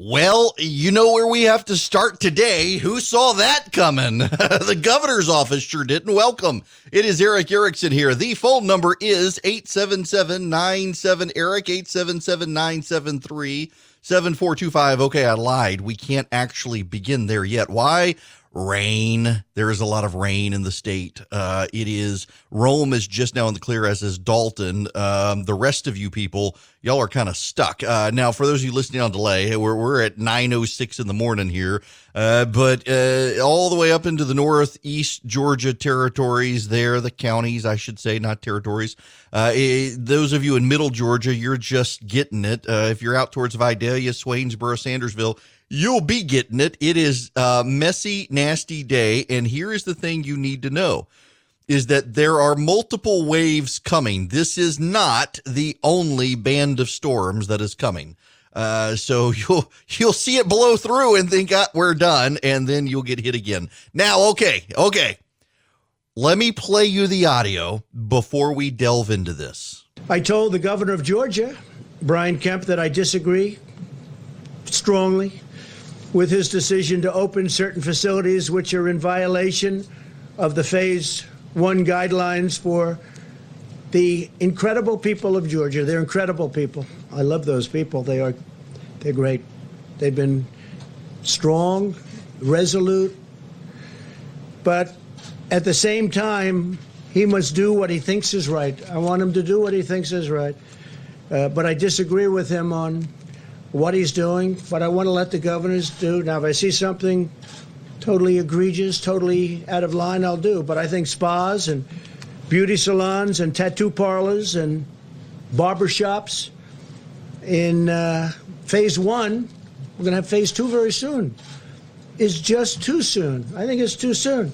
Well, you know where we have to start today. Who saw that coming? the governor's office sure didn't. Welcome. It is Erick Erickson here. The phone number is 877 Eric, 877 973 7425. Okay, I lied. We can't actually begin there yet. Why? Rain. There is a lot of rain in the state. Uh, it is Rome is just now in the clear, as is Dalton. Um, the rest of you people, y'all are kind of stuck. Uh, now, for those of you listening on delay, we're we're at nine oh six in the morning here, uh, but uh, all the way up into the northeast Georgia territories, there the counties, I should say, not territories. Uh, it, those of you in middle Georgia, you're just getting it. Uh, if you're out towards Vidalia, Swainsboro, Sandersville You'll be getting it. It is a messy, nasty day. And here is the thing you need to know is that there are multiple waves coming. This is not the only band of storms that is coming. Uh, so you'll you'll see it blow through and think ah, we're done, and then you'll get hit again. Now, okay, okay. Let me play you the audio before we delve into this. I told the governor of Georgia, Brian Kemp, that I disagree strongly with his decision to open certain facilities which are in violation of the phase one guidelines for the incredible people of Georgia. They're incredible people. I love those people. They are they're great. They've been strong, resolute, but at the same time, he must do what he thinks is right. I want him to do what he thinks is right. Uh, but I disagree with him on what he's doing, but I want to let the governors do. Now, if I see something totally egregious, totally out of line, I'll do. But I think spas and beauty salons and tattoo parlors and barber shops in uh, phase one, we're going to have phase two very soon, is just too soon. I think it's too soon.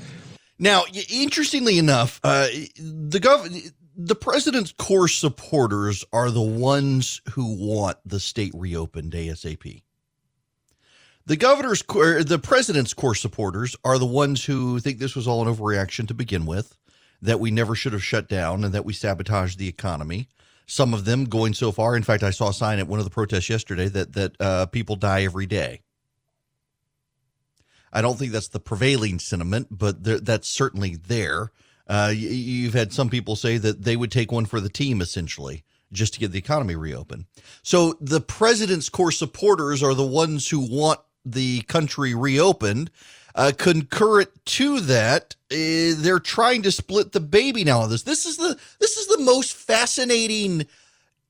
Now, interestingly enough, uh, the gov the president's core supporters are the ones who want the state reopened ASAP. The governor's the president's core supporters are the ones who think this was all an overreaction to begin with, that we never should have shut down and that we sabotaged the economy. Some of them going so far. In fact, I saw a sign at one of the protests yesterday that that uh, people die every day. I don't think that's the prevailing sentiment, but that's certainly there. Uh, you've had some people say that they would take one for the team, essentially, just to get the economy reopened. So the president's core supporters are the ones who want the country reopened. Uh, concurrent to that, uh, they're trying to split the baby now. This this is the this is the most fascinating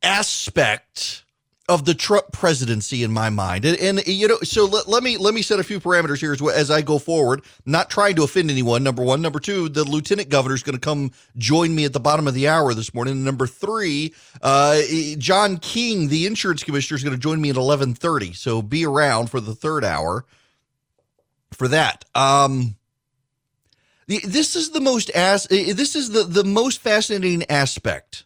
aspect of the Trump presidency in my mind. And, and you know, so let, let, me let me set a few parameters here as, as I go forward. Not trying to offend anyone. Number one, number two, the lieutenant governor is going to come join me at the bottom of the hour this morning. And number three, uh, John King, the insurance commissioner, is going to join me at eleven thirty. So be around for the third hour for that. Um, this is the most as this is the the most fascinating aspect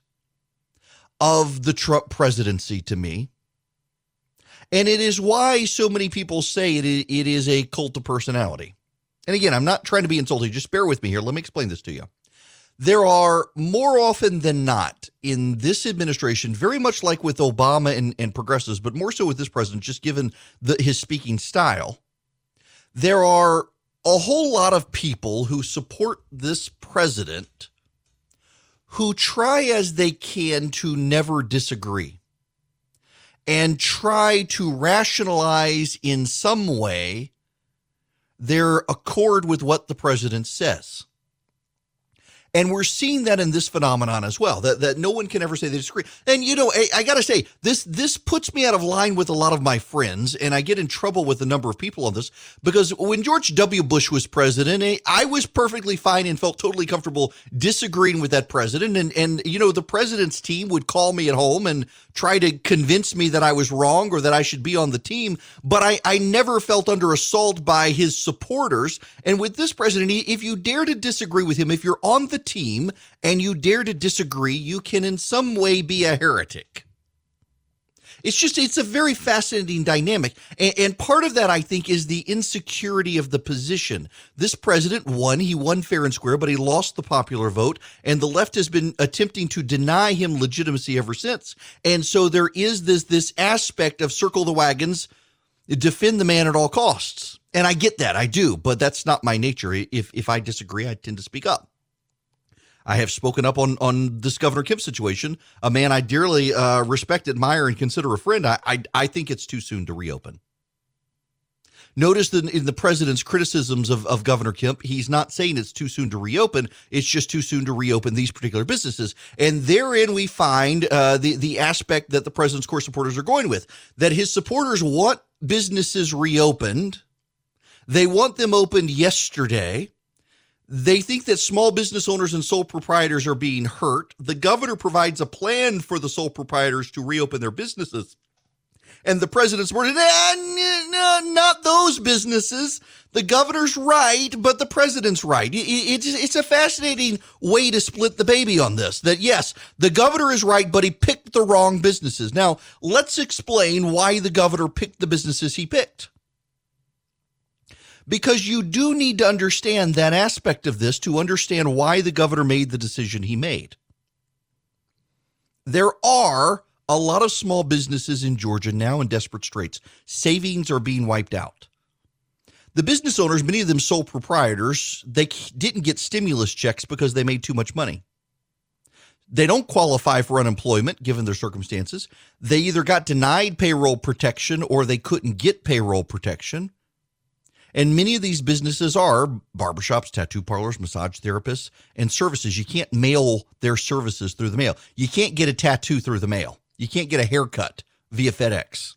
of the Trump presidency to me. And it is why so many people say it, it is a cult of personality. And again, I'm not trying to be insulting. Just bear with me here. Let me explain this to you. There are more often than not in this administration, very much like with Obama and, and progressives, but more so with this president, just given the, his speaking style, there are a whole lot of people who support this president who try as they can to never disagree and try to rationalize in some way their accord with what the president says. And we're seeing that in this phenomenon as well, that, that no one can ever say they disagree. And you know, I, I got to say, this this puts me out of line with a lot of my friends, and I get in trouble with a number of people on this because when George W. Bush was president, eh, I was perfectly fine and felt totally comfortable disagreeing with that president. And and you know, the president's team would call me at home and try to convince me that I was wrong or that I should be on the team. But I, I never felt under assault by his supporters. And with this president, if you dare to disagree with him, if you're on the team and you dare to disagree, you can in some way be a heretic. It's just, it's a very fascinating dynamic. And, and, part of that, I think, is the insecurity of the position. This president won. He won fair and square, but he lost the popular vote. And the left has been attempting to deny him legitimacy ever since. And so there is this, this aspect of circle the wagons defend the man at all costs. And I get that, I do, but that's not my nature. If if I disagree, I tend to speak up. I have spoken up on on this Governor Kemp situation, a man I dearly uh, respect, admire, and consider a friend. I, I I think it's too soon to reopen. Notice that in the president's criticisms of, of Governor Kemp, he's not saying it's too soon to reopen. It's just too soon to reopen these particular businesses. And therein we find uh, the, the aspect that the president's core supporters are going with that his supporters want businesses reopened. They want them opened yesterday. They think that small business owners and sole proprietors are being hurt. The governor provides a plan for the sole proprietors to reopen their businesses and the president's word, nah, not those businesses. The governor's right, but the president's right. It's a fascinating way to split the baby on this. That yes, the governor is right, but he picked the wrong businesses. Now, let's explain why the governor picked the businesses he picked. Because you do need to understand that aspect of this to understand why the governor made the decision he made. There are a lot of small businesses in Georgia now in desperate straits. Savings are being wiped out. The business owners, many of them sole proprietors, they didn't get stimulus checks because they made too much money. They don't qualify for unemployment given their circumstances. They either got denied payroll protection or they couldn't get payroll protection. And many of these businesses are barbershops, tattoo parlors, massage therapists, and services. You can't mail their services through the mail. You can't get a tattoo through the mail. You can't get a haircut via FedEx.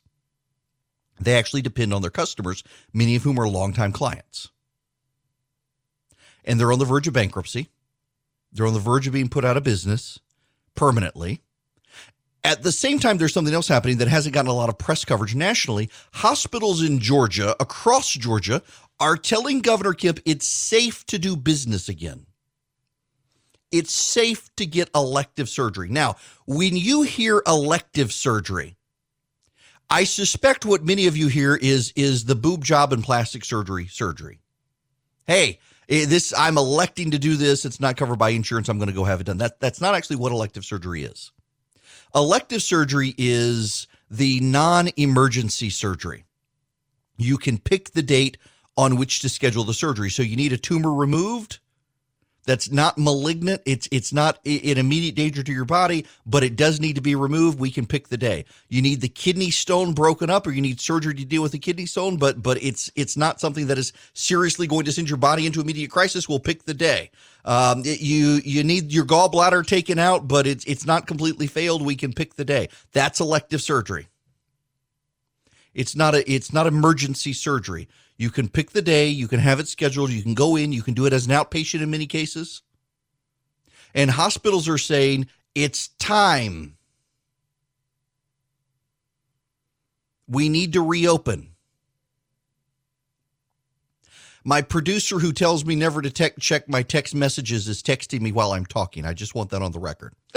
They actually depend on their customers, many of whom are longtime clients. And they're on the verge of bankruptcy. They're on the verge of being put out of business permanently. At the same time, there's something else happening that hasn't gotten a lot of press coverage nationally. Hospitals in Georgia, across Georgia, are telling Governor Kemp it's safe to do business again it's safe to get elective surgery. Now, when you hear elective surgery, I suspect what many of you hear is is the boob job and plastic surgery surgery. Hey, eh, this I'm electing to do this. It's not covered by insurance. I'm going to go have it done. That that's not actually what elective surgery is. Elective surgery is the non-emergency surgery. You can pick the date on which to schedule the surgery. So you need a tumor removed that's not malignant. It's it's not an immediate danger to your body, but it does need to be removed. We can pick the day. You need the kidney stone broken up, or you need surgery to deal with the kidney stone, but but it's it's not something that is seriously going to send your body into immediate crisis. We'll pick the day. Um, you you need your gallbladder taken out, but it's it's not completely failed. We can pick the day. That's elective surgery. It's not a it's not emergency surgery. You can pick the day, you can have it scheduled, you can go in, you can do it as an outpatient in many cases. And hospitals are saying it's time. We need to reopen. My producer, who tells me never to te- check my text messages, is texting me while I'm talking. I just want that on the record.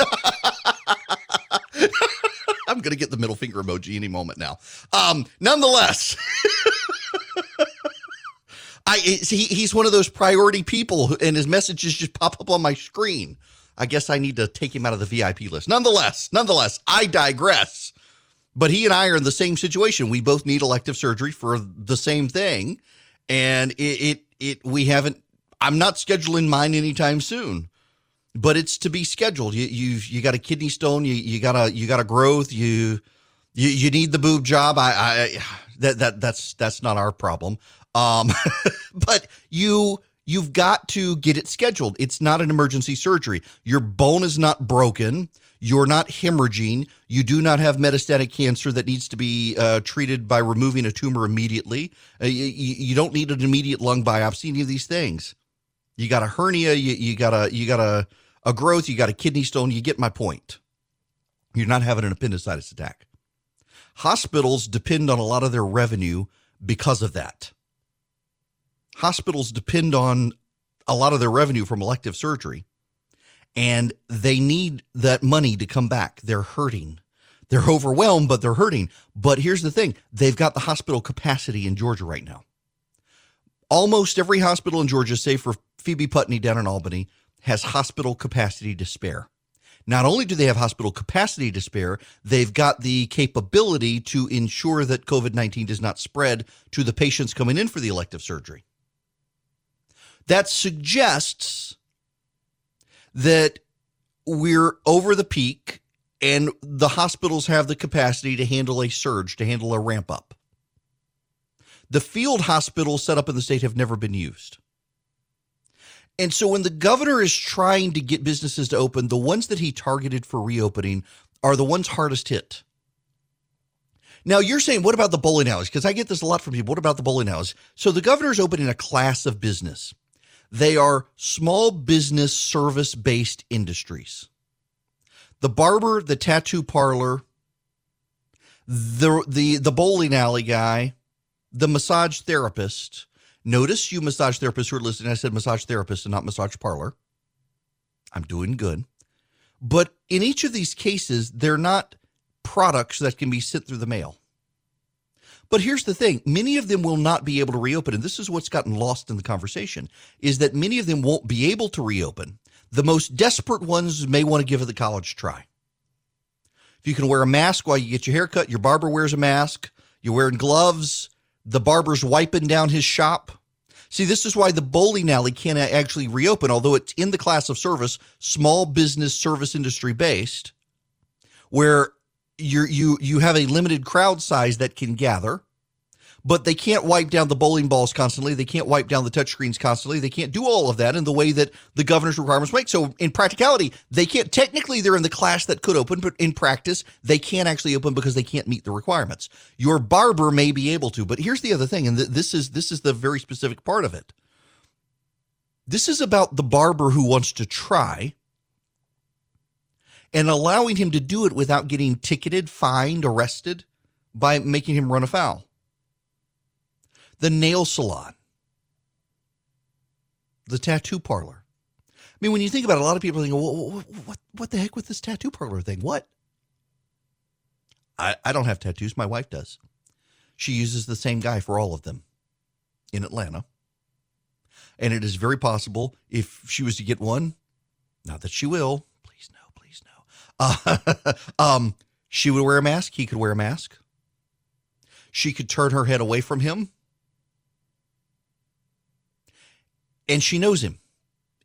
I'm going to get the middle finger emoji any moment now. Um, nonetheless. I he, he's one of those priority people, and his messages just pop up on my screen. I guess I need to take him out of the VIP list. Nonetheless, nonetheless, I digress. But he and I are in the same situation. We both need elective surgery for the same thing, and it it, it we haven't. I'm not scheduling mine anytime soon, but it's to be scheduled. You you you got a kidney stone. You you got a you got a growth. You you you need the boob job. I I that that that's that's not our problem. Um, but you you've got to get it scheduled. It's not an emergency surgery. Your bone is not broken. You're not hemorrhaging. You do not have metastatic cancer that needs to be uh, treated by removing a tumor immediately. Uh, you, you, don't need an immediate lung biopsy. Any of these things. You got a hernia. You, you got a you got a a growth. You got a kidney stone. You get my point. You're not having an appendicitis attack. Hospitals depend on a lot of their revenue because of that hospitals depend on a lot of their revenue from elective surgery and they need that money to come back. They're hurting. They're overwhelmed, but they're hurting. But here's the thing they've got the hospital capacity in Georgia right now. Almost every hospital in Georgia, save for Phoebe Putney down in Albany, has hospital capacity to spare. Not only do they have hospital capacity to spare, they've got the capability to ensure that COVID 19 does not spread to the patients coming in for the elective surgery. That suggests that we're over the peak and the hospitals have the capacity to handle a surge, to handle a ramp up. The field hospitals set up in the state have never been used. And so when the governor is trying to get businesses to open, the ones that he targeted for reopening are the ones hardest hit. Now you're saying, what about the bowling alleys? Because I get this a lot from people. What about the bowling alleys? So the governor is opening a class of business. They are small business service based industries. The barber, the tattoo parlor, the the the bowling alley guy, the massage therapist. Notice you massage therapists who are listening. I said massage therapist and not massage parlor. I'm doing good. But in each of these cases, they're not products that can be sent through the mail. But here's the thing many of them will not be able to reopen. And this is what's gotten lost in the conversation is that many of them won't be able to reopen. The most desperate ones may want to give the college try. If you can wear a mask while you get your hair cut, your barber wears a mask, you're wearing gloves, the barber's wiping down his shop. See, this is why the bowling alley can't actually reopen, although it's in the class of service, small business service industry based, where you you you have a limited crowd size that can gather but they can't wipe down the bowling balls constantly. They can't wipe down the touchscreens constantly. They can't do all of that in the way that the governor's requirements make. So in practicality, they can't technically they're in the class that could open, but in practice, they can't actually open because they can't meet the requirements. Your barber may be able to, but here's the other thing, and this is this is the very specific part of it. This is about the barber who wants to try and allowing him to do it without getting ticketed, fined, arrested by making him run afoul. The nail salon, the tattoo parlor. I mean, when you think about it, a lot of people think, well, what, what, what the heck with this tattoo parlor thing? What? I, I don't have tattoos. My wife does. She uses the same guy for all of them in Atlanta. And it is very possible if she was to get one, not that she will, uh, um, she would wear a mask. He could wear a mask. She could turn her head away from him. And she knows him.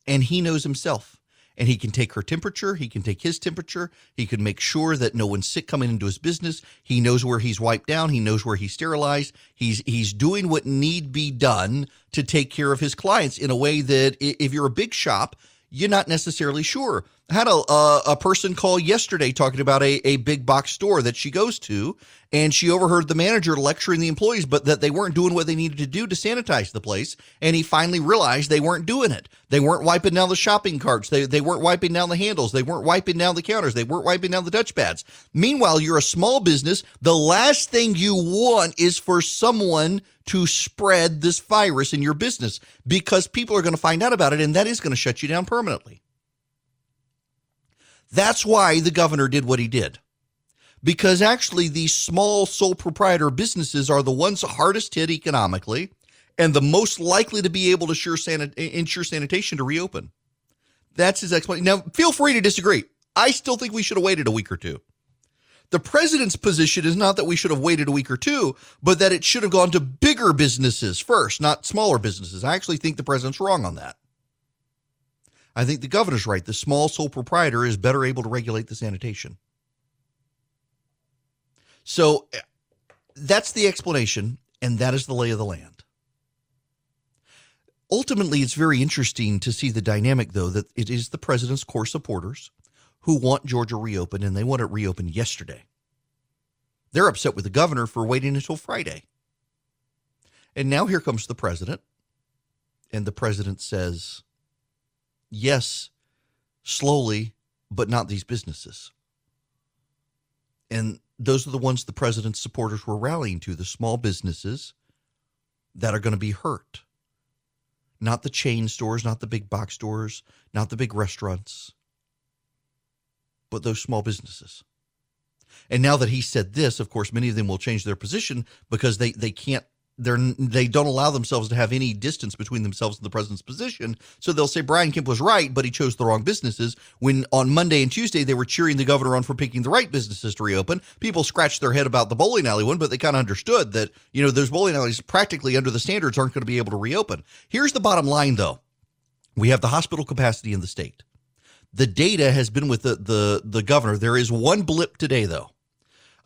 And he knows himself. And he can take her temperature. He can take his temperature. He can make sure that no one's sick coming into his business. He knows where he's wiped down. He knows where he's sterilized. He's he's doing what need be done to take care of his clients in a way that if you're a big shop, you're not necessarily sure. I had a, a, a person call yesterday talking about a, a big box store that she goes to, and she overheard the manager lecturing the employees, but that they weren't doing what they needed to do to sanitize the place. And he finally realized they weren't doing it. They weren't wiping down the shopping carts. They, they weren't wiping down the handles. They weren't wiping down the counters. They weren't wiping down the touch pads. Meanwhile, you're a small business. The last thing you want is for someone to spread this virus in your business because people are going to find out about it and that is going to shut you down permanently. That's why the governor did what he did because actually these small sole proprietor businesses are the ones hardest hit economically and the most likely to be able to ensure, sanit- ensure sanitation to reopen. That's his explanation. Now, feel free to disagree. I still think we should have waited a week or two. The president's position is not that we should have waited a week or two, but that it should have gone to bigger businesses first, not smaller businesses. I actually think the president's wrong on that. I think the governor's right. The small sole proprietor is better able to regulate the sanitation. So eh, that's the explanation, and that is the lay of the land. Ultimately, it's very interesting to see the dynamic, though, that it is the president's core supporters who want Georgia reopened, and they want it reopened yesterday. They're upset with the governor for waiting until Friday. And now here comes the president, and the president says, yes, slowly, but not these businesses. And those are the ones the president's supporters were rallying to the small businesses that are going to be hurt. Not the chain stores, not the big box stores, not the big restaurants, but those small businesses. And now that he said this, of course, many of them will change their position because they, they can't they're they don't allow themselves to have any distance between themselves and the president's position. So they'll say Brian Kemp was right, but he chose the wrong businesses. When on Monday and Tuesday they were cheering the governor on for picking the right businesses to reopen, people scratched their head about the bowling alley one, but they kind of understood that you know those bowling alleys practically under the standards aren't going to be able to reopen. Here's the bottom line, though: we have the hospital capacity in the state. The data has been with the the the governor. There is one blip today, though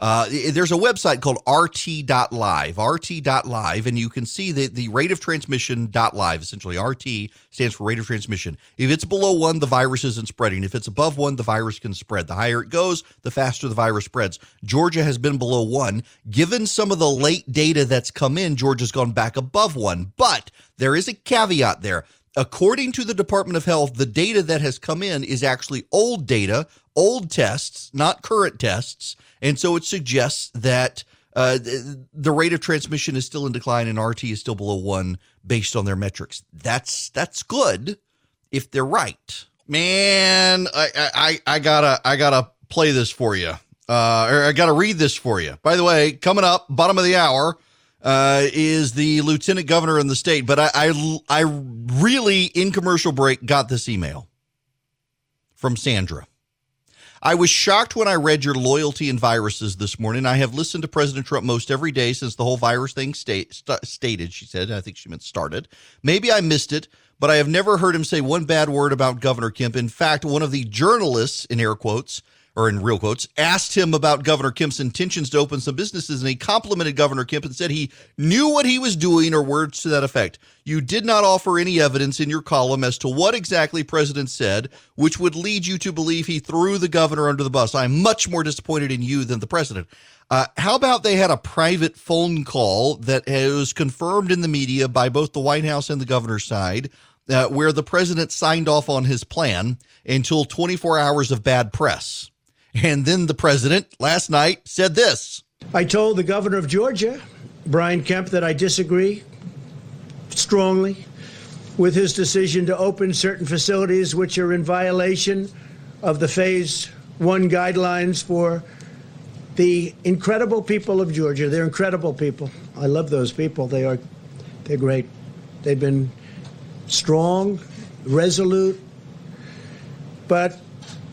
uh, there's a website called rt.live, rt.live, and you can see the, the rate of transmission live. Essentially, RT stands for rate of transmission. If it's below one, the virus isn't spreading. If it's above one, the virus can spread. The higher it goes, the faster the virus spreads. Georgia has been below one. Given some of the late data that's come in, Georgia's gone back above one. But there is a caveat there according to the Department of Health, the data that has come in is actually old data, old tests, not current tests. And so it suggests that uh, the rate of transmission is still in decline and RT is still below one based on their metrics. That's that's good if they're right. Man, I I, I gotta I gotta play this for you. Uh, or I gotta read this for you. By the way, coming up, bottom of the hour. Uh, is the lieutenant governor in the state, but I, I, I really in commercial break got this email from Sandra. I was shocked when I read your loyalty and viruses this morning. I have listened to President Trump most every day since the whole virus thing state, st- stated, she said. I think she meant started. Maybe I missed it, but I have never heard him say one bad word about Governor Kemp. In fact, one of the journalists, in air quotes, or in real quotes, asked him about Governor Kemp's intentions to open some businesses, and he complimented Governor Kemp and said he knew what he was doing, or words to that effect. You did not offer any evidence in your column as to what exactly President said, which would lead you to believe he threw the governor under the bus. I'm much more disappointed in you than the president. Uh, how about they had a private phone call that was confirmed in the media by both the White House and the governor's side, uh, where the president signed off on his plan until 24 hours of bad press? And then the president last night said this I told the governor of Georgia, Brian Kemp, that I disagree strongly with his decision to open certain facilities which are in violation of the phase one guidelines for the incredible people of Georgia. They're incredible people. I love those people. They are they're great. They've been strong, resolute, but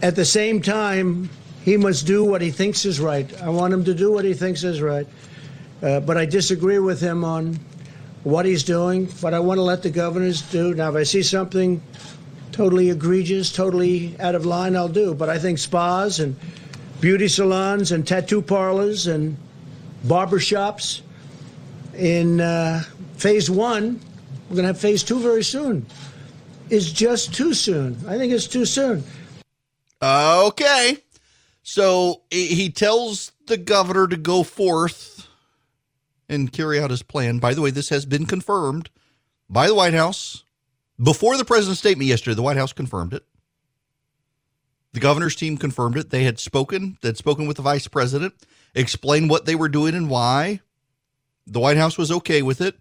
at the same time, he must do what he thinks is right. I want him to do what he thinks is right. Uh, but I disagree with him on what he's doing, but I want to let the governors do. Now, if I see something totally egregious, totally out of line, I'll do. But I think spas and beauty salons and tattoo parlors and barber shops in uh, phase one, we're going to have phase two very soon, is just too soon. I think it's too soon. Okay. So he tells the governor to go forth and carry out his plan. By the way, this has been confirmed by the White House. Before the president's statement yesterday, the White House confirmed it. The governor's team confirmed it. They had spoken, they'd spoken with the vice president, explained what they were doing and why. The White House was okay with it.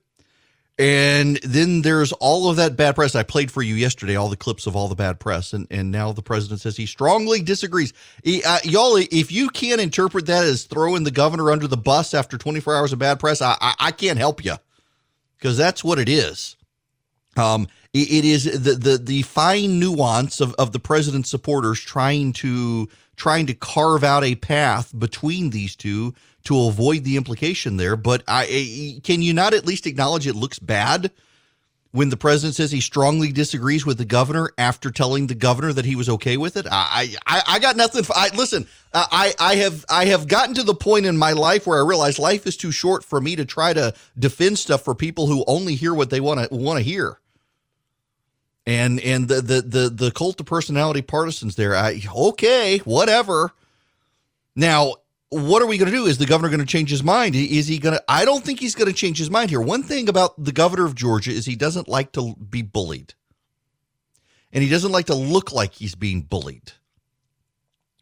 And then there's all of that bad press. I played for you yesterday, all the clips of all the bad press. And, and now the president says he strongly disagrees. He, uh, y'all, if you can't interpret that as throwing the governor under the bus after 24 hours of bad press, I, I, I can't help you because that's what it is. Um, it, it is the, the, the fine nuance of, of the president's supporters trying to, trying to carve out a path between these two to avoid the implication there. But I can you not at least acknowledge it looks bad when the president says he strongly disagrees with the governor after telling the governor that he was okay with it? I I, I got nothing. For, I listen. I I have I have gotten to the point in my life where I realize life is too short for me to try to defend stuff for people who only hear what they want to want to hear. And and the the the the cult of personality partisans there. I okay, whatever. Now, what are we going to do? Is the governor going to change his mind? Is he going to? I don't think he's going to change his mind here. One thing about the governor of Georgia is he doesn't like to be bullied, and he doesn't like to look like he's being bullied.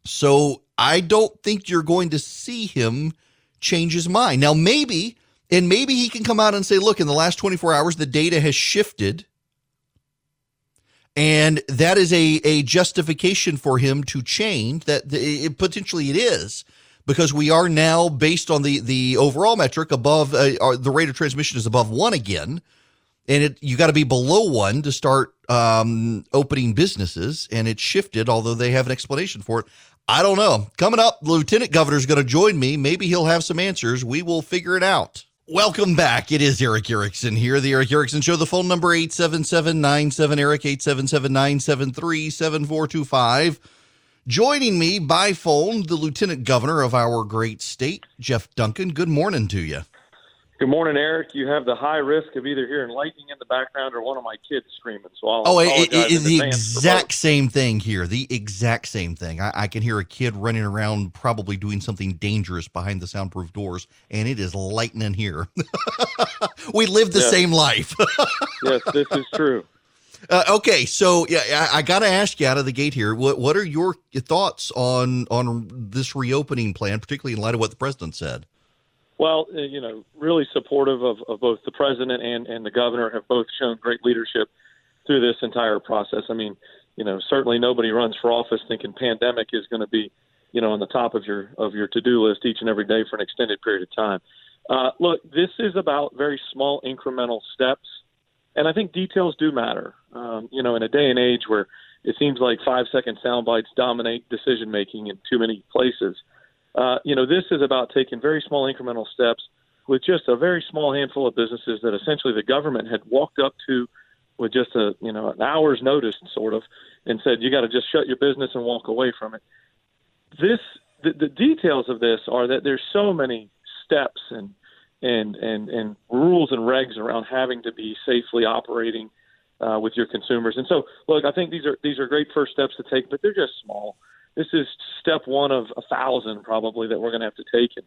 So I don't think you're going to see him change his mind. Now, maybe, and maybe he can come out and say, look, in the last 24 hours, the data has shifted. And that is a, a justification for him to change that it, potentially it is because we are now based on the the overall metric above uh, the rate of transmission is above one again, and it you got to be below one to start um, opening businesses, and it shifted. Although they have an explanation for it, I don't know. Coming up, the lieutenant governor is going to join me. Maybe he'll have some answers. We will figure it out. Welcome back. It is Erick Erickson here, the Erick Erickson Show. The phone number 877 Eric 877-973-7425. Joining me by phone, the lieutenant governor of our great state, Geoff Duncan. Good morning to you. Good morning, Erick. You have the high risk of either hearing lightning in the background or one of my kids screaming. So I'll oh, it, it is the exact same thing here. The exact same thing. I, I, can hear a kid running around, probably doing something dangerous behind the soundproof doors, and it is lightning here. we live the yes. same life. yes, this is true. Uh, okay, so yeah, I, I got to ask you out of the gate here. What what are your thoughts on on this reopening plan, particularly in light of what the president said? Well, uh, you know, really supportive of, of both the president and, and the governor have both shown great leadership through this entire process. I mean, you know, certainly nobody runs for office thinking pandemic is going to be, you know, on the top of your of your to do list each and every day for an extended period of time. Uh, look, this is about very small incremental steps, and I think details do matter. Um, you know, in a day and age where it seems like five second sound bites dominate decision making in too many places. Uh, you know, this is about taking very small incremental steps with just a very small handful of businesses that essentially the government had walked up to with just a you know an hour's notice, sort of, and said you got to just shut your business and walk away from it. This the, the details of this are that there's so many steps and and and and rules and regs around having to be safely operating uh, with your consumers. And so, look, I think these are these are great first steps to take, but they're just small this is step one of a thousand probably that we're going to have to take and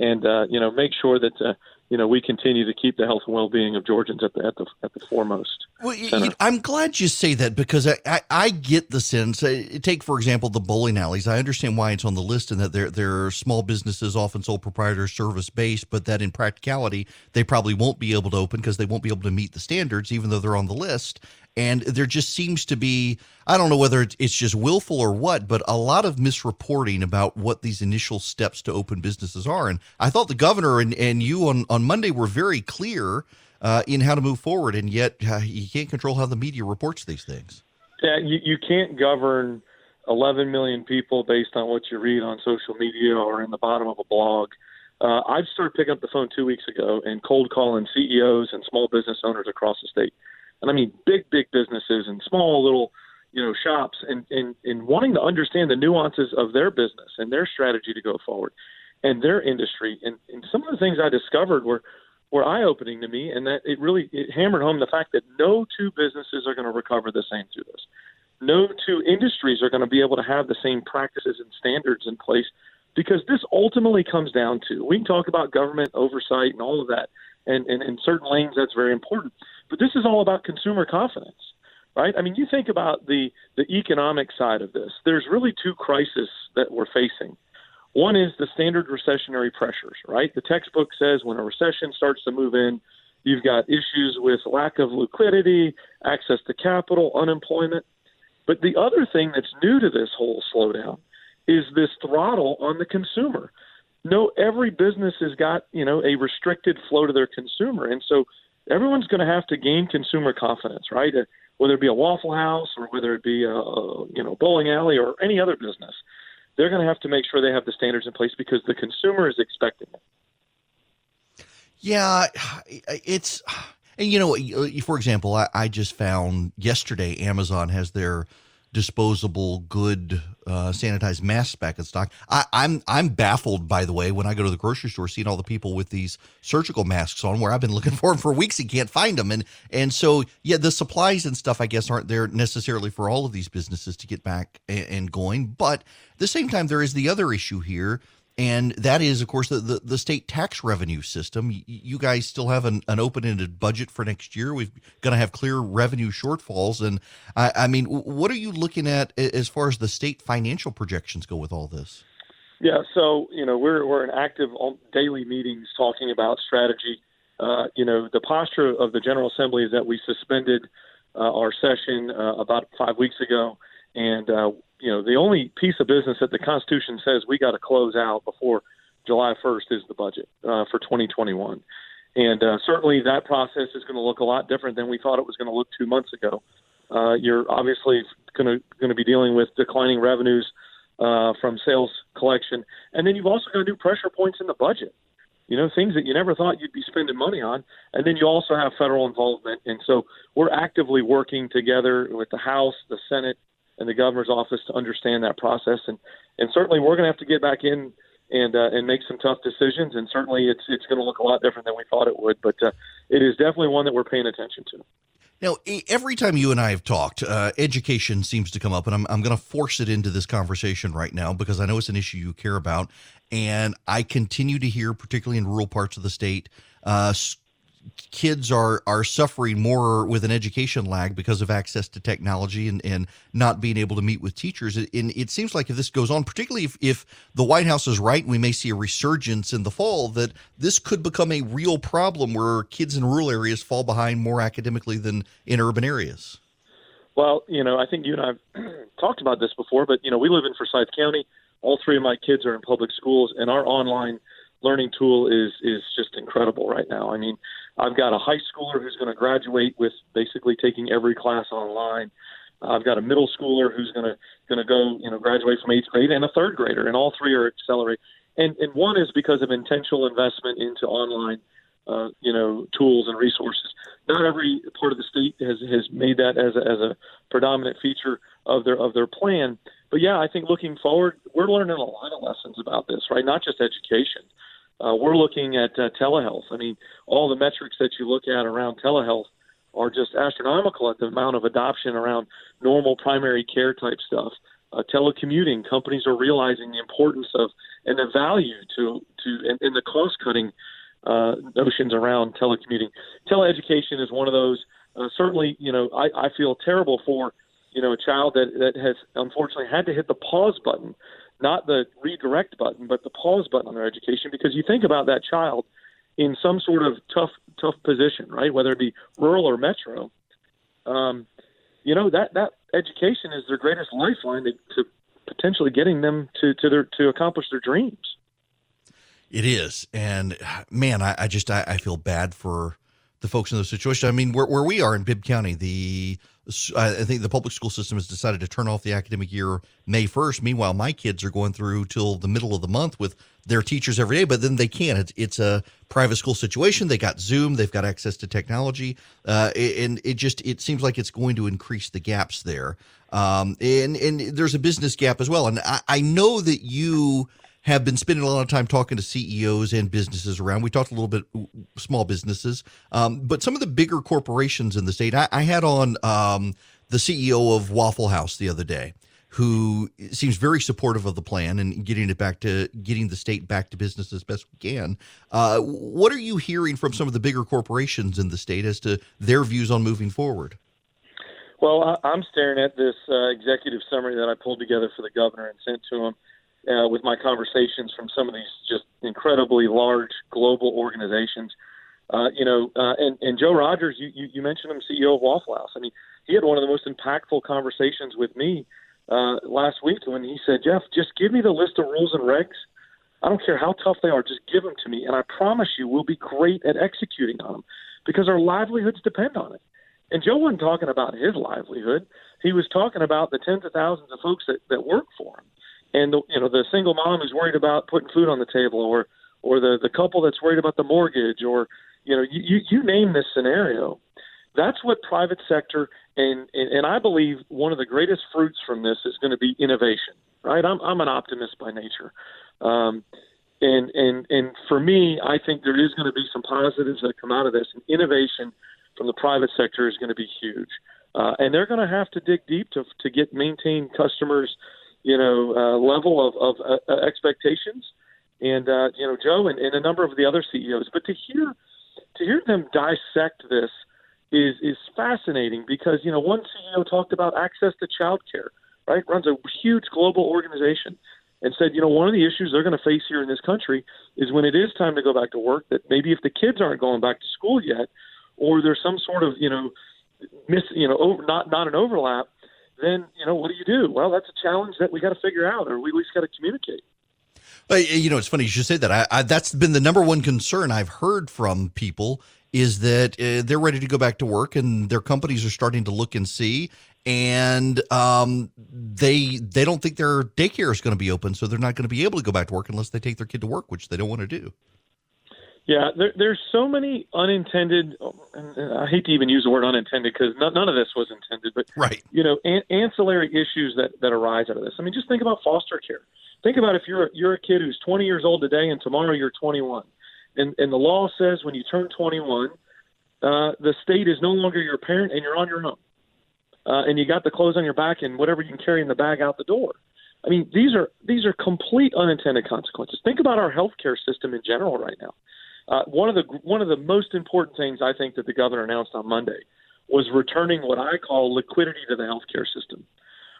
and uh, you know make sure that uh, you know we continue to keep the health and well being of Georgians at the at the at the foremost. Well, you, I'm glad you say that because I, I, I get the sense. Uh, take for example the bowling alleys. I understand why it's on the list and that they're they're small businesses, often sole proprietor service based, but that in practicality they probably won't be able to open because they won't be able to meet the standards, even though they're on the list. And there just seems to be, I don't know whether it's just willful or what, but a lot of misreporting about what these initial steps to open businesses are. And I thought the governor and, and you on, on Monday were very clear uh, in how to move forward. And yet uh, you can't control how the media reports these things. Yeah, you, you can't govern 11 million people based on what you read on social media or in the bottom of a blog. Uh, I've started picking up the phone two weeks ago and cold calling CEOs and small business owners across the state and I mean big, big businesses and small little, you know, shops, and and and wanting to understand the nuances of their business and their strategy to go forward, and their industry, and and some of the things I discovered were were eye opening to me, and that it really it hammered home the fact that no two businesses are going to recover the same through this. No two industries are going to be able to have the same practices and standards in place because this ultimately comes down to we can talk about government oversight and all of that and, and in certain lanes that's very important but this is all about consumer confidence, right? I mean, you think about the the economic side of this. There's really two crises that we're facing. One is the standard recessionary pressures, right? The textbook says when a recession starts to move in, you've got issues with lack of liquidity, access to capital, unemployment. But the other thing that's new to this whole slowdown is this throttle on the consumer. No, every business has got, you know, a restricted flow to their consumer. And so everyone's going to have to gain consumer confidence, right? Uh, whether it be a Waffle House or whether it be a, you know bowling alley or any other business, they're going to have to make sure they have the standards in place because the consumer is expecting it. Yeah, it's and you know, for example, I, I just found yesterday Amazon has their disposable good uh, sanitized masks back in stock. I, I'm I'm baffled by the way when I go to the grocery store seeing all the people with these surgical masks on where I've been looking for them for weeks and can't find them and and so yeah the supplies and stuff I guess aren't there necessarily for all of these businesses to get back and, and going but at the same time there is the other issue here and that is, of course, the, the, the state tax revenue system. You, guys still have an, an open ended budget for next year. We're going to have clear revenue shortfalls. And I, I mean, what are you looking at as far as the state financial projections go with all this? Yeah, so you know we're we're in active daily meetings talking about strategy. Uh, you know the posture of the General Assembly is that we suspended uh, our session uh, about five weeks ago, and uh, you know, the only piece of business that the Constitution says we got to close out before July 1st is the budget uh, for 2021. And uh, certainly that process is going to look a lot different than we thought it was going to look two months ago. Uh, you're obviously going to be dealing with declining revenues uh, from sales collection, and then you've also got new pressure points in the budget. You know, things that you never thought you'd be spending money on, and then you also have federal involvement. And so we're actively working together with the House, the Senate, and the governor's office to understand that process. And and certainly we're going to have to get back in and uh, and make some tough decisions. And certainly it's it's going to look a lot different than we thought it would. But uh, it is definitely one that we're paying attention to. Now, every time you and I have talked, uh, education seems to come up, and I'm, I'm going to force it into this conversation right now because I know it's an issue you care about. And I continue to hear, particularly in rural parts of the state, uh, kids are are suffering more with an education lag because of access to technology and, and not being able to meet with teachers. And it seems like if this goes on, particularly if, if the White House is right, we may see a resurgence in the fall, that this could become a real problem where kids in rural areas fall behind more academically than in urban areas. Well, you know, I think you and I have talked about this before, but, you know, we live in Forsyth County. All three of my kids are in public schools, and our online – learning tool is is just incredible right now. I mean, I've got a high schooler who's going to graduate with basically taking every class online. I've got a middle schooler who's going to going to go, you know, graduate from eighth grade, and a third grader, and all three are accelerating. And and one is because of intentional investment into online, uh, you know, tools and resources. Not every part of the state has has made that as a, as a predominant feature of their of their plan. But yeah, I think looking forward, we're learning a lot of lessons about this, right? Not just education, uh, we're looking at uh, telehealth. I mean, all the metrics that you look at around telehealth are just astronomical at the amount of adoption around normal primary care type stuff. Uh, telecommuting companies are realizing the importance of and the value to to and, and the cost cutting uh, notions around telecommuting. Teleeducation is one of those. Uh, certainly, you know, I, I feel terrible for you know a child that that has unfortunately had to hit the pause button not the redirect button, but the pause button on their education. Because you think about that child in some sort of tough tough position, right? Whether it be rural or metro, um, you know that that education is their greatest lifeline to, to potentially getting them to to their to accomplish their dreams. It is, and man, I, I just I, I feel bad for the folks in those situations. I mean, where, where we are in Bibb County, the I think the public school system has decided to turn off the academic year May 1st. Meanwhile, my kids are going through till the middle of the month with their teachers every day, but then they can't. It's, it's a private school situation. They got Zoom. They've got access to technology, uh, and it just it seems like it's going to increase the gaps there. Um, and and there's a business gap as well. And I, I know that you have been spending a lot of time talking to CEOs and businesses around. We talked a little bit small businesses, um, but some of the bigger corporations in the state. I, I had on um, the CEO of Waffle House the other day, who seems very supportive of the plan and getting it back to getting the state back to business as best we can. Uh, what are you hearing from some of the bigger corporations in the state as to their views on moving forward? Well, I'm staring at this uh, executive summary that I pulled together for the governor and sent to him uh, with my conversations from some of these just incredibly large global organizations. Uh, you know, uh, and, and Joe Rogers, you, you, you mentioned him, CEO of Waffle House. I mean, he had one of the most impactful conversations with me uh, last week when he said, Geoff, just give me the list of rules and regs. I don't care how tough they are, just give them to me, and I promise you we'll be great at executing on them because our livelihoods depend on it. And Joe wasn't talking about his livelihood; he was talking about the tens of thousands of folks that, that work for him and the, you know the single mom who's worried about putting food on the table, or or the the couple that's worried about the mortgage, or you know you you name this scenario. That's what private sector and, and and I believe one of the greatest fruits from this is going to be innovation. Right, I'm I'm an optimist by nature. Um, and and and for me, I think there is going to be some positives that come out of this. And innovation from the private sector is going to be huge, uh, and they're going to have to dig deep to to get maintain customers you know, uh, level of, of uh, uh, expectations, and uh, you know, Joe and, and a number of the other CEOs. But to hear to hear them dissect this is is fascinating because you know one CEO talked about access to childcare, right? Runs a huge global organization, and said, you know, one of the issues they're going to face here in this country is when it is time to go back to work. That maybe if the kids aren't going back to school yet, or there's some sort of you know miss you know over, not not an overlap then you know what do you do? Well, that's a challenge that we got to figure out, or we at least got to communicate. You know, it's funny you should say that. I, I, that's been the number one concern I've heard from people is that uh, they're ready to go back to work and their companies are starting to look and see and um, they they don't think their daycare is going to be open so they're not going to be able to go back to work unless they take their kid to work which they don't want to do yeah there, there's so many unintended and i hate to even use the word unintended because none, none of this was intended but right you know an, ancillary issues that, that arise out of this i mean just think about foster care think about if you're you're a kid who's 20 years old today and tomorrow you're 21 and, and the law says when you turn 21, uh, the state is no longer your parent and you're on your own. Uh, and you got the clothes on your back and whatever you can carry in the bag out the door. I mean, these are these are complete unintended consequences. Think about our healthcare system in general right now. Uh, one of the one of the most important things I think that the governor announced on Monday was returning what I call liquidity to the healthcare system.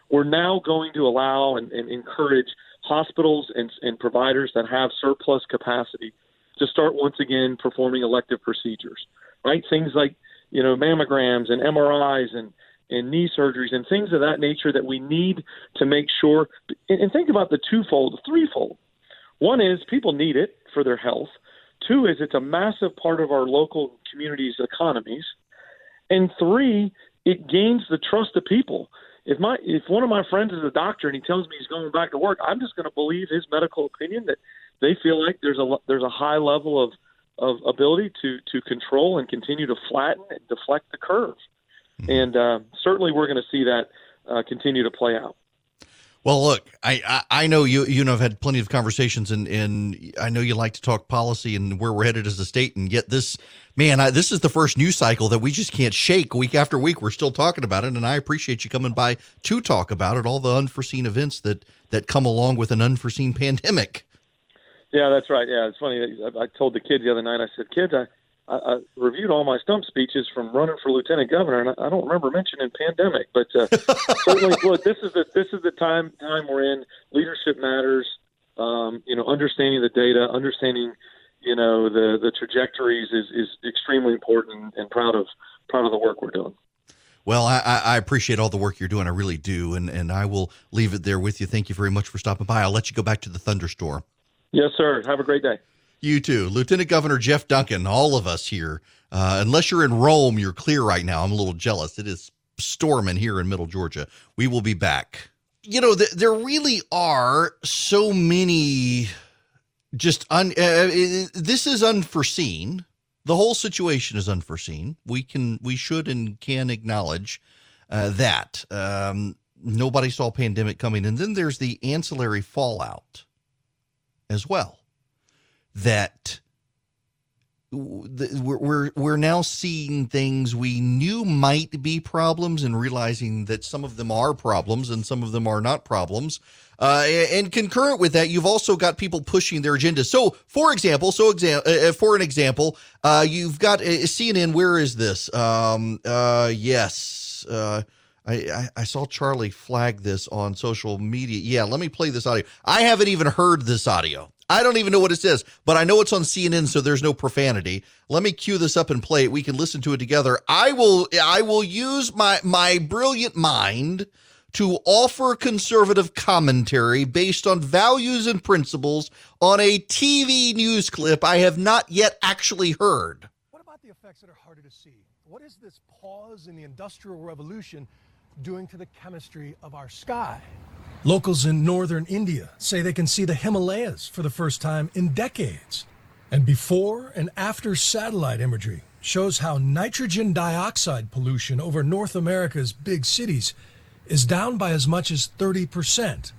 We're now going to allow and, and encourage hospitals and, and providers that have surplus capacity to start once again performing elective procedures, right? Things like, you know, mammograms and MRIs and, and knee surgeries and things of that nature that we need to make sure. And think about the twofold, threefold. One is people need it for their health. Two is it's a massive part of our local communities' economies. And three, it gains the trust of people. If my if one of my friends is a doctor and he tells me he's going back to work, I'm just going to believe his medical opinion that they feel like there's a there's a high level of of ability to to control and continue to flatten and deflect the curve. Mm-hmm. And uh, certainly, we're going to see that uh, continue to play out. Well, look, I, I, I know you you know have had plenty of conversations, and and I know you like to talk policy and where we're headed as a state, and yet this man, I, this is the first news cycle that we just can't shake. Week after week, we're still talking about it, and I appreciate you coming by to talk about it, all the unforeseen events that that come along with an unforeseen pandemic. Yeah, that's right. Yeah, it's funny. I, I told the kids the other night. I said, "Kids, I, I, I reviewed all my stump speeches from running for lieutenant governor, and I, I don't remember mentioning pandemic. But uh, certainly, look, this is the this is the time time we're in. Leadership matters. Um, you know, understanding the data, understanding you know the the trajectories is is extremely important, and proud of proud of the work we're doing. Well, I, I, appreciate all the work you're doing. I really do, and and I will leave it there with you. Thank you very much for stopping by. I'll let you go back to the thunderstorm. Yes, sir. Have a great day. You too. Lieutenant Governor Geoff Duncan, all of us here. Uh, unless you're in Rome, you're clear right now. I'm a little jealous. It is storming here in middle Georgia. We will be back. You know, th- there really are so many just un- uh, uh this is unforeseen. The whole situation is unforeseen. We can, we should, and can acknowledge uh, that um, nobody saw pandemic coming, and then there's the ancillary fallout as well. That we're we're now seeing things we knew might be problems and realizing that some of them are problems and some of them are not problems. Uh, and concurrent with that, you've also got people pushing their agenda. So, for example, so exam- uh, uh for an example, uh, you've got uh, CNN. Where is this? Um, uh, yes. I, I, saw Charlie flag this on social media. Yeah, let me play this audio. I haven't even heard this audio. I don't even know what it says, but I know it's on CNN, so there's no profanity. Let me cue this up and play it. We can listen to it together. I will I will use my my brilliant mind to offer conservative commentary based on values and principles on a TV news clip I have not yet actually heard. What about the effects that are harder to see? What is this pause in the Industrial Revolution doing to the chemistry of our sky. Locals in northern India say they can see the Himalayas for the first time in decades. And before and after satellite imagery shows how nitrogen dioxide pollution over North America's big cities is down by as much as 30%.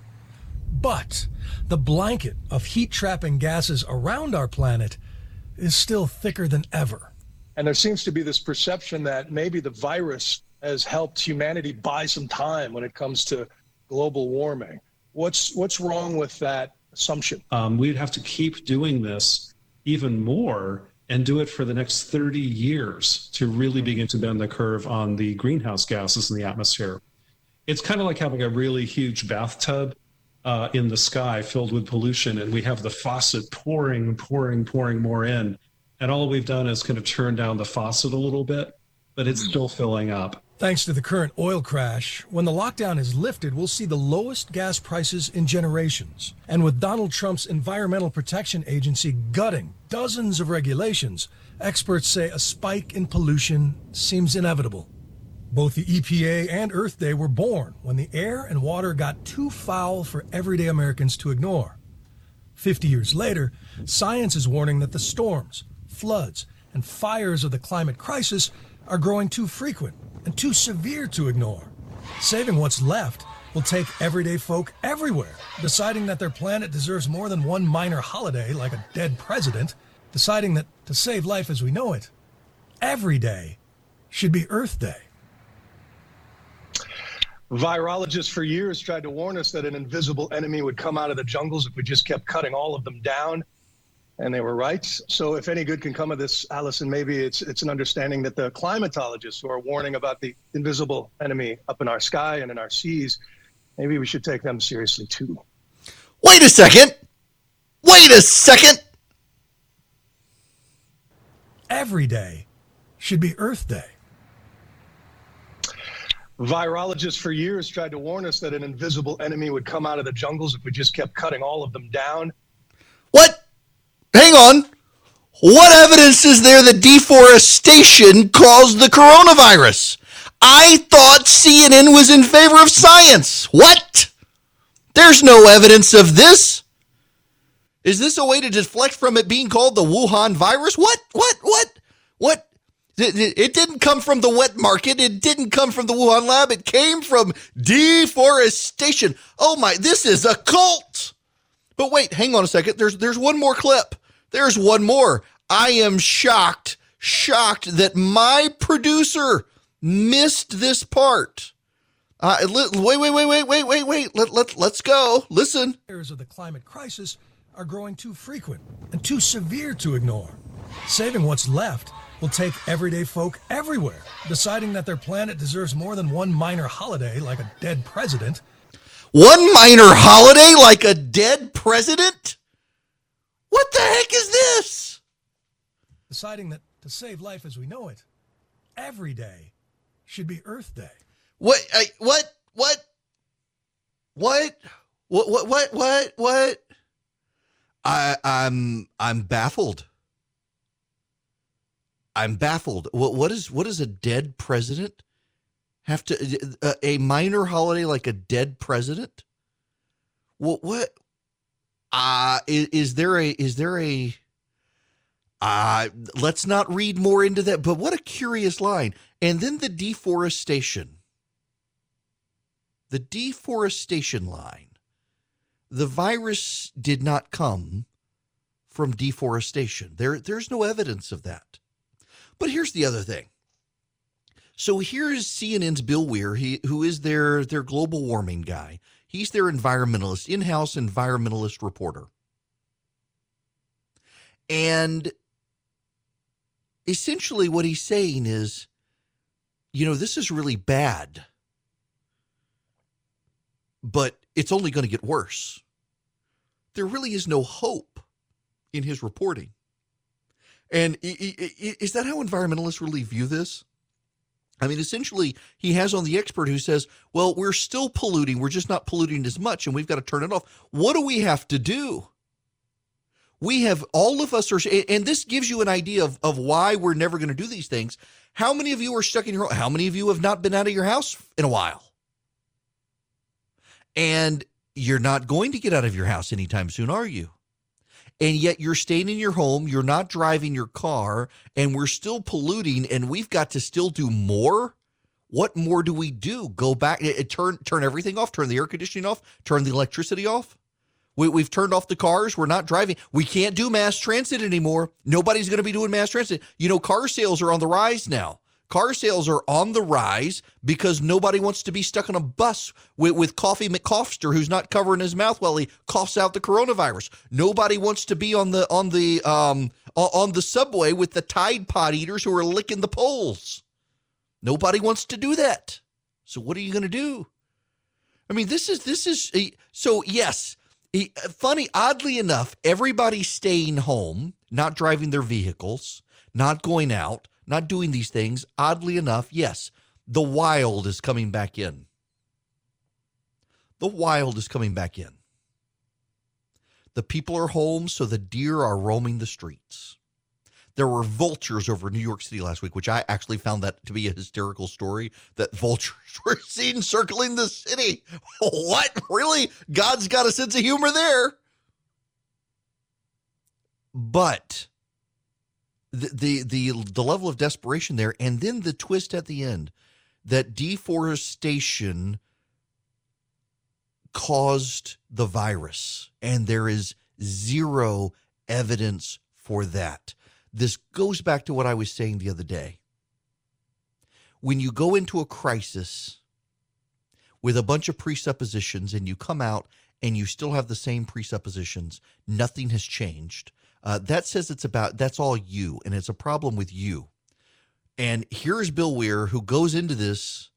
But the blanket of heat trapping gases around our planet is still thicker than ever. And there seems to be this perception that maybe the virus has helped humanity buy some time when it comes to global warming. What's what's wrong with that assumption? Um, we'd have to keep doing this even more and do it for the next 30 years to really begin to bend the curve on the greenhouse gases in the atmosphere. It's kind of like having a really huge bathtub uh, in the sky filled with pollution, and we have the faucet pouring, pouring, pouring more in. And all we've done is kind of turn down the faucet a little bit, but it's still filling up. Thanks to the current oil crash, when the lockdown is lifted, we'll see the lowest gas prices in generations. And with Donald Trump's Environmental Protection Agency gutting dozens of regulations, experts say a spike in pollution seems inevitable. Both the EPA and Earth Day were born when the air and water got too foul for everyday Americans to ignore. 50 years later, science is warning that the storms, floods, and fires of the climate crisis are growing too frequent and too severe to ignore. Saving what's left will take everyday folk everywhere, deciding that their planet deserves more than one minor holiday like a dead president, deciding that to save life as we know it, every day should be Earth Day. Virologists for years tried to warn us that an invisible enemy would come out of the jungles if we just kept cutting all of them down and they were right. So, if any good can come of this, Allison, maybe it's it's an understanding that the climatologists who are warning about the invisible enemy up in our sky and in our seas, maybe we should take them seriously too. Wait a second. Wait a second. Every day should be Earth Day. Virologists for years tried to warn us that an invisible enemy would come out of the jungles if we just kept cutting all of them down. What? Hang on. What evidence is there that deforestation caused the coronavirus? I thought CNN was in favor of science. What? There's no evidence of this. Is this a way to deflect from it being called the Wuhan virus? What? What? What? What? It didn't come from the wet market. It didn't come from the Wuhan lab. It came from deforestation. Oh my, this is a cult. But wait, hang on a second. There's there's one more clip. There's one more. I am shocked, shocked that my producer missed this part. Uh, wait, wait, wait, wait, wait, wait, wait. Let, let, let's go. Listen. Of the climate crisis are growing too frequent and too severe to ignore. Saving what's left will take everyday folk everywhere, deciding that their planet deserves more than one minor holiday like a dead president. One minor holiday like a dead president? What the heck is this? Deciding that to save life as we know it, every day should be Earth Day. What? I, what? What? What? What? What? What? What? What? I, I'm I'm baffled. I'm baffled. What what is what is a dead president have to a, a minor holiday like a dead president? What what uh is, is there a is there a uh let's not read more into that but what a curious line. And then the deforestation. The deforestation line. The virus did not come from deforestation. There there's no evidence of that. But here's the other thing. So here's CNN's Bill Weir, he, who is their their global warming guy. He's their environmentalist, in house environmentalist reporter. And essentially, what he's saying is, you know, this is really bad, but it's only going to get worse. There really is no hope in his reporting. And is that how environmentalists really view this? I mean, essentially, he has on the expert who says, well, we're still polluting. We're just not polluting as much, and we've got to turn it off. What do we have to do? We have all of us are, and this gives you an idea of, of why we're never going to do these things. How many of you are stuck in your How many of you have not been out of your house in a while? And you're not going to get out of your house anytime soon, are you? And yet you're staying in your home, you're not driving your car, and we're still polluting, and we've got to still do more. What more do we do? Go back, it, turn turn everything off, turn the air conditioning off, turn the electricity off. We, we've turned off the cars. We're not driving. We can't do mass transit anymore. Nobody's going to be doing mass transit. You know, car sales are on the rise now. Car sales are on the rise because nobody wants to be stuck on a bus with, with Coffee McCoffster who's not covering his mouth while he coughs out the coronavirus. Nobody wants to be on the on the um on the subway with the Tide Pod eaters who are licking the poles. Nobody wants to do that. So what are you going to do? I mean, this is this is so yes. Funny, oddly enough, everybody's staying home, not driving their vehicles, not going out not doing these things, oddly enough, yes, The wild is coming back in. The wild is coming back in. The people are home, so the deer are roaming the streets. There were vultures over New York City last week, which I actually found that to be a hysterical story that vultures were seen circling the city. What? Really? God's got a sense of humor there. But the, the the level of desperation there and then the twist at the end that deforestation caused the virus and there is zero evidence for that this goes back to what I was saying the other day. When you go into a crisis with a bunch of presuppositions and you come out and you still have the same presuppositions, nothing has changed. Uh, that says it's about that's all you, and it's a problem with you. And here's Bill Weir who goes into this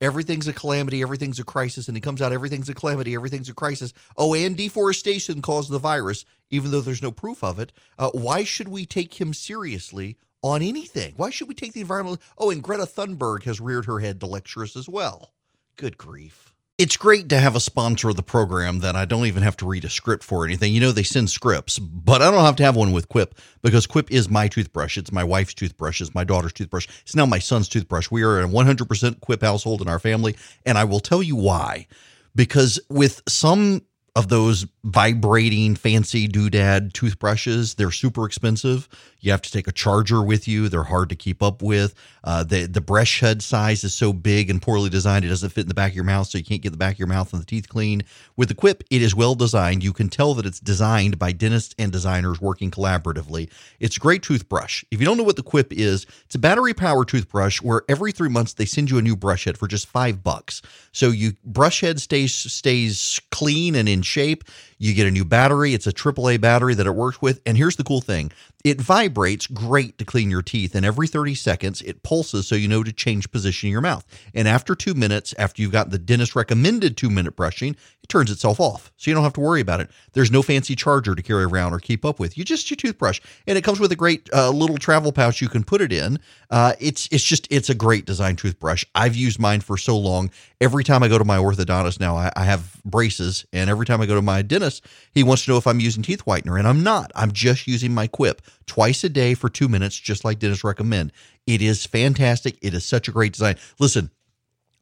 everything's a calamity, everything's a crisis, and he comes out, everything's a calamity, everything's a crisis. Oh, and deforestation caused the virus, even though there's no proof of it. Uh, why should we take him seriously on anything? Why should we take the environmental? Oh, and Greta Thunberg has reared her head to lecture us as well. Good grief. It's great to have a sponsor of the program that I don't even have to read a script for anything. You know, they send scripts, but I don't have to have one with Quip because Quip is my toothbrush. It's my wife's toothbrush. It's my daughter's toothbrush. It's now my son's toothbrush. We are a 100% Quip household in our family. And I will tell you why. Because with some of those vibrating fancy doodad toothbrushes. They're super expensive. You have to take a charger with you. They're hard to keep up with. Uh, the the brush head size is so big and poorly designed, it doesn't fit in the back of your mouth, so you can't get the back of your mouth and the teeth clean. With the Quip, it is well designed. You can tell that it's designed by dentists and designers working collaboratively. It's a great toothbrush. If you don't know what the Quip is, it's a battery powered toothbrush where every three months they send you a new brush head for just five bucks. So you brush head stays stays clean and in shape. You get a new battery. It's a AAA battery that it works with. And here's the cool thing it vibrates great to clean your teeth. And every 30 seconds, it pulses so you know to change position in your mouth. And after two minutes, after you've got the dentist recommended two minute brushing, it turns itself off. So you don't have to worry about it. There's no fancy charger to carry around or keep up with. You just your toothbrush. And it comes with a great uh, little travel pouch you can put it in. Uh, it's, it's just, it's a great design toothbrush. I've used mine for so long. Every time I go to my orthodontist now, I, I have braces. And every time I go to my dentist, he wants to know if I'm using teeth whitener, and I'm not. I'm just using my Quip twice a day for two minutes, just like Dennis recommend. It is fantastic. It is such a great design. Listen,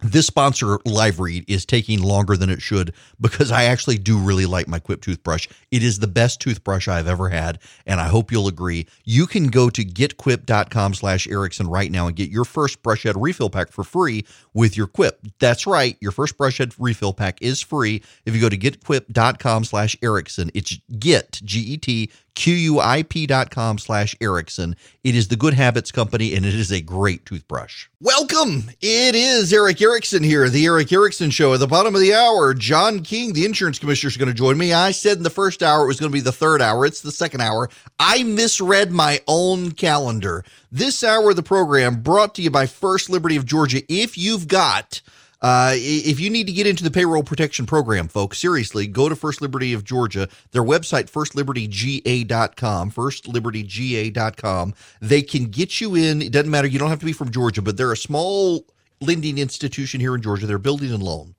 this sponsor live read is taking longer than it should because I actually do really like my Quip toothbrush. It is the best toothbrush I've ever had, and I hope you'll agree. You can go to getquip.com slash Erickson right now and get your first brush head refill pack for free with your Quip. That's right, your first brush head refill pack is free if you go to getquip.com slash Erickson. It's get, G-E-T, QUIP.com slash Erickson. It is the Good Habits Company, and it is a great toothbrush. Welcome. It is Erick Erickson here, the Erick Erickson Show. At the bottom of the hour, John King, the insurance commissioner, is going to join me. I said in the first hour it was going to be the third hour. It's the second hour. I misread my own calendar. This hour of the program brought to you by First Liberty of Georgia. If you've got uh, if you need to get into the payroll protection program, folks, seriously, go to First Liberty of Georgia. Their website, firstlibertyga.com, firstlibertyga.com. They can get you in. It doesn't matter. You don't have to be from Georgia, but they're a small lending institution here in Georgia. They're building and loan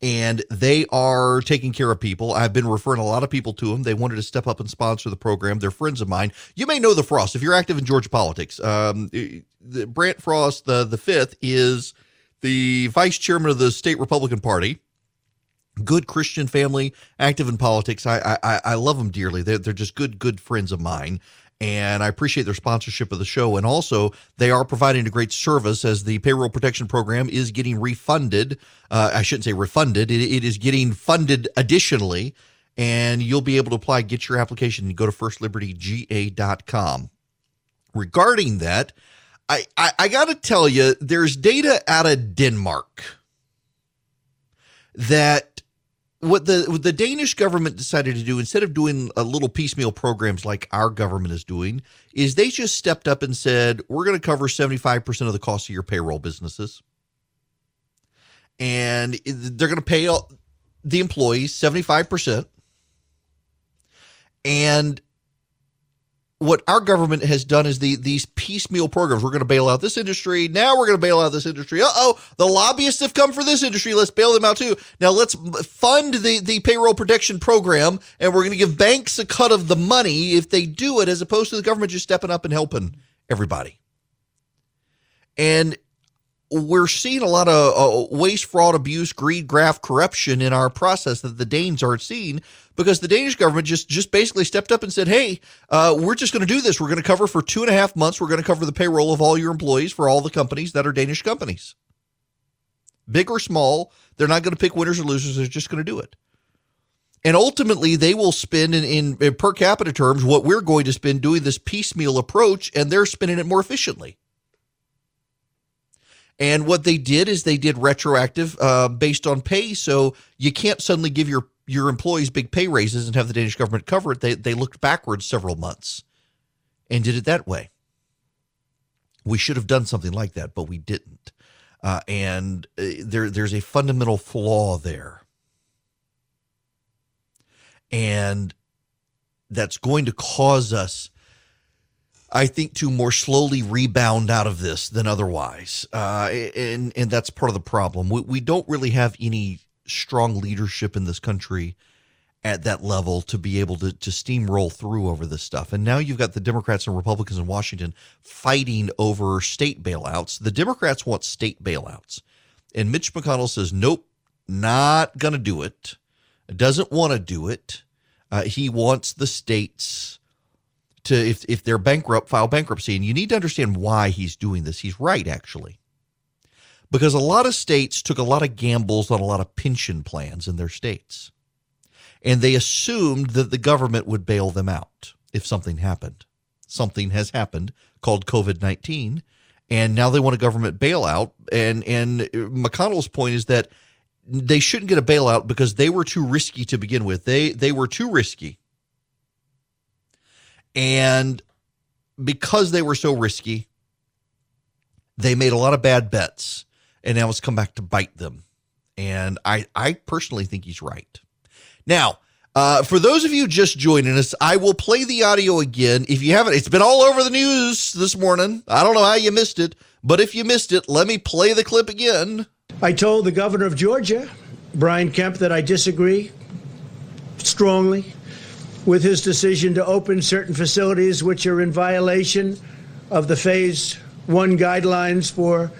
and they are taking care of people. I've been referring a lot of people to them. They wanted to step up and sponsor the program. They're friends of mine. You may know the Frost if you're active in Georgia politics. Um, the, Brant Frost, the the fifth, is the vice chairman of the state Republican Party. Good Christian family, active in politics. I I, I love them dearly. They're, they're just good good friends of mine and I appreciate their sponsorship of the show. And also, they are providing a great service as the payroll protection program is getting refunded. Uh, I shouldn't say refunded; it, it is getting funded additionally, and you'll be able to apply. Get your application and go to firstlibertyga.com. Regarding that, I, I, got to tell you, there's data out of Denmark that what the what the Danish government decided to do instead of doing a little piecemeal programs like our government is doing is they just stepped up and said we're going to cover 75% of the cost of your payroll businesses. And they're going to pay the employees 75% and what our government has done is the these piecemeal programs. We're going to bail out this industry. Now we're going to bail out this industry. Uh oh, the lobbyists have come for this industry. Let's bail them out too. Now let's fund the the payroll protection program, and we're going to give banks a cut of the money if they do it, as opposed to the government just stepping up and helping everybody. And we're seeing a lot of uh, waste, fraud, abuse, greed, graft, corruption in our process that the Danes aren't seeing because the Danish government just just basically stepped up and said, "Hey, uh, we're just going to do this. We're going to cover for two and a half months. We're going to cover the payroll of all your employees for all the companies that are Danish companies, big or small. They're not going to pick winners or losers. They're just going to do it." And ultimately, they will spend in, in, in per capita terms what we're going to spend doing this piecemeal approach, and they're spending it more efficiently. And what they did is they did retroactive uh, based on pay. So you can't suddenly give your your employees big pay raises and have the Danish government cover it. They they looked backwards several months and did it that way. We should have done something like that, but we didn't. Uh, and uh, there there's a fundamental flaw there, and that's going to cause us I think, to more slowly rebound out of this than otherwise. Uh, and, and that's part of the problem. We, we don't really have any strong leadership in this country at that level to be able to, to steamroll through over this stuff. And now you've got the Democrats and Republicans in Washington fighting over state bailouts. The Democrats want state bailouts. And Mitch McConnell says, nope, not going to do it. Doesn't want to do it. Uh, he wants the states to if if they're bankrupt, file bankruptcy. And you need to understand why he's doing this. He's right, actually. Because a lot of states took a lot of gambles on a lot of pension plans in their states. And they assumed that the government would bail them out if something happened. Something has happened called COVID 19. And now they want a government bailout. And, and McConnell's point is that they shouldn't get a bailout because they were too risky to begin with. They, they were too risky and because they were so risky, they made a lot of bad bets, and now it's come back to bite them. And I, I personally think he's right. Now, uh, for those of you just joining us, I will play the audio again. If you haven't, it's been all over the news this morning. I don't know how you missed it, but if you missed it, let me play the clip again. I told the governor of Georgia, Brian Kemp, that I disagree strongly with his decision to open certain facilities which are in violation of the phase one guidelines for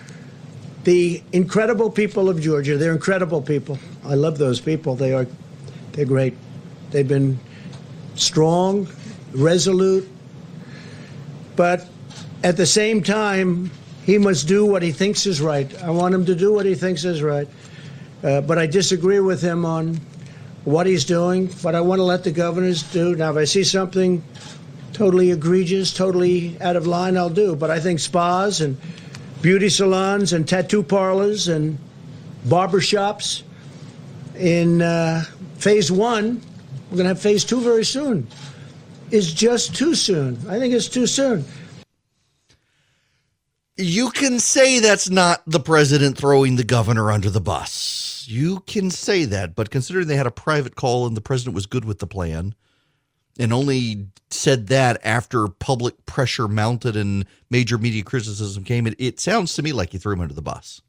the incredible people of Georgia. They're incredible people. I love those people. They are they're great. They've been strong, resolute, but at the same time, he must do what he thinks is right. I want him to do what he thinks is right. Uh, but I disagree with him on what he's doing, but I want to let the governors do. Now, if I see something totally egregious, totally out of line, I'll do. But I think spas and beauty salons and tattoo parlors and barber shops in uh, phase one, we're going to have phase two very soon, is just too soon. I think it's too soon. You can say that's not the president throwing the governor under the bus you can say that, but considering they had a private call and the president was good with the plan and only said that after public pressure mounted and major media criticism came, it, it sounds to me like you threw him under the bus.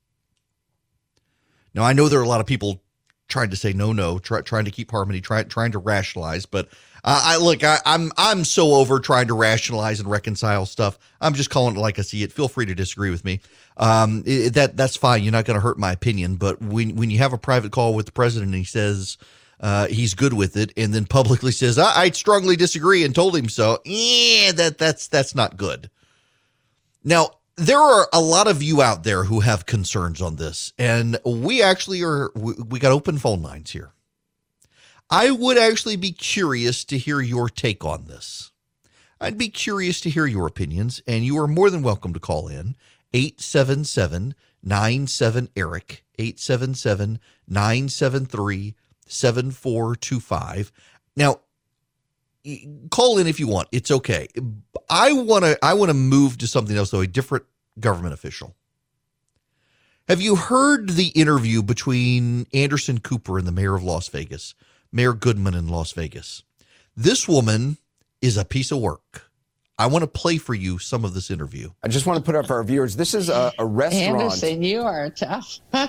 Now, I know there are a lot of people trying to say no, no, try, trying to keep harmony, try, trying to rationalize, but uh, I look, I, I'm I'm so over trying to rationalize and reconcile stuff. I'm just calling it like I see it. Feel free to disagree with me. Um, it, that that's fine. You're not going to hurt my opinion. But when when you have a private call with the president, and he says uh, he's good with it, and then publicly says I, I strongly disagree and told him so. Yeah, that that's that's not good. Now there are a lot of you out there who have concerns on this, and we actually are. We, we got open phone lines here. I would actually be curious to hear your take on this. I'd be curious to hear your opinions, and you are more than welcome to call in 877 97 Erick, 877 973 7425. Now, call in if you want. It's okay. I want to I want to move to something else though, a different government official. Have you heard the interview between Anderson Cooper and the mayor of Las Vegas? Mayor Goodman in Las Vegas. This woman is a piece of work. I want to play for you some of this interview. I just want to put up for our viewers. This is a, a restaurant. Anderson, you are tough. no,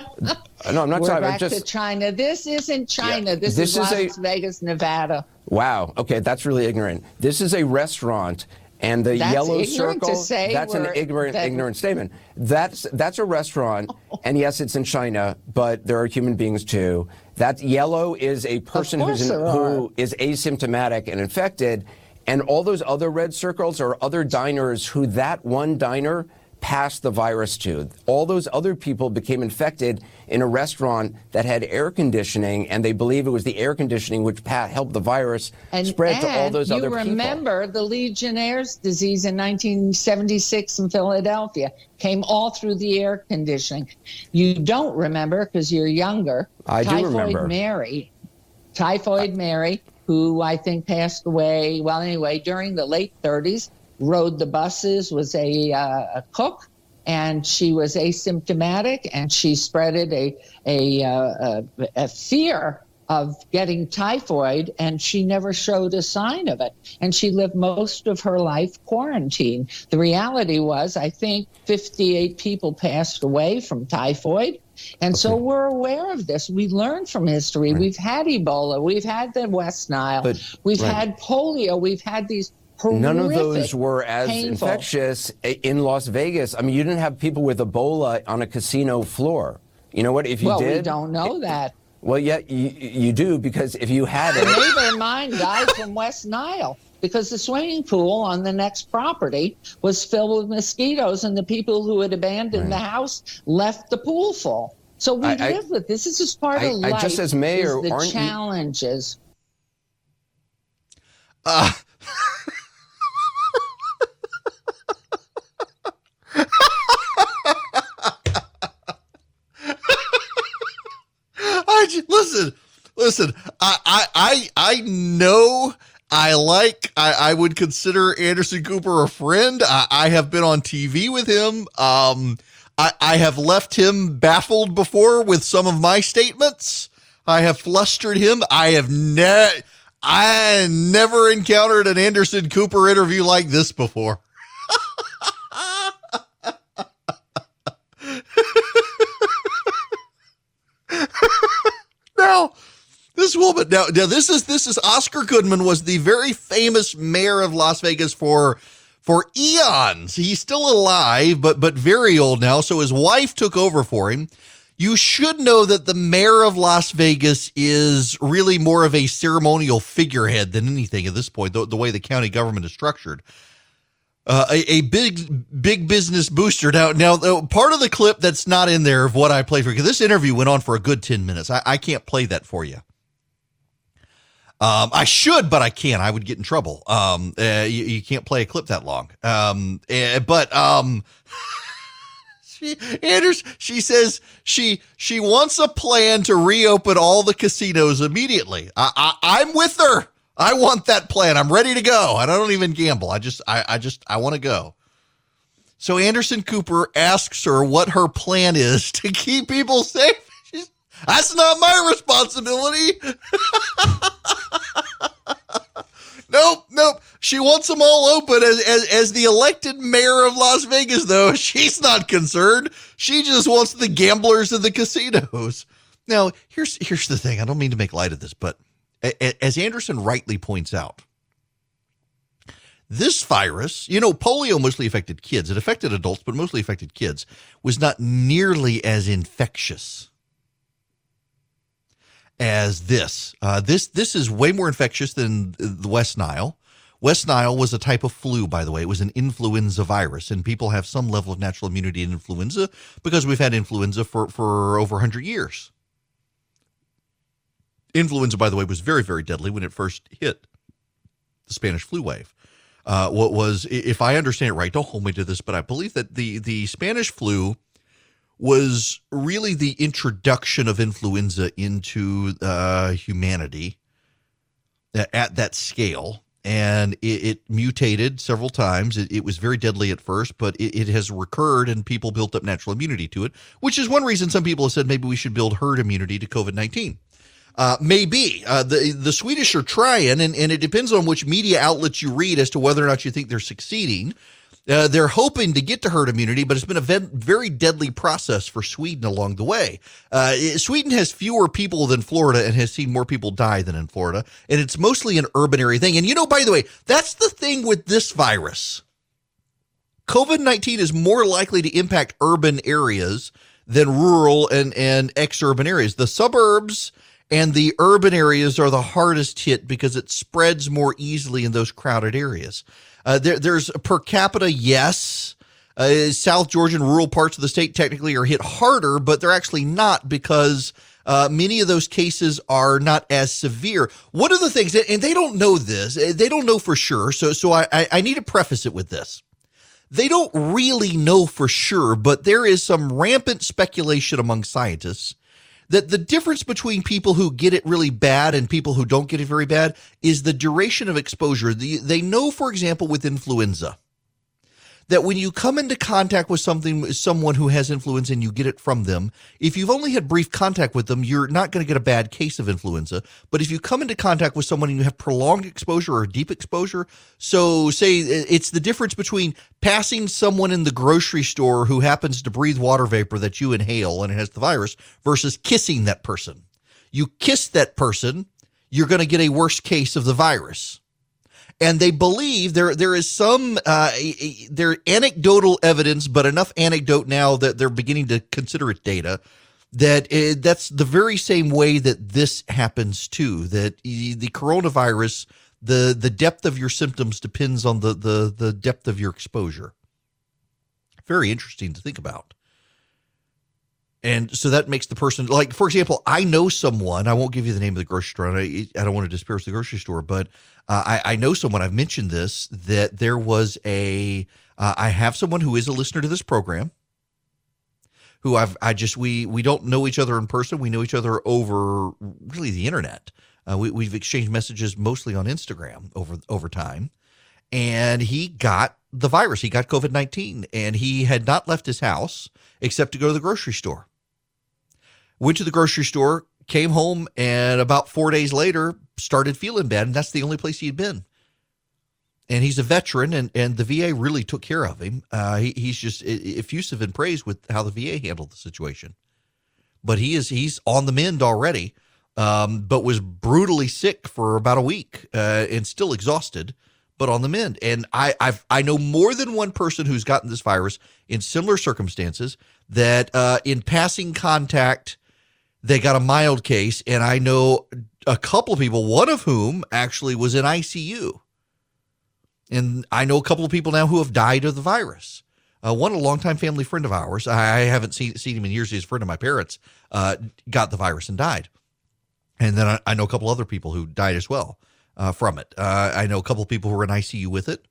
I'm not We're talking. back I'm just to China. This isn't China. Yeah. This, This is, is a- Las Vegas, Nevada. wow. Okay, that's really ignorant. This is a restaurant. And the That's yellow circle, say that's an ignorant, that- ignorant statement. That's that's a restaurant, and yes, it's in China, but there are human beings too. That yellow is a person who's in, who is asymptomatic and infected, and all those other red circles are other diners who that one diner passed the virus to. All those other people became infected in a restaurant that had air conditioning, and they believe it was the air conditioning which helped the virus And, spread to all those other people. You remember the Legionnaire's disease in 1976 in Philadelphia came all through the air conditioning. You don't remember because you're younger. I do Typhoid remember. Mary, Typhoid Mary, who I think passed away. Well, anyway, during the late 30s, rode the buses, was a, uh, a cook, and she was asymptomatic, and she spreaded a a, uh, a, a fear of getting typhoid, and she never showed a sign of it. And she lived most of her life quarantined. The reality was, I think 58 people passed away from typhoid. And so we're aware of this. We learn from history. We've had Ebola. We've had the West Nile. But- we've right. had polio. We've had these horrific, None of those were as painful- infectious in Las Vegas. I mean, you didn't have people with Ebola on a casino floor. You know what? If you Well, did, we don't know that. well, yeah, you, you do because if you had it, neighbor of mine died from West Nile because the swimming pool on the next property was filled with mosquitoes, and the people who had abandoned the house left the pool full. So we I- I- live with this. This is part I- of I life. just as mayor, the aren't you- challenges. Uh, I just, listen, listen. I, I, I, I know. I like. I, I would consider Anderson Cooper a friend. I, I have been on TV with him. Um, I, I have left him baffled before with some of my statements. I have flustered him. I have never. I never encountered an Anderson Cooper interview like this before. now, this woman now, now this is this is Oscar Goodman was the very famous mayor of Las Vegas for for eons. He's still alive, but but very old now. So his wife took over for him. You should know that the mayor of Las Vegas is really more of a ceremonial figurehead than anything at this point, the, the way the county government is structured. Uh, a, a big, big business booster. Now, now, part of the clip that's not in there of what I played for, because this interview went on for a good 10 minutes. I, I can't play that for you. Um, I should, but I can't. I would get in trouble. Um, uh, you, you can't play a clip that long. Um, eh, but, um, she, Anders, she says she she wants a plan to reopen all the casinos immediately. I, I I'm with her. I want that plan. I'm ready to go. And I don't even gamble. I just I, I just I want to go. So Anderson Cooper asks her what her plan is to keep people safe. That's not my responsibility. Nope, nope. She wants them all open as, as as the elected mayor of Las Vegas, though. She's not concerned. She just wants the gamblers and the casinos. Now, here's here's the thing. I don't mean to make light of this, but as Anderson rightly points out, this virus, you know, polio mostly affected kids. It affected adults, but mostly affected kids, was not nearly as infectious as this. Uh, this this is way more infectious than the West Nile. West Nile was a type of flu, by the way. It was an influenza virus, and people have some level of natural immunity to influenza because we've had influenza for, for over 100 years. Influenza, by the way, was very, very deadly when it first hit the Spanish flu wave. Uh, what was, if I understand it right, don't hold me to this, but I believe that the, the Spanish flu was really the introduction of influenza into uh, humanity at that scale. And it, it mutated several times. It, it, was very deadly at first, but it, it, has recurred and people built up natural immunity to it, which is one reason some people have said maybe we should build herd immunity to COVID 19. Uh, maybe uh, the the Swedish are trying, and, and it depends on which media outlets you read as to whether or not you think they're succeeding. Uh, they're hoping to get to herd immunity, but it's been a ve- very deadly process for Sweden along the way. Uh, Sweden has fewer people than Florida and has seen more people die than in Florida, and it's mostly an urban area thing. And you know, by the way, that's the thing with this virus. COVID 19 is more likely to impact urban areas than rural and, and ex urban areas. The suburbs and the urban areas are the hardest hit because it spreads more easily in those crowded areas. Uh, there, there's per capita, yes. Uh, South Georgian rural parts of the state technically are hit harder, but they're actually not because uh, many of those cases are not as severe. One of the things, and they don't know this, they don't know for sure. So, so I, I need to preface it with this. They don't really know for sure, but there is some rampant speculation among scientists that the difference between people who get it really bad and people who don't get it very bad is the duration of exposure. The, they know, for example, with influenza, that when you come into contact with something, someone who has influenza and you get it from them, if you've only had brief contact with them, you're not going to get a bad case of influenza. But if you come into contact with someone and you have prolonged exposure or deep exposure, so say it's the difference between passing someone in the grocery store who happens to breathe water vapor that you inhale and it has the virus versus kissing that person. You kiss that person, you're going to get a worse case of the virus and they believe there there is some uh, there anecdotal evidence, but enough anecdote now that they're beginning to consider it data. That it, that's the very same way that this happens too. That the coronavirus, the the depth of your symptoms depends on the the the depth of your exposure. Very interesting to think about. And so that makes the person like, for example, I know someone. I won't give you the name of the grocery store. I, I don't want to disparage the grocery store, but uh, I, I, know someone. I've mentioned this that there was a. Uh, I have someone who is a listener to this program. Who I've I just we we don't know each other in person. We know each other over really the internet. Uh, we, we've exchanged messages mostly on Instagram over over time, and he got the virus. He got COVID nineteen, and he had not left his house except to go to the grocery store went to the grocery store, came home, and about four days later started feeling bad. And that's the only place he'd been. And he's a veteran, and, and the VA really took care of him. Uh, he, he's just effusive in praise with how the VA handled the situation. But he is he's on the mend already, um, but was brutally sick for about a week uh, and still exhausted, but on the mend. And I I've, I know more than one person who's gotten this virus in similar circumstances that uh, in passing contact they got a mild case, and I know a couple of people, one of whom actually was in ICU. And I know a couple of people now who have died of the virus. Uh, one, a longtime family friend of ours, I haven't seen, seen him in years. He's a friend of my parents, uh, got the virus and died. And then I, I, know a couple other people who died as well uh, from it. Uh, I know a couple people who were in ICU with it.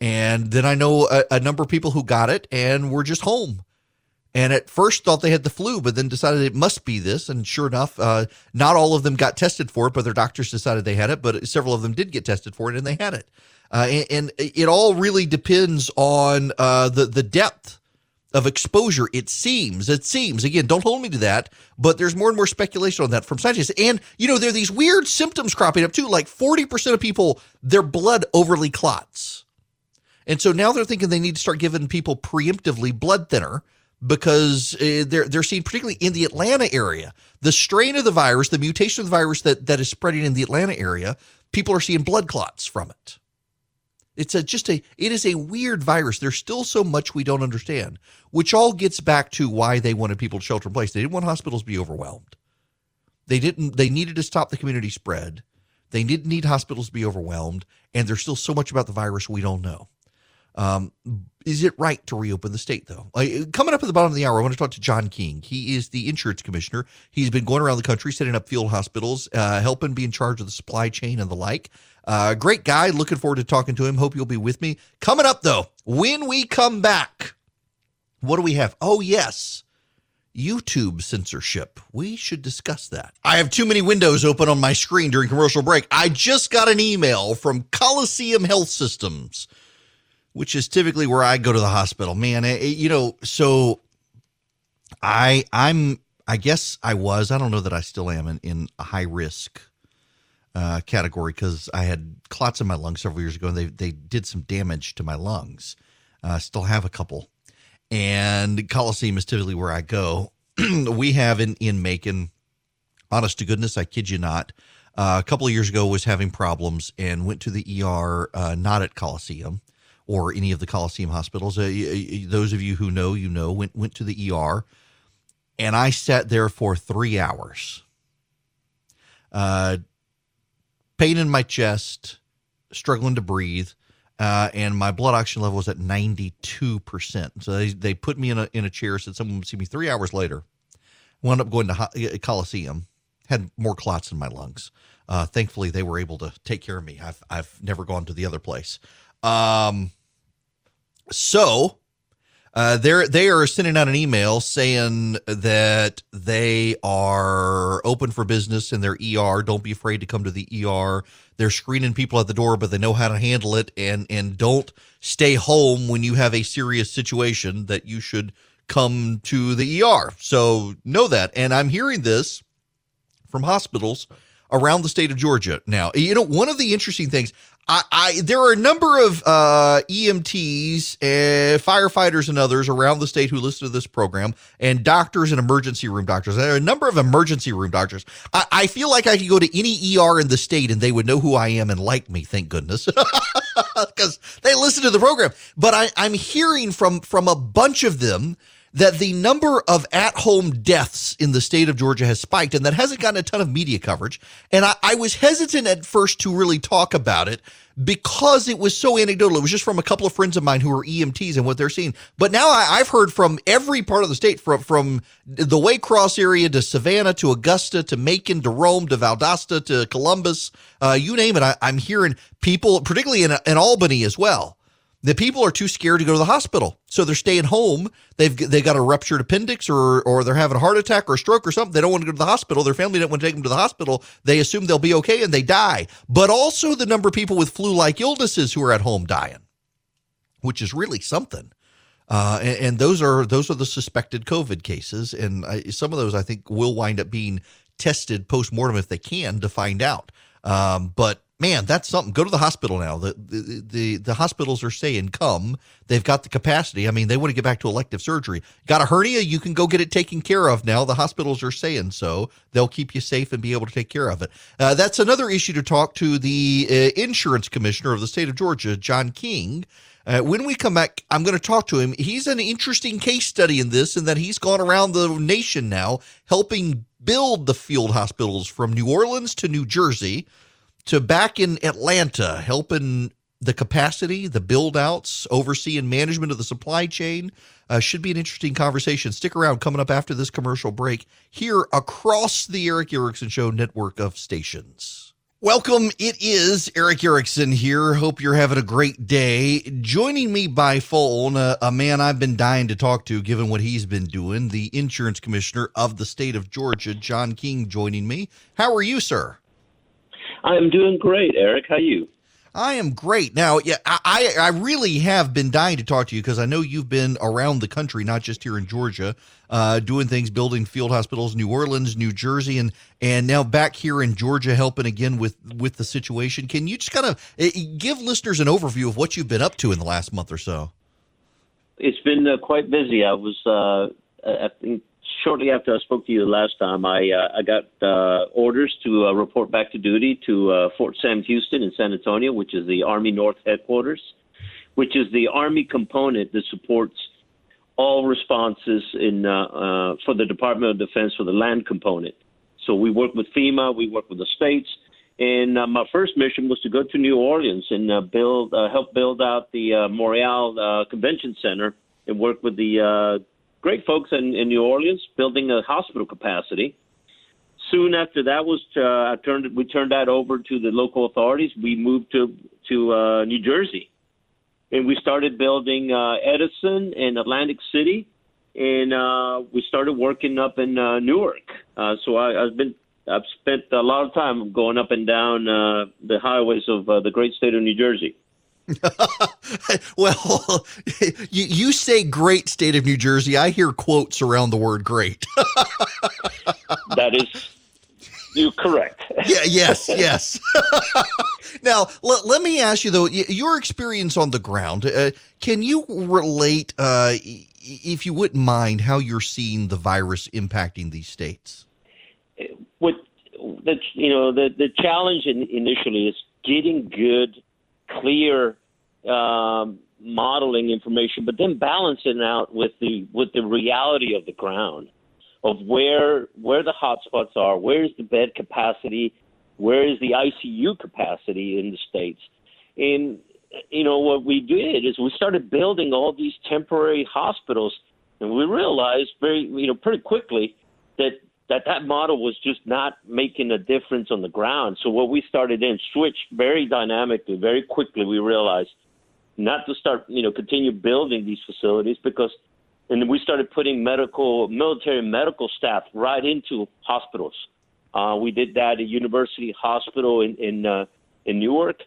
And then I know a, a number of people who got it and were just home and at first thought they had the flu, but then decided it must be this. And sure enough, uh, not all of them got tested for it, but their doctors decided they had it. But several of them did get tested for it, and they had it. Uh, and, and, it all really depends on uh, the the depth of exposure. It seems. It seems. Again, don't hold me to that. But there's more and more speculation on that from scientists. And you know, there are these weird symptoms cropping up too. Like 40% of people, their blood overly clots. And so now they're thinking they need to start giving people preemptively blood thinner because uh, they're they're seeing particularly in the Atlanta area the strain of the virus, the mutation of the virus that that is spreading in the Atlanta area. People are seeing blood clots from it. It's a just a it is a weird virus. There's still so much we don't understand, which all gets back to why they wanted people to shelter in place. They didn't want hospitals to be overwhelmed. They didn't. They needed to stop the community spread. They didn't need hospitals to be overwhelmed, and there's still so much about the virus we don't know. Um, is it right to reopen the state, though? Uh, coming up at the bottom of the hour, I want to talk to John King. He is the insurance commissioner. He's been going around the country setting up field hospitals, uh, helping be in charge of the supply chain and the like. Uh, great guy. Looking forward to talking to him. Hope you'll be with me. Coming up, though, when we come back, what do we have? Oh, yes. YouTube censorship. We should discuss that. I have too many windows open on my screen during commercial break. I just got an email from Coliseum Health Systems which is typically where I go to the hospital. Man, it, you know, so I I'm I guess I was. I don't know that I still am in, in a high risk uh, category because I had clots in my lungs several years ago, and they they did some damage to my lungs. Uh, I still have a couple, and Coliseum is typically where I go. we have in in Macon, honest to goodness, I kid you not. Uh, a couple of years ago, was having problems and went to the ER, uh, not at Coliseum or any of the Coliseum hospitals. Uh, those of you who know, you know, went went to the ER, and I sat there for three hours. Uh, pain in my chest, struggling to breathe, uh, and my blood oxygen level was at ninety two percent. So they, they put me in a in a chair, said someone would see me three hours later. Wound up going to uh, Coliseum, had more clots in my lungs. Uh, thankfully, they were able to take care of me. I've I've never gone to the other place. Um, so uh, they're they are sending out an email saying that they are open for business in their ER. Don't be afraid to come to the ER. They're screening people at the door, but they know how to handle it. And and don't stay home when you have a serious situation that you should come to the ER. So know that. And I'm hearing this from hospitals around the state of Georgia now. You know, one of the interesting things I, I, there are a number of uh, EMTs, uh, firefighters, and others around the state who listen to this program, and doctors and emergency room doctors. There are a number of emergency room doctors. I, I feel like I could go to any ER in the state and they would know who I am and like me. Thank goodness, because they listen to the program. But I, I'm hearing from from a bunch of them that the number of at home deaths in the state of Georgia has spiked and that hasn't gotten a ton of media coverage. And I, I, was hesitant at first to really talk about it because it was so anecdotal. It was just from a couple of friends of mine who are EMTs and what they're seeing. But now I, have heard from every part of the state, from, from the Waycross area to Savannah to Augusta to Macon to Rome to Valdosta to Columbus, uh, you name it. I, am hearing people, particularly in, in Albany as well the people are too scared to go to the hospital, so they're staying home. They've they got a ruptured appendix, or or they're having a heart attack or a stroke or something. They don't want to go to the hospital. Their family don't want to take them to the hospital. They assume they'll be okay and they die. But also the number of people with flu-like illnesses who are at home dying, which is really something. Uh, and, and, those are those are the suspected COVID cases, and I, some of those I think will wind up being tested post mortem if they can to find out. Um, but man, that's something. Go to the hospital now. The, the, the the hospitals are saying come. They've got the capacity. I mean, they want to get back to elective surgery. Got a hernia? You can go get it taken care of now. The hospitals are saying so. They'll keep you safe and be able to take care of it. Uh, that's another issue to talk to the uh, insurance commissioner of the state of Georgia, John King. Uh, when we come back, I'm going to talk to him. He's an interesting case study in this, in that he's gone around the nation now helping build the field hospitals from New Orleans to New Jersey to back in Atlanta, helping the capacity, the build outs, overseeing management of the supply chain. Uh, should be an interesting conversation. Stick around coming up after this commercial break here across the Erick Erickson Show network of stations. Welcome. It is Erick Erickson here. Hope you're having a great day. Joining me by phone, uh, a man I've been dying to talk to given what he's been doing, the insurance commissioner of the state of Georgia, John King, joining me. How are you, sir? I'm doing great, Erick. How are you? I am great. Now, yeah, I, I really have been dying to talk to you because I know you've been around the country, not just here in Georgia, uh, doing things, building field hospitals, New Orleans, New Jersey, and and now back here in Georgia, helping again with with the situation. Can you just kind of eh, give listeners an overview of what you've been up to in the last month or so? It's been uh, quite busy. I was, uh, I think, shortly after I spoke to you the last time, I uh, I got uh, orders to uh, report back to duty to uh, Fort Sam Houston in San Antonio, which is the Army North headquarters, which is the Army component that supports all responses in uh, uh, for the Department of Defense for the land component. So we work with FEMA, we work with the states, and my first mission was to go to New Orleans and build help build out the Morial Convention Center and work with the great folks in, in New Orleans building a hospital capacity. Soon after that was uh, turned we turned that over to the local authorities. We moved to to uh, New Jersey, and we started building uh, Edison and Atlantic City, and uh, we started working up in uh, Newark. Uh, so I, I've been I've spent a lot of time going up and down uh, the highways of uh, the great state of New Jersey. well, you, you say great state of New Jersey. I hear quotes around the word great. that is you're correct. yeah, yes, yes. now, let, let me ask you though, your experience on the ground. Uh, can you relate, uh, if you wouldn't mind, how you're seeing the virus impacting these states? What the you know the the challenge in, initially is getting good, clear um, modeling information, but then balancing out with the with the reality of the ground of where where the hotspots are, where is the bed capacity, where is the ICU capacity in the states. And you know what we did is we started building all these temporary hospitals, and we realized very you know pretty quickly that that that model was just not making a difference on the ground. So what we started in switched very dynamically, very quickly. We realized not to start you know continue building these facilities because and we started putting medical, military medical staff right into hospitals. Uh, we did that at University Hospital in in, uh, in Newark,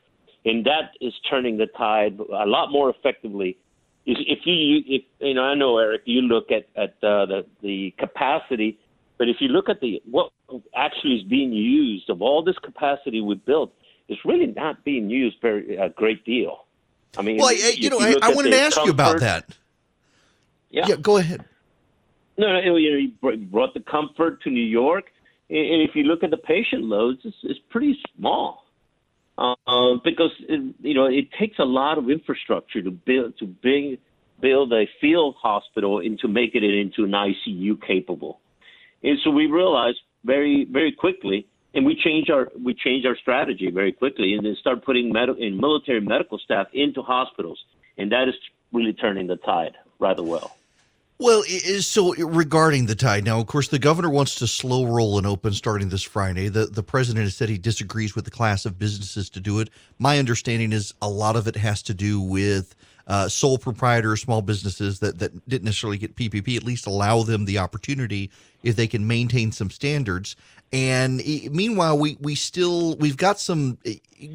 and that is turning the tide a lot more effectively. If you, if you know, I know Erick, you look at at uh, the the capacity, but if you look at the what actually is being used of all this capacity we built, it's really not being used very a great deal. I mean, well, you know, you I, I wanted to ask comfort, you about that. Yeah. Yeah, go ahead. No, no, you know, he brought the comfort to New York, and if you look at the patient loads, it's, it's pretty small. Uh, because it, you know it takes a lot of infrastructure to build to bring, build a field hospital and to make it into an ICU capable. And so we realized very very quickly, and we changed our we changed our strategy very quickly, and then start putting med- in military medical staff into hospitals, and that is really turning the tide rather well. Well, so regarding the tide now, of course, the governor wants to slow roll and open starting this Friday. The the president has said he disagrees with the class of businesses to do it. My understanding is a lot of it has to do with uh, sole proprietors, small businesses that that didn't necessarily get PPP. At least allow them the opportunity if they can maintain some standards. And meanwhile, we we still we've got some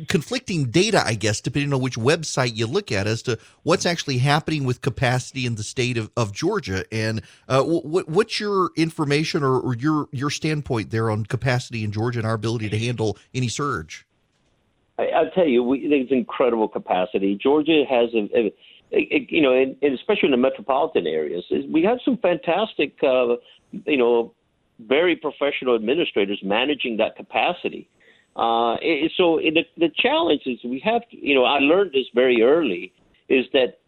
conflicting data, I guess, depending on which website you look at, as to what's actually happening with capacity in the state of, of Georgia. And uh, what what's your information or, or your your standpoint there on capacity in Georgia and our ability to handle any surge? I, will tell you, we, there's incredible capacity. Georgia has a, a, you know, and especially in the metropolitan areas, we have some fantastic, uh, you know, very professional administrators managing that capacity. Uh, so the, the challenge is we have to, you know, I learned this very early, is that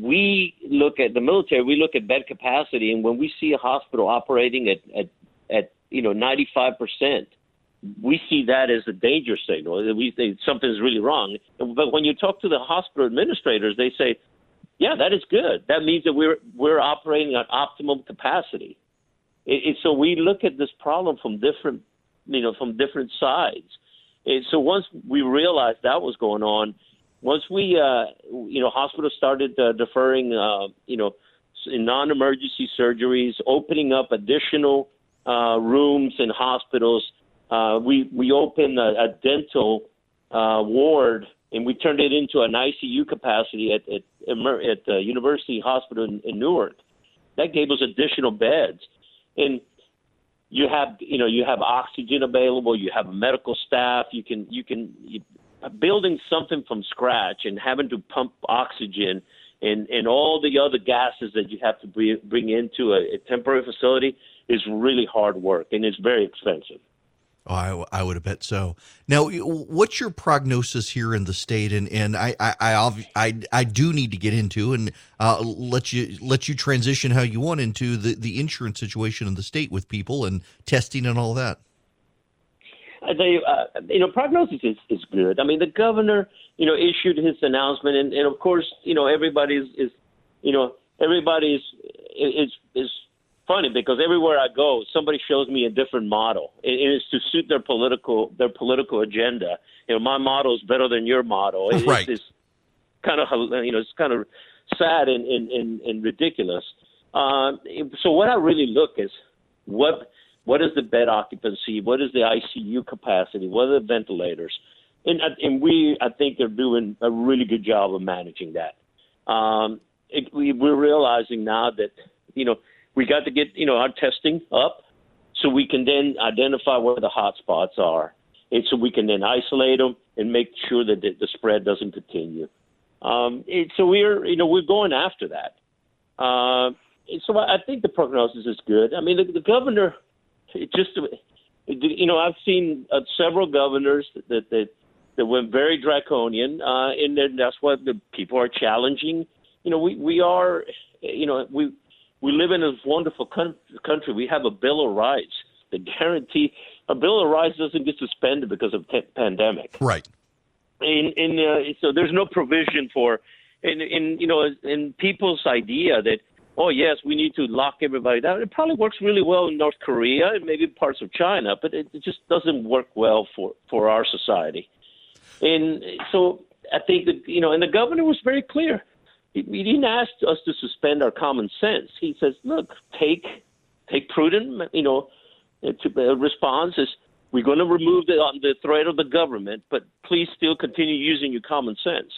we look at the military, we look at bed capacity, and when we see a hospital operating at, at, at you know, 95 percent, we see that as a danger signal. We think something's really wrong. But when you talk to the hospital administrators, they say, "Yeah, that is good. That means that we're we're operating at optimum capacity." It, it, so we look at this problem from different, you know, from different sides. And so once we realized that was going on, once we, uh, you know, hospitals started uh, deferring, uh, you know, non-emergency surgeries, opening up additional uh, rooms in hospitals. Uh, we we opened a, a dental uh, ward and we turned it into an ICU capacity at at, at the University Hospital in, in Newark. That gave us additional beds and you have you know you have oxygen available you have medical staff you can you can you, building something from scratch and having to pump oxygen and and all the other gases that you have to bring into a, a temporary facility is really hard work and it's very expensive Oh, I, I would have bet so. Now, what's your prognosis here in the state? And and I I I, I, do need to get into and uh, let you let you transition how you want into the the insurance situation in the state with people and testing and all that. I uh, you know, prognosis is, is good. I mean, the governor, you know, issued his announcement, and, and of course, you know, everybody's is, you know, everybody's is is funny because everywhere I go, somebody shows me a different model. It, it is to suit their political their political agenda. You know, my model is better than your model. It, right. It's, it's kind of you know it's kind of sad and and, and, and ridiculous. Uh, so what I really look is what what is the bed occupancy? What is the ICU capacity? What are the ventilators? and and we I think they're doing a really good job of managing that. Um, it, we, we're realizing now that you know we got to get you know our testing up, so we can then identify where the hot spots are, and so we can then isolate them and make sure that the, spread doesn't continue. Um, so we're you know we're going after that. Uh, so I think the prognosis is good. I mean the, the governor, just you know I've seen uh, several governors that that that went very draconian, uh, and that's what the people are challenging. You know, we we are, you know, we we live in a wonderful country. We have a Bill of Rights that guarantee a Bill of Rights doesn't get suspended because of t- pandemic. Right. And, and uh, so there's no provision for, and, and you know, in people's idea that oh yes, we need to lock everybody down. It probably works really well in North Korea and maybe parts of China, but it, it just doesn't work well for for our society. And so I think that, you know, and the governor was very clear. He, he didn't ask us to suspend our common sense. He says, look, take take prudent, you know, uh, uh, responses. We're going to remove the, um, the threat of the government, but please still continue using your common sense.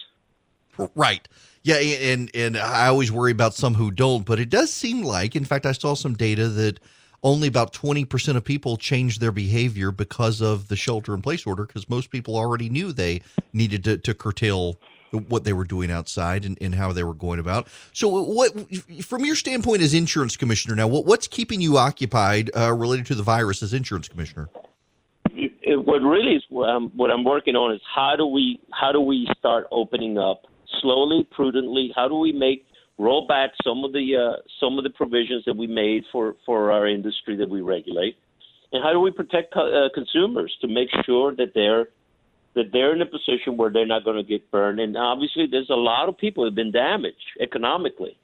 Right. Yeah, and and I always worry about some who don't, but it does seem like, in fact, I saw some data that only about 20% of people changed their behavior because of the shelter in place order because most people already knew they needed to, to curtail what they were doing outside and, and how they were going about. So, what, from your standpoint as insurance commissioner now, what, what's keeping you occupied uh, related to the virus as insurance commissioner? what really is um, what I'm working on is how do we how do we start opening up slowly, prudently? How do we make roll back some of the uh, some of the provisions that we made for for our industry that we regulate, and how do we protect uh, consumers to make sure that they're that they're in a position where they're not going to get burned. And obviously, there's a lot of people have been damaged economically,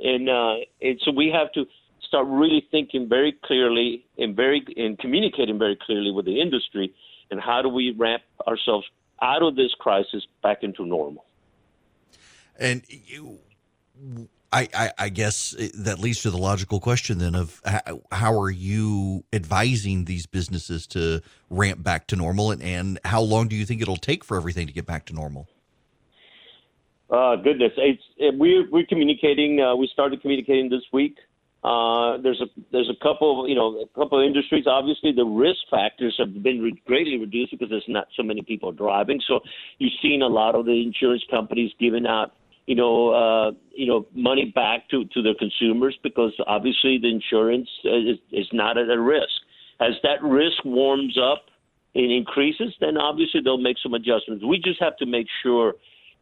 and uh, and so we have to start really thinking very clearly and very and communicating very clearly with the industry, and how do we ramp ourselves out of this crisis back into normal. And you, I, I, I, guess that leads to the logical question then of how, are you advising these businesses to ramp back to normal and, and how long do you think it'll take for everything to get back to normal? Uh, goodness, it's, it, we're, we're communicating. Uh, we started communicating this week. Uh, there's a there's a couple of, you know a couple of industries. Obviously, the risk factors have been re- greatly reduced because there's not so many people driving. So you've seen a lot of the insurance companies giving out you know, uh, you know, money back to, to the consumers because obviously the insurance is, is not at a risk. As that risk warms up and increases, then obviously they'll make some adjustments. We just have to make sure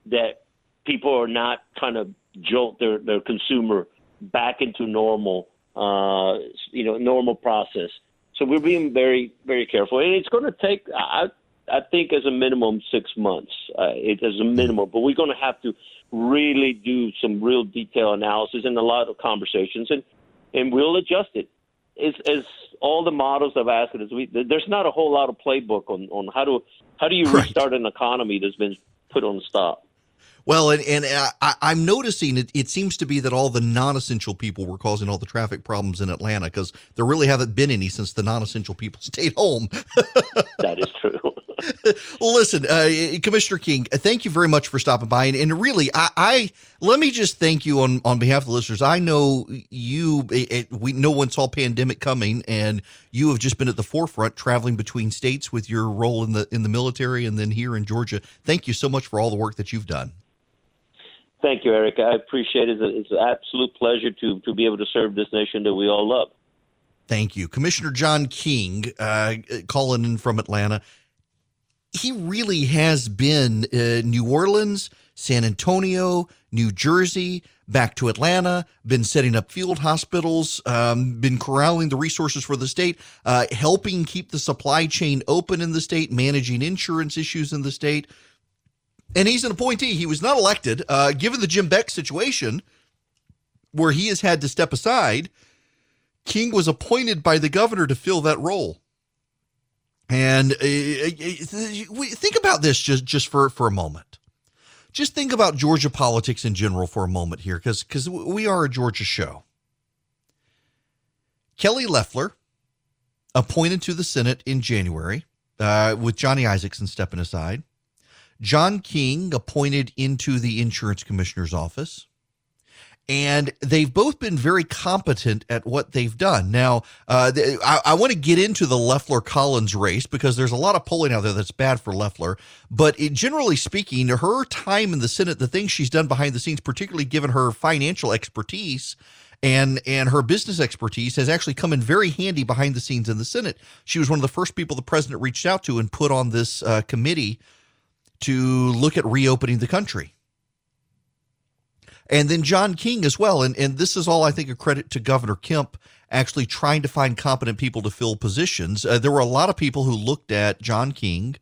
that people are not trying to jolt their, their consumer back into normal, uh, you know, normal process. So we're being very, very careful, and it's going to take. I, I think as a minimum six months. Uh, it as a minimum, but we're going to have to really do some real detail analysis and a lot of conversations, and and we'll adjust it. As, as all the models I've asked it, is we, there's not a whole lot of playbook on, on how to how do you restart right. an economy that's been put on stop. Well, and, and I, am noticing it, it seems to be that all the non essential people were causing all the traffic problems in Atlanta because there really haven't been any since the non essential people stayed home. that is true. well, listen, uh, Commissioner King, thank you very much for stopping by. And, and really, I, I, let me just thank you on, on behalf of the listeners. I know you, it, it, we no one saw pandemic coming, and you have just been at the forefront, traveling between states with your role in the in the military, and then here in Georgia. Thank you so much for all the work that you've done. Thank you, Erick. I appreciate it. It's an absolute pleasure to to be able to serve this nation that we all love. Thank you, Commissioner John King, uh, calling in from Atlanta. He really has been uh, New Orleans, San Antonio, New Jersey, back to Atlanta, been setting up field hospitals, um, been corralling the resources for the state, uh, helping keep the supply chain open in the state, managing insurance issues in the state and he's an appointee. He was not elected. Uh, given the Jim Beck situation, where he has had to step aside, King was appointed by the governor to fill that role. And uh, uh, think about this just, just for, for a moment. Just think about Georgia politics in general for a moment here, because because we are a Georgia show. Kelly Loeffler, appointed to the Senate in January, uh, with Johnny Isakson stepping aside. John King appointed into the insurance commissioner's office. And they've both been very competent at what they've done. Now, uh, I, I want to get into the Loeffler Collins race because there's a lot of polling out there that's bad for Loeffler. But it, generally speaking, her time in the Senate, the things she's done behind the scenes, particularly given her financial expertise, and and her business expertise has actually come in very handy behind the scenes in the Senate. She was one of the first people the president reached out to and put on this uh, committee to look at reopening the country. And then John King as well. And, and this is all, I think, a credit to Governor Kemp actually trying to find competent people to fill positions. Uh, there were a lot of people who looked at John King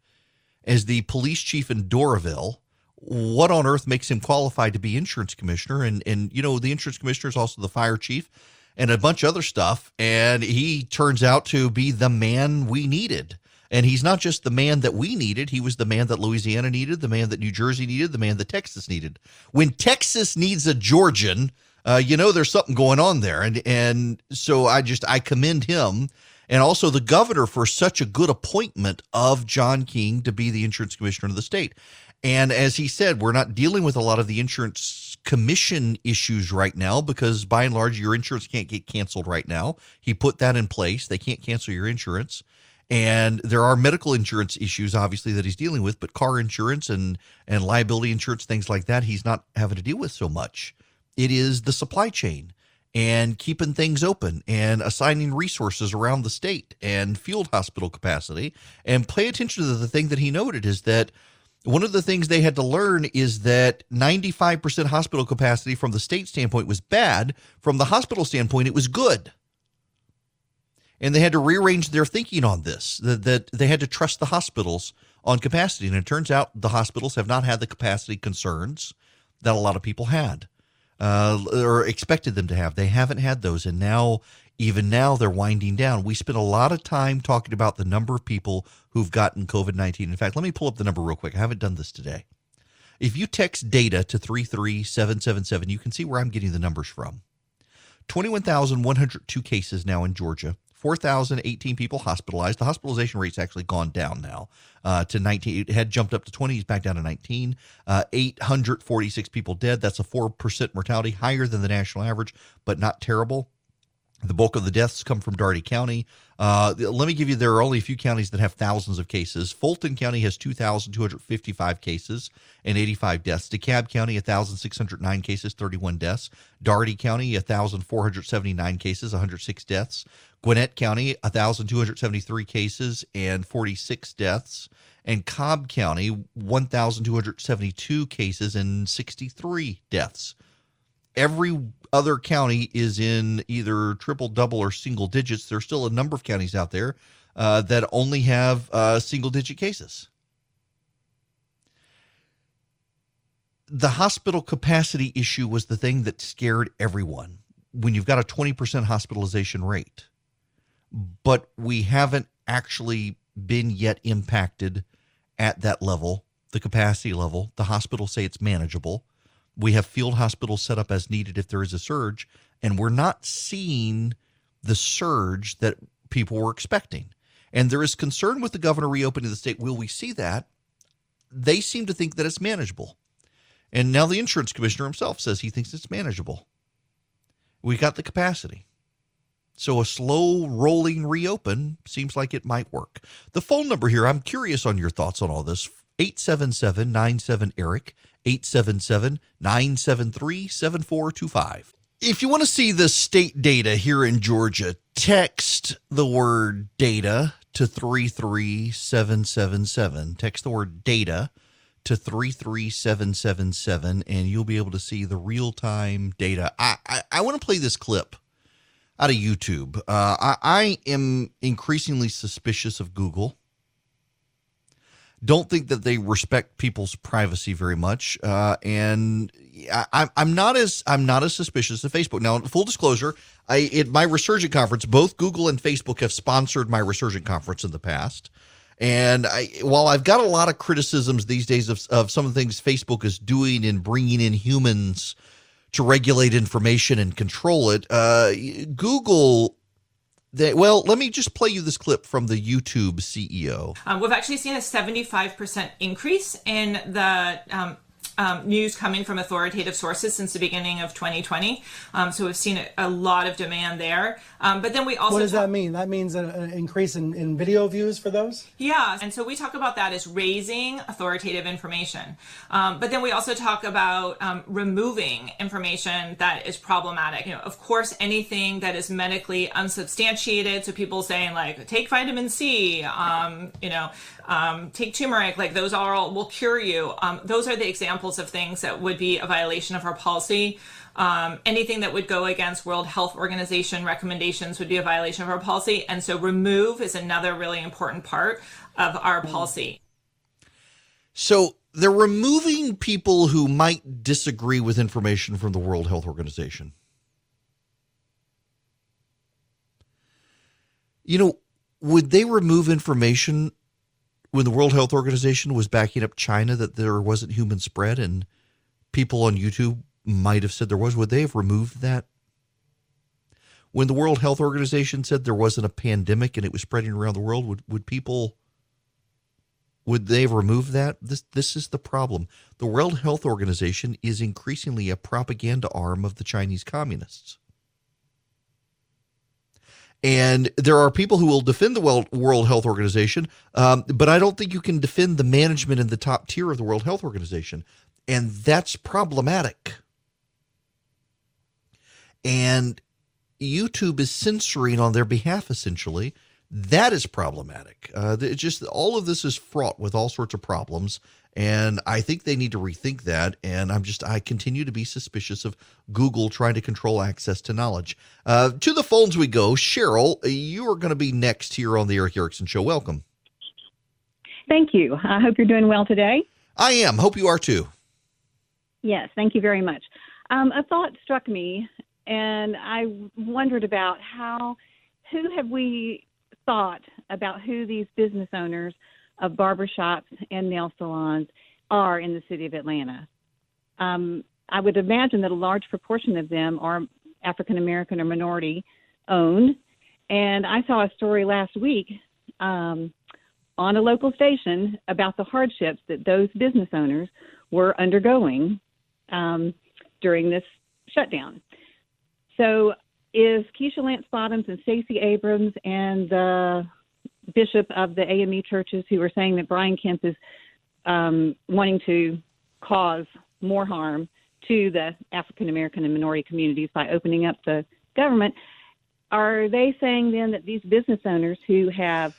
as the police chief in Doraville. What on earth makes him qualified to be insurance commissioner? And, and you know, the insurance commissioner is also the fire chief and a bunch of other stuff. And he turns out to be the man we needed. And he's not just the man that we needed, he was the man that Louisiana needed, the man that New Jersey needed, the man that Texas needed. When Texas needs a Georgian, uh, you know there's something going on there. And and so I just I commend him and also the governor for such a good appointment of John King to be the insurance commissioner of the state. And as he said, we're not dealing with a lot of the insurance commission issues right now because by and large your insurance can't get canceled right now. He put that in place. They can't cancel your insurance. And there are medical insurance issues, obviously, that he's dealing with, but car insurance and, and liability insurance, things like that, he's not having to deal with so much. It is the supply chain and keeping things open and assigning resources around the state and field hospital capacity. And pay attention to the thing that he noted is that one of the things they had to learn is that 95% hospital capacity from the state standpoint was bad. From the hospital standpoint, it was good and they had to rearrange their thinking on this that, that they had to trust the hospitals on capacity. And it turns out the hospitals have not had the capacity concerns that a lot of people had uh, or expected them to have. They haven't had those. And now even now they're winding down. We spent a lot of time talking about the number of people who've gotten covid-19 in fact let me pull up the number real quick. I haven't done this today. If you text data to 33777 you can see where i'm getting the numbers from. 21,102 cases now in Georgia. 4,018 people hospitalized. The hospitalization rate's actually gone down now uh, to 19. It had jumped up to 20. He's back down to 19. Uh, 846 people dead. That's a 4% mortality, higher than the national average, but not terrible. The bulk of the deaths come from Dougherty County. Uh, let me give you, there are only a few counties that have thousands of cases. Fulton County has 2,255 cases and 85 deaths. DeKalb County, 1,609 cases, 31 deaths. Dougherty County, 1,479 cases, 106 deaths. Gwinnett County, 1,273 cases and 46 deaths. And Cobb County, 1,272 cases and 63 deaths. Every other county is in either triple, double, or single digits. There's still a number of counties out there uh, that only have uh, single digit cases. The hospital capacity issue was the thing that scared everyone when you've got a 20% hospitalization rate. But we haven't actually been yet impacted at that level, the capacity level. The hospitals say it's manageable. We have field hospitals set up as needed if there is a surge, and we're not seeing the surge that people were expecting. And there is concern with the governor reopening the state. Will we see that? They seem to think that it's manageable. And now the insurance commissioner himself says he thinks it's manageable. We got the capacity. So a slow rolling reopen seems like it might work. The phone number here, I'm curious on your thoughts on all this. 877 97 Erick. 877 973 7425. If you want to see the state data here in Georgia, text the word data to 33777. Text the word data to 33777 and you'll be able to see the real time data. I, I, I, want to play this clip out of YouTube. Uh, I, I am increasingly suspicious of Google don't think that they respect people's privacy very much. Uh, and I, am not as I'm not as suspicious of Facebook. Now, full disclosure, I at my Resurgent conference, both Google and Facebook have sponsored my Resurgent conference in the past. And I, while I've got a lot of criticisms these days of, of some of the things Facebook is doing in bringing in humans to regulate information and control it, uh, Google They, well, let me just play you this clip from the YouTube CEO. Um, we've actually seen a 75% increase in the um, um, news coming from authoritative sources since the beginning of 2020. Um, so we've seen a, a, lot of demand there. Um, but then we also what does talk- that mean? That means an, an increase in, in, video views for those. Yeah, and so we talk about that as raising authoritative information. Um, but then we also talk about um, removing information that is problematic. You know, of course, anything that is medically unsubstantiated. So people saying like take vitamin C. Um, you know, take turmeric. Like those are all will cure you. those are the examples of things that would be a violation of our policy. Um, anything that would go against World Health Organization recommendations would be a violation of our policy. And so remove is another really important part of our policy. So they're removing people who might disagree with information from the World Health Organization. You know, would they remove information when the World Health Organization was backing up China that there wasn't human spread and people on YouTube might have said there was, would they have removed that? When the World Health Organization said there wasn't a pandemic and it was spreading around the world, would, would people would they have removed that? This this is the problem. The World Health Organization is increasingly a propaganda arm of the Chinese communists. And there are people who will defend the World Health Organization, um, but I don't think you can defend the management in the top tier of the World Health Organization. And that's problematic. And YouTube is censoring on their behalf, essentially. That is problematic. Uh, just all of this is fraught with all sorts of problems. And I think they need to rethink that. And I'm just, I continue to be suspicious of Google trying to control access to knowledge. Uh, to the phones we go. Cheryl, you are going to be next here on the Erick Erickson Show. Welcome. Thank you. I hope you're doing well today. I am. Hope you are too. Yes, thank you very much. Um, a thought struck me, and I wondered about how, who have we thought about who these business owners of barbershops and nail salons are in the city of Atlanta. Um, I would imagine that a large proportion of them are African American or minority owned. And I saw a story last week um, on a local station about the hardships that those business owners were undergoing um, during this shutdown. So, is Keisha Lance Bottoms and Stacey Abrams and the bishop of the AME churches who are saying that Brian Kemp is um, wanting to cause more harm to the African American and minority communities by opening up the government. Are they saying then that these business owners who have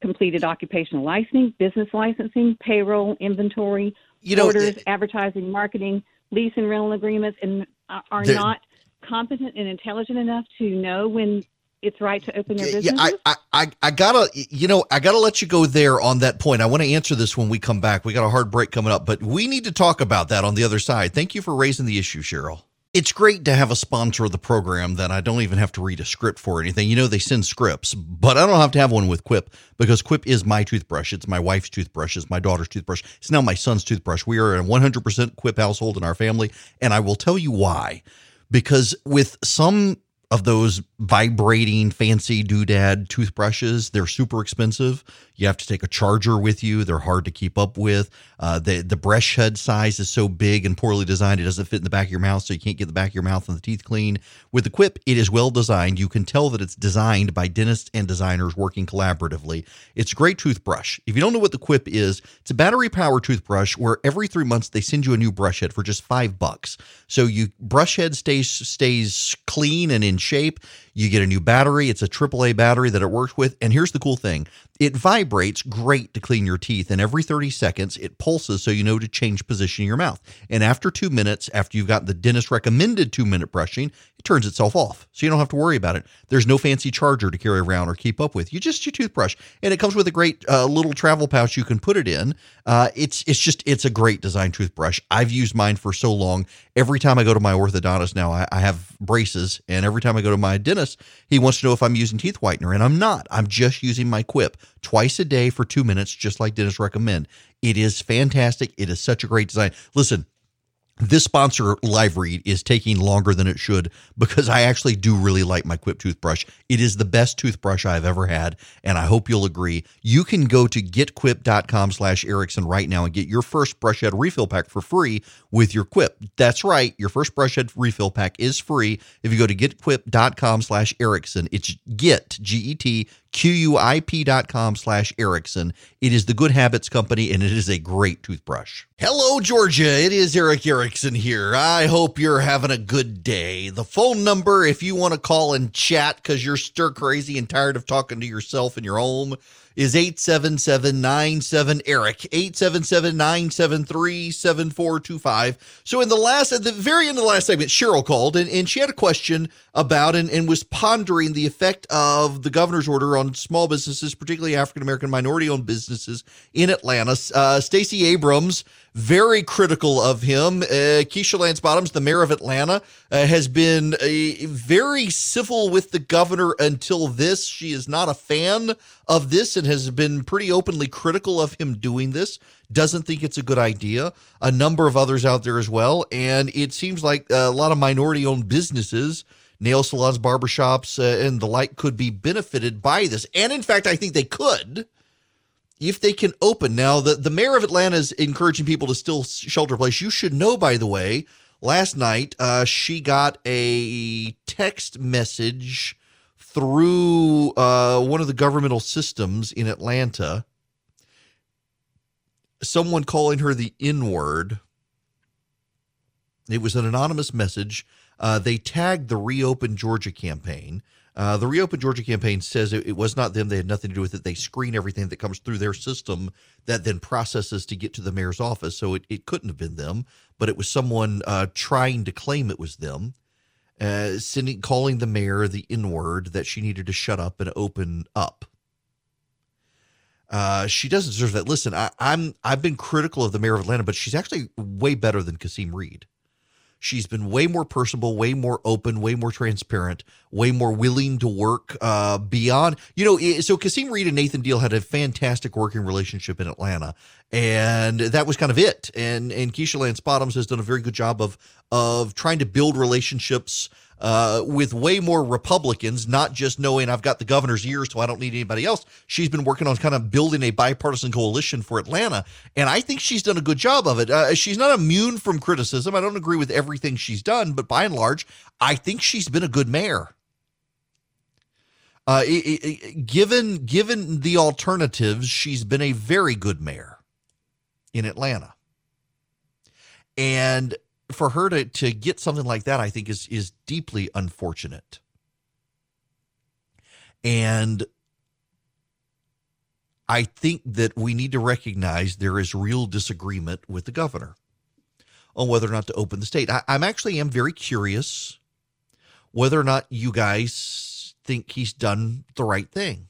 completed occupational licensing, business licensing, payroll, inventory, you know, orders, it, advertising, marketing, lease and rental agreements, and are not competent and intelligent enough to know when it's right to open their business. Yeah, I, I, I gotta, you know, I gotta let you go there on that point. I want to answer this when we come back. We got a hard break coming up, but we need to talk about that on the other side. Thank you for raising the issue, Cheryl. It's great to have a sponsor of the program that I don't even have to read a script for or anything. You know, they send scripts, but I don't have to have one with Quip because Quip is my toothbrush. It's my wife's toothbrush. It's my daughter's toothbrush. It's now my son's toothbrush. We are a 100% Quip household in our family. And I will tell you why. Because with some of those vibrating fancy doodad toothbrushes. They're super expensive. You have to take a charger with you. They're hard to keep up with. Uh, the the brush head size is so big and poorly designed; it doesn't fit in the back of your mouth, so you can't get the back of your mouth and the teeth clean. With the Quip, it is well designed. You can tell that it's designed by dentists and designers working collaboratively. It's a great toothbrush. If you don't know what the Quip is, it's a battery powered toothbrush where every three months they send you a new brush head for just five bucks. So you brush head stays stays clean and in shape. You get a new battery. It's a AAA battery that it works with. And here's the cool thing it vibrates great to clean your teeth. And every 30 seconds, it pulses so you know to change position in your mouth. And after two minutes, after you've got the dentist recommended two minute brushing, it turns itself off. So you don't have to worry about it. There's no fancy charger to carry around or keep up with. You just your toothbrush. And it comes with a great uh, little travel pouch you can put it in. Uh, it's, it's just, it's a great design toothbrush. I've used mine for so long. Every time I go to my orthodontist now, I, I have braces. And every time I go to my dentist, he wants to know if I'm using teeth whitener, and I'm not. I'm just using my Quip twice a day for two minutes, just like dentists recommend. It is fantastic. It is such a great design. Listen, this sponsor live read is taking longer than it should because I actually do really like my Quip toothbrush. It is the best toothbrush I've ever had, and I hope you'll agree. You can go to getquip.com slash Erickson right now and get your first brush head refill pack for free with your Quip. That's right, your first brush head refill pack is free if you go to getquip.com slash Erickson. It's get, G-E-T, Q-U-I-P dot com slash Erickson. It is the Good Habits Company, and it is a great toothbrush. Hello, Georgia. It is Erick Erickson here. I hope you're having a good day. The phone number, if you want to call and chat because you're stir crazy and tired of talking to yourself in your home, is 877 Erick, 877 973 7425. So, in the last, at the very end of the last segment, Cheryl called and, and she had a question about and, and was pondering the effect of the governor's order on small businesses, particularly African American minority owned businesses in Atlanta. Uh, Stacey Abrams very critical of him. Uh, Keisha Lance Bottoms, the mayor of Atlanta, uh, has been uh, very civil with the governor until this. She is not a fan of this and has been pretty openly critical of him doing this. Doesn't think it's a good idea. A number of others out there as well. And it seems like a lot of minority owned businesses nail salons, barbershops, uh, and the like could be benefited by this. And in fact, I think they could if they can open. Now, the, the mayor of Atlanta is encouraging people to still shelter place. You should know, by the way, last night uh, she got a text message through uh, one of the governmental systems in Atlanta. Someone calling her the N word. It was an anonymous message. Uh, they tagged the Reopen Georgia campaign. Uh, the Reopen Georgia campaign says it, it, was not them. They had nothing to do with it. They screen everything that comes through their system that then processes to get to the mayor's office. So it, it couldn't have been them, but it was someone uh, trying to claim it was them, uh, sending, calling the mayor the N word that she needed to shut up and open up. Uh, she doesn't deserve that. Listen, I, I'm I've been critical of the mayor of Atlanta, but she's actually way better than Kasim Reed. She's been way more personable, way more open, way more transparent, way more willing to work uh, beyond. You know, so Kasim Reed and Nathan Deal had a fantastic working relationship in Atlanta, and that was kind of it. And and Keisha Lance Bottoms has done a very good job of of trying to build relationships uh, with way more Republicans, not just knowing I've got the governor's ears, so I don't need anybody else. She's been working on kind of building a bipartisan coalition for Atlanta, and I think she's done a good job of it. Uh, she's not immune from criticism. I don't agree with everything she's done, but by and large, I think she's been a good mayor. Uh, it, it, given given the alternatives, she's been a very good mayor in Atlanta. And for her to to get something like that, I think is is deeply unfortunate. And I think that we need to recognize there is real disagreement with the governor on whether or not to open the state. I, am actually am very curious whether or not you guys think he's done the right thing.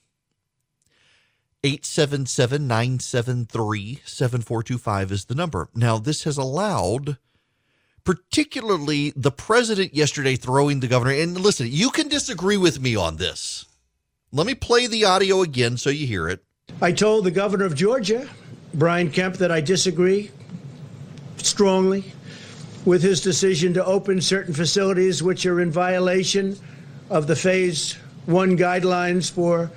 877 973 7425 is the number. Now, this has allowed particularly the president yesterday throwing the governor. And listen, you can disagree with me on this. Let me play the audio again so you hear it. I told the governor of Georgia, Brian Kemp, that I disagree strongly with his decision to open certain facilities which are in violation of the phase one guidelines for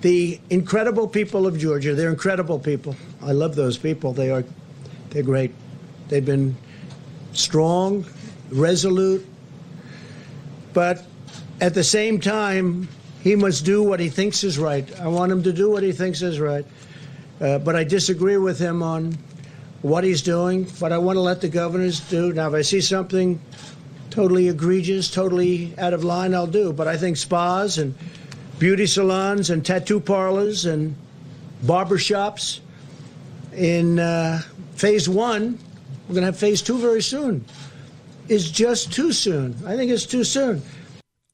the incredible people of Georgia. They're incredible people. I love those people. They are they're great. They've been strong, resolute, but at the same time, he must do what he thinks is right. I want him to do what he thinks is right. Uh, but I disagree with him on what he's doing, but I want to let the governors do. Now, if I see something totally egregious, totally out of line, I'll do. But I think spas and beauty salons and tattoo parlors and barber shops in uh, phase one we're going to have phase two very soon. Is just too soon. I think it's too soon.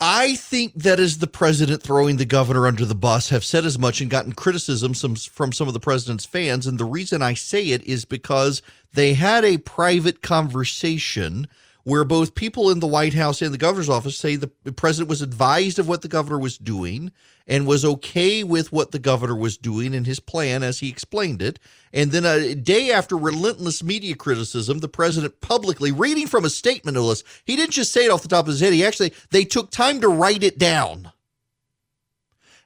I think that is the president throwing the governor under the bus, have said as much and gotten criticism some, from some of the president's fans. And the reason I say it is because they had a private conversation where both people in the White House and the governor's office say the president was advised of what the governor was doing and was okay with what the governor was doing and his plan as he explained it. And then a day after relentless media criticism, the president publicly reading from a statement to us, he didn't just say it off the top of his head. He actually, they took time to write it down.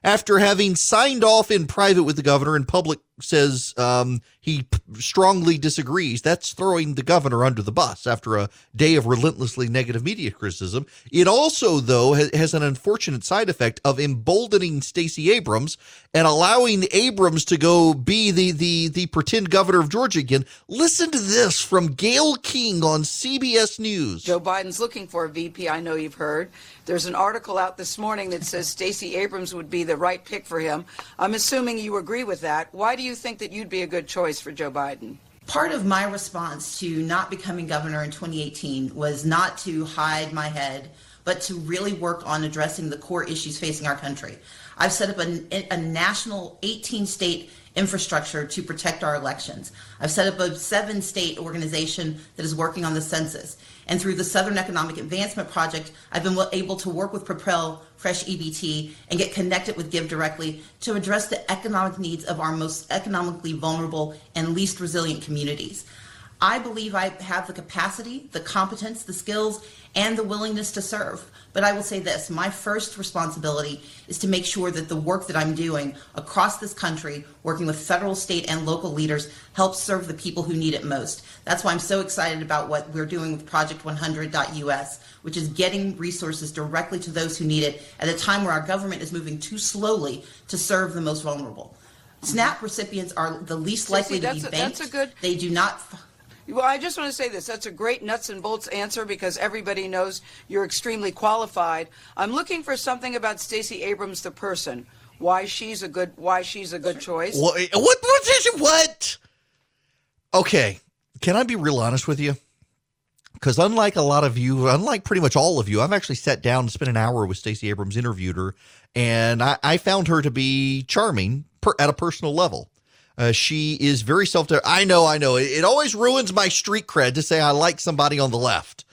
After having signed off in private with the governor in public says um, he p- strongly disagrees. That's throwing the governor under the bus after a day of relentlessly negative media criticism. It also, though, ha- has an unfortunate side effect of emboldening Stacey Abrams and allowing Abrams to go be the the the pretend governor of Georgia again. Listen to this from Gayle King on CBS News. Joe Biden's looking for a VP. I know you've heard. There's an article out this morning that says Stacey Abrams would be the right pick for him. I'm assuming you agree with that. Why do you think that you'd be a good choice for Joe Biden? Part of my response to not becoming governor in 2018 was not to hide my head, but to really work on addressing the core issues facing our country. I've set up a, a national 18 state infrastructure to protect our elections. I've set up a seven state organization that is working on the census. And through the Southern Economic Advancement Project, I've been able to work with Propel Fresh EBT and get connected with Give Directly to address the economic needs of our most economically vulnerable and least resilient communities. I believe I have the capacity, the competence, the skills, and the willingness to serve. But I will say this my first responsibility is to make sure that the work that I'm doing across this country, working with federal, state, and local leaders, helps serve the people who need it most. That's why I'm so excited about what we're doing with Project 100.us, which is getting resources directly to those who need it at a time where our government is moving too slowly to serve the most vulnerable. SNAP recipients are the least likely Stacey, to be that's a- banked. a good- They do not. Well, I just want to say this. That's a great nuts and bolts answer because everybody knows you're extremely qualified. I'm looking for something about Stacey Abrams, the person. Why she's a good why she's a good choice. What? What? What? what? Okay, can I be real honest with you? Because unlike a lot of you, unlike pretty much all of you, I've actually sat down and spent an hour with Stacey Abrams, interviewed her, and I, I found her to be charming per, at a personal level. Uh, she is very self. I know, I know. It, it always ruins my street cred to say I like somebody on the left.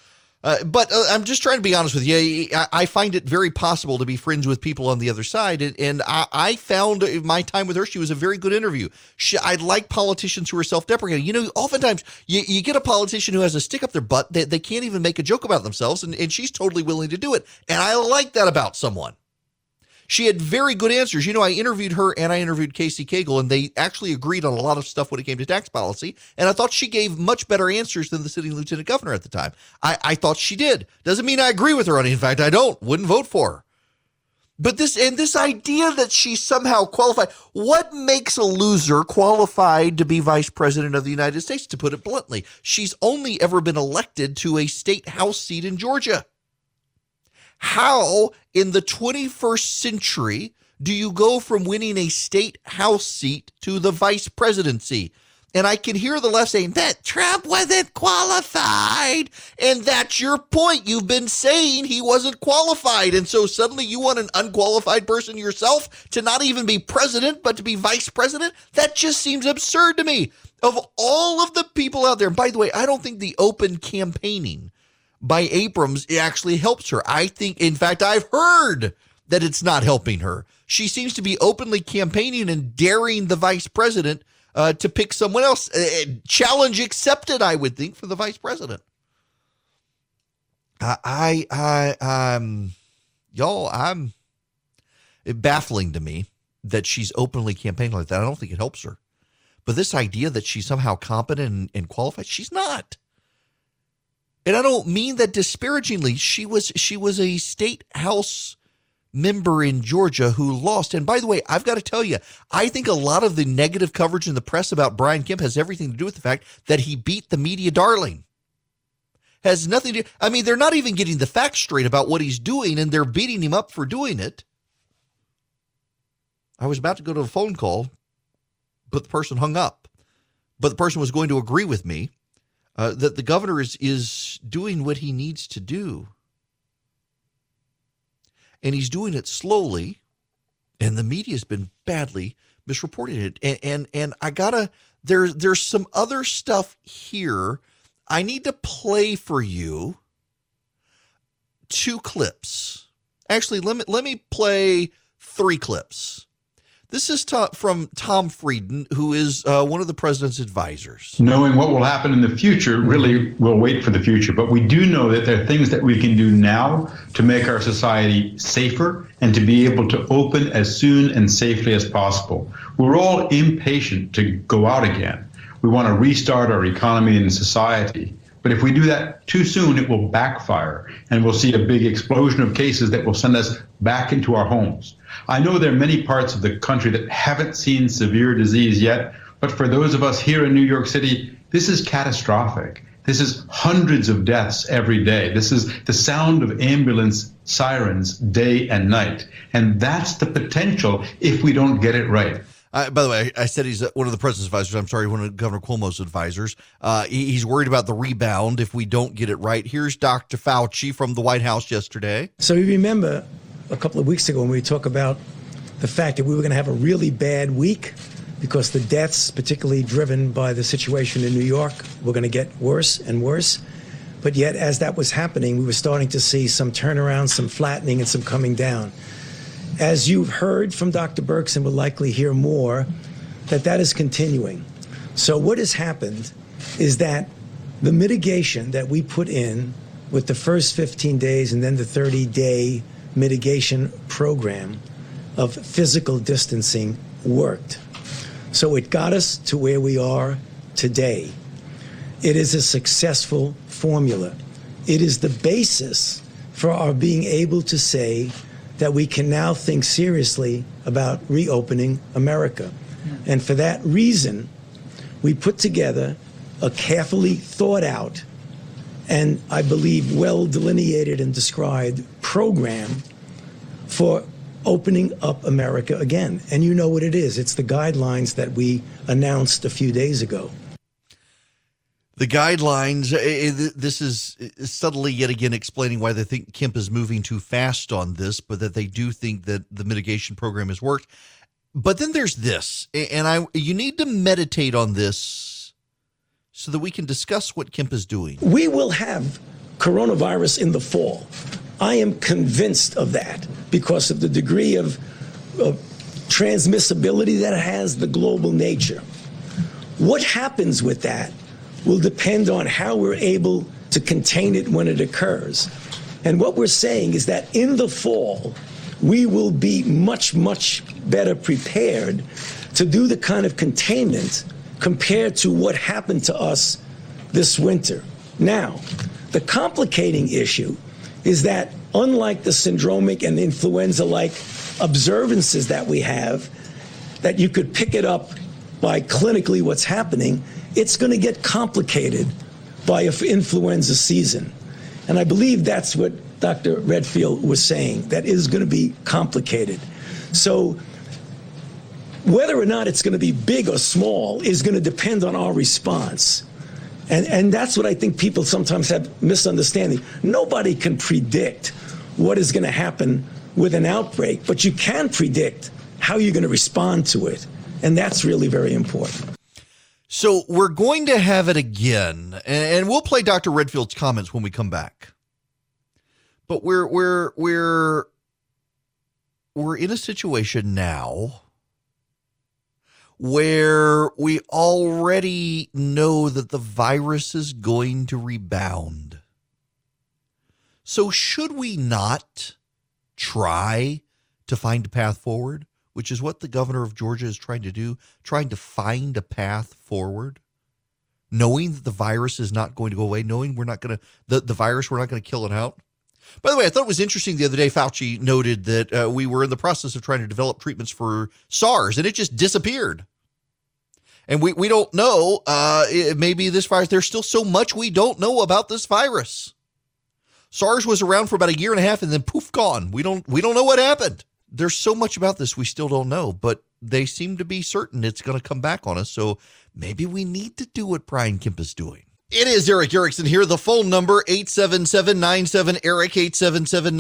Uh, but uh, I'm just trying to be honest with you. I, I find it very possible to be friends with people on the other side, and, and I, I found my time with her. She was a very good interview. She, I like politicians who are self-deprecating. You know, oftentimes you, you get a politician who has a stick up their butt. They, they can't even make a joke about themselves, and, and she's totally willing to do it. And I like that about someone. She had very good answers. You know, I interviewed her and I interviewed Casey Cagle, and they actually agreed on a lot of stuff when it came to tax policy. And I thought she gave much better answers than the sitting lieutenant governor at the time. I, I thought she did. Doesn't mean I agree with her on it. In fact, I don't. Wouldn't vote for her. But this and this idea that she's somehow qualified. What makes a loser qualified to be vice president of the United States? To put it bluntly, she's only ever been elected to a state house seat in Georgia. How in the 21st century do you go from winning a state house seat to the vice presidency? And I can hear the left saying that Trump wasn't qualified. And that's your point. You've been saying he wasn't qualified. And so suddenly you want an unqualified person yourself to not even be president, but to be vice president? That just seems absurd to me. Of all of the people out there, and by the way, I don't think the open campaigning by Abrams it actually helps her. I think, in fact, I've heard that it's not helping her. She seems to be openly campaigning and daring the vice president uh, to pick someone else. Uh, challenge accepted, I would think, for the vice president. I, I, I, um, y'all, I'm baffling to me that she's openly campaigning like that. I don't think it helps her. But this idea that she's somehow competent and, and qualified, she's not. And I don't mean that disparagingly. She was she was a state house member in Georgia who lost. And by the way, I've got to tell you, I think a lot of the negative coverage in the press about Brian Kemp has everything to do with the fact that he beat the media darling. Has nothing to I mean, they're not even getting the facts straight about what he's doing and they're beating him up for doing it. I was about to go to a phone call, but the person hung up. But the person was going to agree with me uh, that the governor is is doing what he needs to do, and he's doing it slowly, and the media has been badly misreporting it. And and, and I gotta there's there's some other stuff here I need to play for you two clips. Actually, let me let me play three clips. This is to, from Tom Frieden, who is uh, one of the president's advisors. Knowing what will happen in the future, really, we'll wait for the future. But we do know that there are things that we can do now to make our society safer and to be able to open as soon and safely as possible. We're all impatient to go out again. We want to restart our economy and society. But if we do that too soon, it will backfire and we'll see a big explosion of cases that will send us back into our homes. I know there are many parts of the country that haven't seen severe disease yet, but for those of us here in New York City, this is catastrophic. This is hundreds of deaths every day. This is the sound of ambulance sirens day and night. And that's the potential if we don't get it right. Uh, by the way, I said he's one of the president's advisors. I'm sorry, one of Governor Cuomo's advisors. Uh, he, he's worried about the rebound if we don't get it right. Here's Dr. Fauci from the White House yesterday. So you remember a couple of weeks ago when we talked about the fact that we were going to have a really bad week because the deaths, particularly driven by the situation in New York, were going to get worse and worse. But yet, as that was happening, we were starting to see some turnaround, some flattening, and some coming down. As you've heard from Dr. Birx and will likely hear more, that that is continuing. So what has happened is that the mitigation that we put in with the first 15 days and then the 30 day mitigation program of physical distancing worked. So it got us to where we are today. It is a successful formula. It is the basis for our being able to say that we can now think seriously about reopening America. And for that reason, we put together a carefully thought out and I believe well delineated and described program for opening up America again. And you know what it is it's the guidelines that we announced a few days ago. The guidelines, this is subtly yet again explaining why they think Kemp is moving too fast on this, but that they do think that the mitigation program has worked. But then there's this, and I you need to meditate on this so that we can discuss what Kemp is doing. We will have coronavirus in the fall. I am convinced of that because of the degree of, of transmissibility that has, the global nature. What happens with that will depend on how we're able to contain it when it occurs. And what we're saying is that in the fall, we will be much, much better prepared to do the kind of containment compared to what happened to us this winter. Now, the complicating issue is that unlike the syndromic and influenza like observances that we have, that you could pick it up by clinically what's happening, it's going to get complicated by influenza season. And I believe that's what Dr. Redfield was saying, that is going to be complicated. So whether or not it's going to be big or small is going to depend on our response. And, and that's what I think people sometimes have misunderstanding. Nobody can predict what is going to happen with an outbreak, but you can predict how you're going to respond to it. And that's really very important. So we're going to have it again, and we'll play Dr. Redfield's comments when we come back. But we're we're we're we're in a situation now where we already know that the virus is going to rebound. So, should we not try to find a path forward, which is what the governor of Georgia is trying to do, trying to find a path forward? Knowing that the virus is not going to go away, knowing we're not going to, the, the virus, we're not going to kill it out. By the way, I thought it was interesting the other day. Fauci noted that uh, we were in the process of trying to develop treatments for SARS, and it just disappeared. And we, we don't know. Uh, maybe this virus. There's still so much we don't know about this virus. SARS was around for about a year and a half, and then poof, gone. We don't we don't know what happened. There's so much about this we still don't know, but they seem to be certain it's going to come back on us. So maybe we need to do what Brian Kemp is doing. It is Erick Erickson here. The phone number 877 Eric 877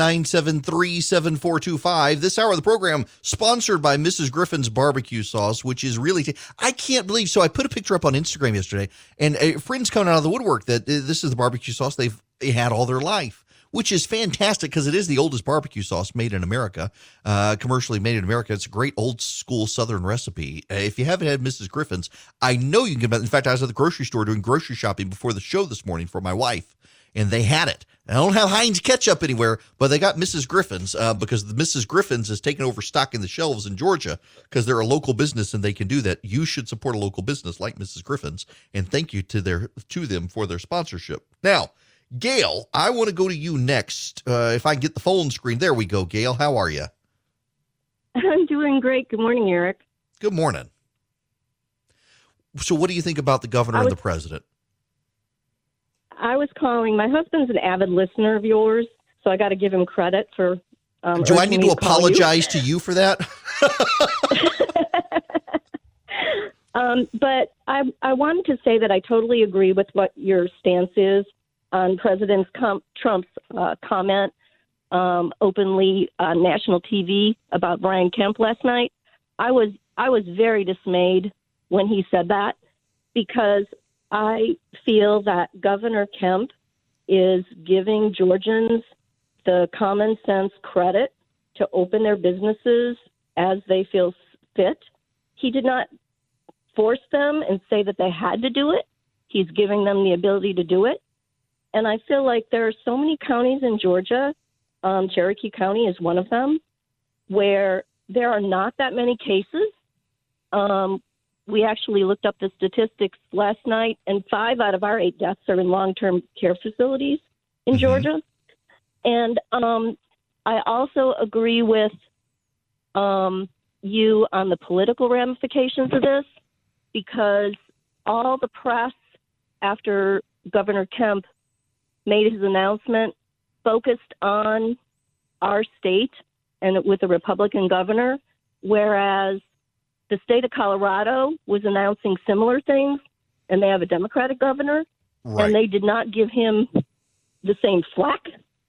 This hour of the program sponsored by Mrs. Griffin's barbecue sauce, which is really t- I can't believe. So I put a picture up on Instagram yesterday, and a friend's coming out of the woodwork that uh, this is the barbecue sauce they've had all their life which is fantastic because it is the oldest barbecue sauce made in America, uh, commercially made in America. It's a great old school Southern recipe. Uh, if you haven't had Mrs. Griffin's, I know you can. In fact, I was at the grocery store doing grocery shopping before the show this morning for my wife, and they had it. I don't have Heinz ketchup anywhere, but they got Mrs. Griffin's uh, because the Mrs. Griffin's is taking over stocking the shelves in Georgia because they're a local business and they can do that. You should support a local business like Mrs. Griffin's, and thank you to their to them for their sponsorship. Now, Gail, I want to go to you next. Uh, if I can get the phone screen, there we go. Gail, how are you? I'm doing great. Good morning, Erick. Good morning. So, what do you think about the governor was- and the president? I was calling. My husband's an avid listener of yours, so I got to give him credit for. Um, do I need me to call you. apologize to you for that? Um, but I, I wanted to say that I totally agree with what your stance is on President Trump's uh, comment um, openly on national TV about Brian Kemp last night. I was I was very dismayed when he said that because I feel that Governor Kemp is giving Georgians the common sense credit to open their businesses as they feel fit. He did not force them and say that they had to do it. He's giving them the ability to do it. And I feel like there are so many counties in Georgia, um, Cherokee County is one of them, where there are not that many cases. Um, we actually looked up the statistics last night, and five out of our eight deaths are in long term care facilities in Georgia. And um, I also agree with um, you on the political ramifications of this because all the press after Governor Kemp made his announcement focused on our state and with a Republican governor, whereas the state of Colorado was announcing similar things and they have a Democratic governor Right. and they did not give him the same flack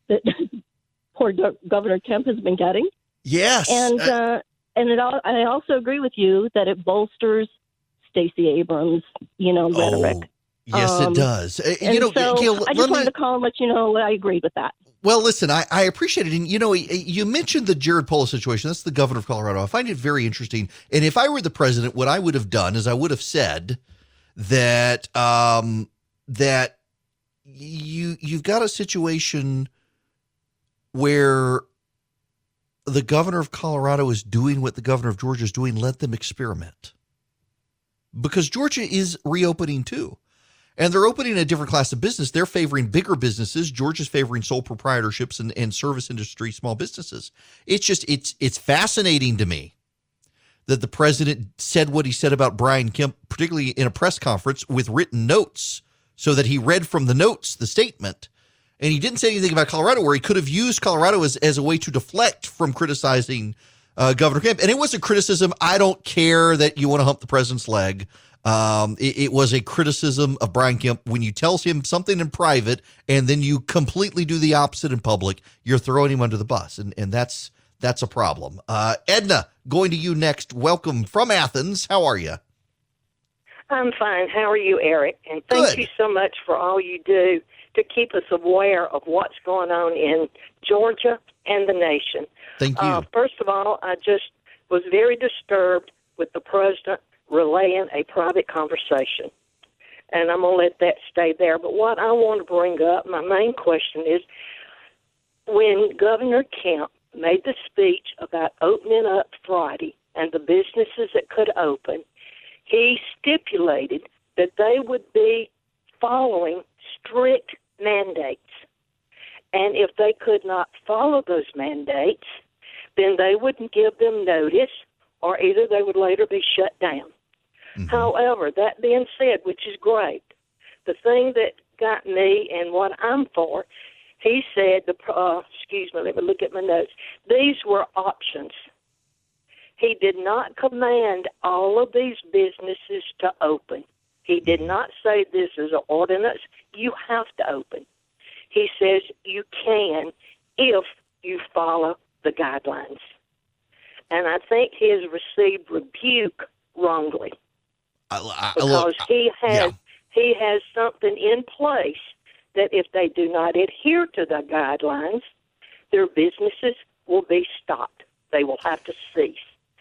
that poor Go- Governor Kemp has been getting. Yes. And uh, and it all, I also agree with you that it bolsters Stacey Abrams, you know, rhetoric. Oh, yes, Um, it does. And you know, so Gail, I let just me- wanted to call and let you know I agreed with that. Well, listen, I, I appreciate it. And, you know, you mentioned the Jared Polis situation. That's the governor of Colorado. I find it very interesting. And if I were the president, what I would have done is I would have said that, um, that you, you've got a situation where the governor of Colorado is doing what the governor of Georgia is doing. Let them experiment because Georgia is reopening too. And they're opening a different class of business. They're favoring bigger businesses. Georgia's favoring sole proprietorships and, and service industry small businesses. It's just it's it's fascinating to me that the president said what he said about Brian Kemp, particularly in a press conference with written notes, so that he read from the notes the statement. And he didn't say anything about Colorado, where he could have used Colorado as, as a way to deflect from criticizing uh, Governor Kemp. And it was a criticism. I don't care that you want to hump the president's leg. Um, it, it was a criticism of Brian Kemp when you tell him something in private and then you completely do the opposite in public. You're throwing him under the bus, and and that's that's a problem. Uh, Edna, going to you next. Welcome from Athens. How are you? I'm fine. How are you, Erick? And thank you so much for all you do to keep us aware of what's going on in Georgia and the nation. Thank you. Uh, first of all, I just was very disturbed with the president relaying a private conversation. And I'm going to let that stay there. But what I want to bring up, my main question is when Governor Kemp made the speech about opening up Friday and the businesses that could open, he stipulated that they would be following strict mandates. And if they could not follow those mandates, then they wouldn't give them notice or either they would later be shut down. However, that being said, which is great, the thing that got me and what I'm for, he said, the uh, excuse me, let me look at my notes. These were options. He did not command all of these businesses to open. He did not say this is an ordinance. You have to open. He says you can if you follow the guidelines. And I think he has received rebuke wrongly I, I, because look, he has yeah. he has something in place that if they do not adhere to the guidelines, their businesses will be stopped. They will have to cease.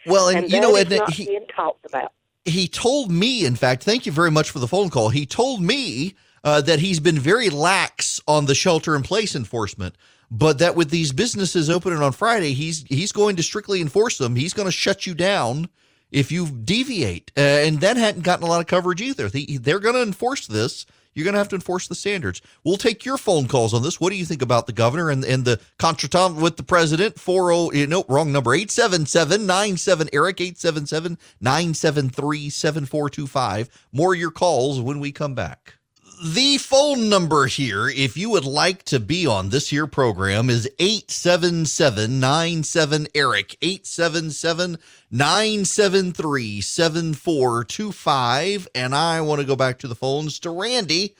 Well, and, you that know, Edna, not he- being talked about. he told me, in fact, thank you very much for the phone call. He told me uh, that he's been very lax on the shelter in place enforcement, but that with these businesses opening on Friday, he's he's going to strictly enforce them. He's going to shut you down if you deviate, uh, and that hadn't gotten a lot of coverage either. They, they're going to enforce this. You're going to have to enforce the standards. We'll take your phone calls on this. What do you think about the governor and, and the contretemps with the president? 40, you know, wrong number, 877-97 Eric, 877-973-7425. More of your calls when we come back. The phone number here, if you would like to be on this here program, is 877-97 Eric, 877-973-7425. And I want to go back to the phones to Randy.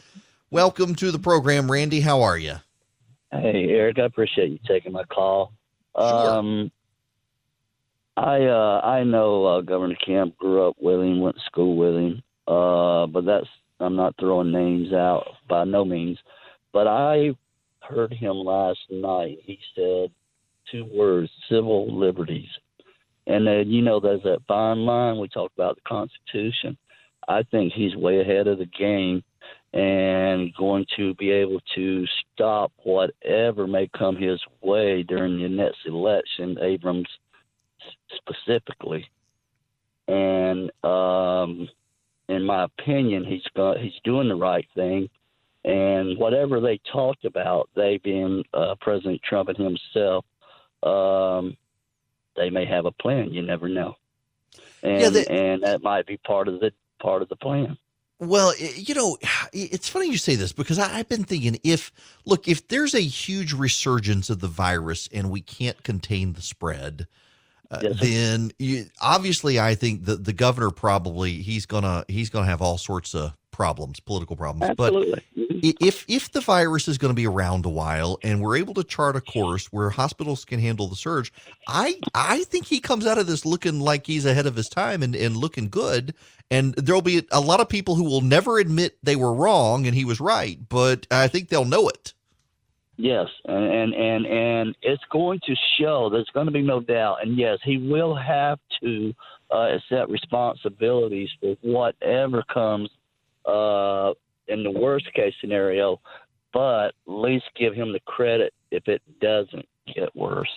Welcome to the program, Randy. How are you? Hey, Erick, I appreciate you taking my call. Um, I uh, I know uh, Governor Kemp grew up with him, went to school with him, uh, but that's I'm not throwing names out by no means. But I heard him last night. He said two words: civil liberties. And then you know, there's that fine line we talked about the Constitution. I think he's way ahead of the game and going to be able to stop whatever may come his way during the next election, Abrams specifically. And um, in my opinion, he's got he's doing the right thing. And whatever they talked about, they being uh, President Trump and himself, um, they may have a plan. You never know, and Yeah, they- and that might be part of the part of the plan. Well, you know, it's funny you say this because I- I've been thinking if, look, if there's a huge resurgence of the virus and we can't contain the spread, uh, then you, obviously I think that the governor probably he's gonna he's gonna have all sorts of problems, political problems. Absolutely. But if if the virus is going to be around a while and we're able to chart a course where hospitals can handle the surge, I I think he comes out of this looking like he's ahead of his time and, and looking good. And there'll be a lot of people who will never admit they were wrong and he was right, but I think they'll know it. Yes, and, and and and it's going to show. There's going to be no doubt, and yes, he will have to uh, accept responsibilities for whatever comes uh, in the worst case scenario. But at least give him the credit if it doesn't get worse.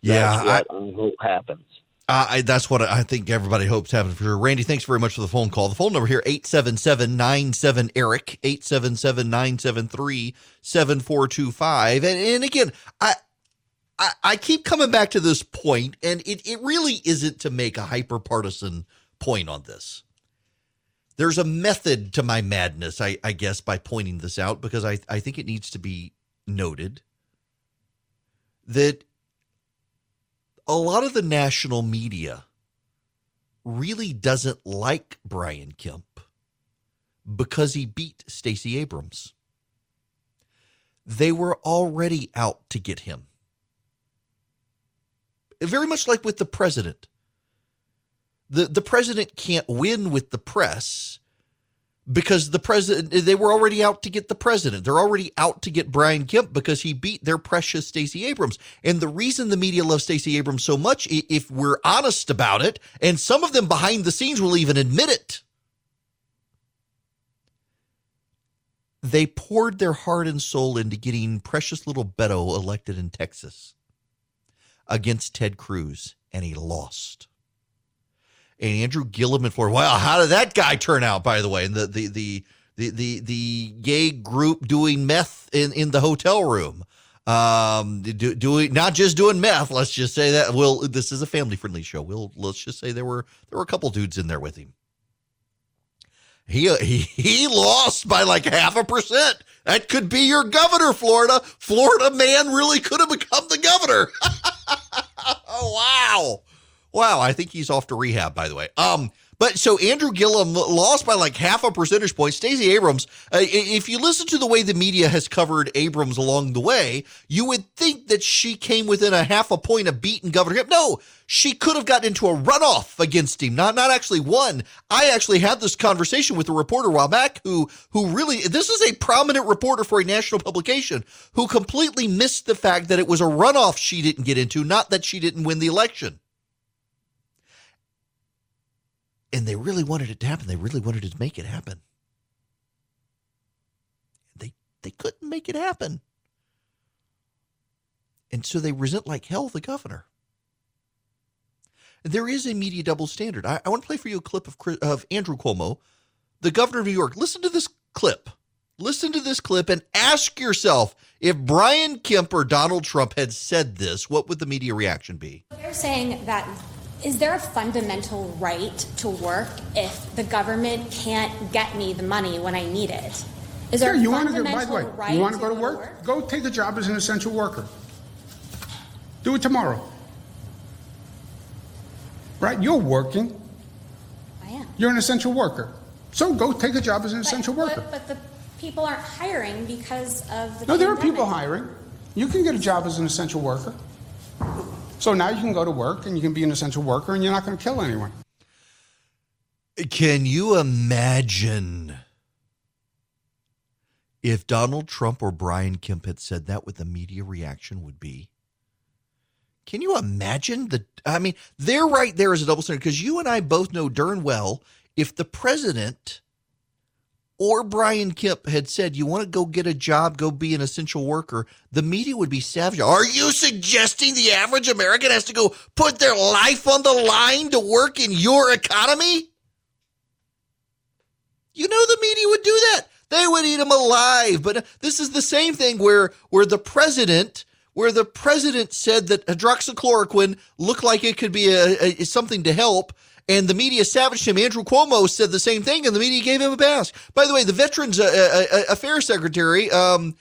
Yeah, That's what I hope happens. Uh, I, that's what I think everybody hopes happens for sure. Randy, thanks very much for the phone call. The phone number here, 877-97-ERIC, 877-973-7425. And, and again, I, I I keep coming back to this point, and it, it really isn't to make a hyper-partisan point on this. There's a method to my madness, I, I guess, by pointing this out, because I, I think it needs to be noted that a lot of the national media really doesn't like Brian Kemp because he beat Stacey Abrams. They were already out to get him. Very much like with the president. The the president can't win with the press because the president they were already out to get the president. They're already out to get Brian Kemp because he beat their precious Stacey Abrams. And the reason the media loves Stacey Abrams so much, if we're honest about it, and some of them behind the scenes will even admit it, they poured their heart and soul into getting precious little Beto elected in Texas against Ted Cruz, and he lost and Andrew Gillum in Florida. Wow, how did that guy turn out? By the way, and the the the the the, the gay group doing meth in in the hotel room, um, do, doing not just doing meth. Let's just say that. Well, this is a family friendly show. We'll let's just say there were there were a couple dudes in there with him. He he he lost by like half a percent. That could be your governor, Florida. Florida man really could have become the governor. oh wow. Wow, I think he's off to rehab, by the way. Um, but so Andrew Gillum lost by like half a percentage point. Stacey Abrams, uh, if you listen to the way the media has covered Abrams along the way, you would think that she came within a half a point of beating Governor Kemp. No, she could have gotten into a runoff against him, not not actually won. I actually had this conversation with a reporter while back who who really this is a prominent reporter for a national publication who completely missed the fact that it was a runoff she didn't get into, not that she didn't win the election. And they really wanted it to happen. They really wanted to make it happen. They they couldn't make it happen. And so they resent like hell the governor. There is a media double standard. I, I want to play for you a clip of, of Andrew Cuomo, the governor of New York. Listen to this clip. Listen to this clip and ask yourself if Brian Kemp or Donald Trump had said this, what would the media reaction be? They're saying that is there a fundamental right to work if the government can't get me the money when I need it? Is there yeah, you a want to fundamental go, by the way, right you want to go to work? work? Go take a job as an essential worker. Do it tomorrow. Right? You're working. I am. You're an essential worker. So go take a job as an But- essential worker. But the people aren't hiring because of the No, there are people hiring. You can get a job as an essential worker. So now you can go to work and you can be an essential worker and you're not going to kill anyone. Can you imagine if Donald Trump or Brian Kemp had said that, what the media reaction would be? Can you imagine the? I mean, they're right there as a double standard because you and I both know darn well if the president or Brian Kemp had said, You want to go get a job, go be an essential worker, the media would be savage. Are you suggesting the average American has to go put their life on the line to work in your economy? You know the media would do that. They would eat them alive. But uh, this is the same thing where where the president where the president said that hydroxychloroquine looked like it could be a, a something to help and the media savaged him. Andrew Cuomo said the same thing, and the media gave him a pass. By the way, the Veterans uh, uh, uh, Affairs Secretary um,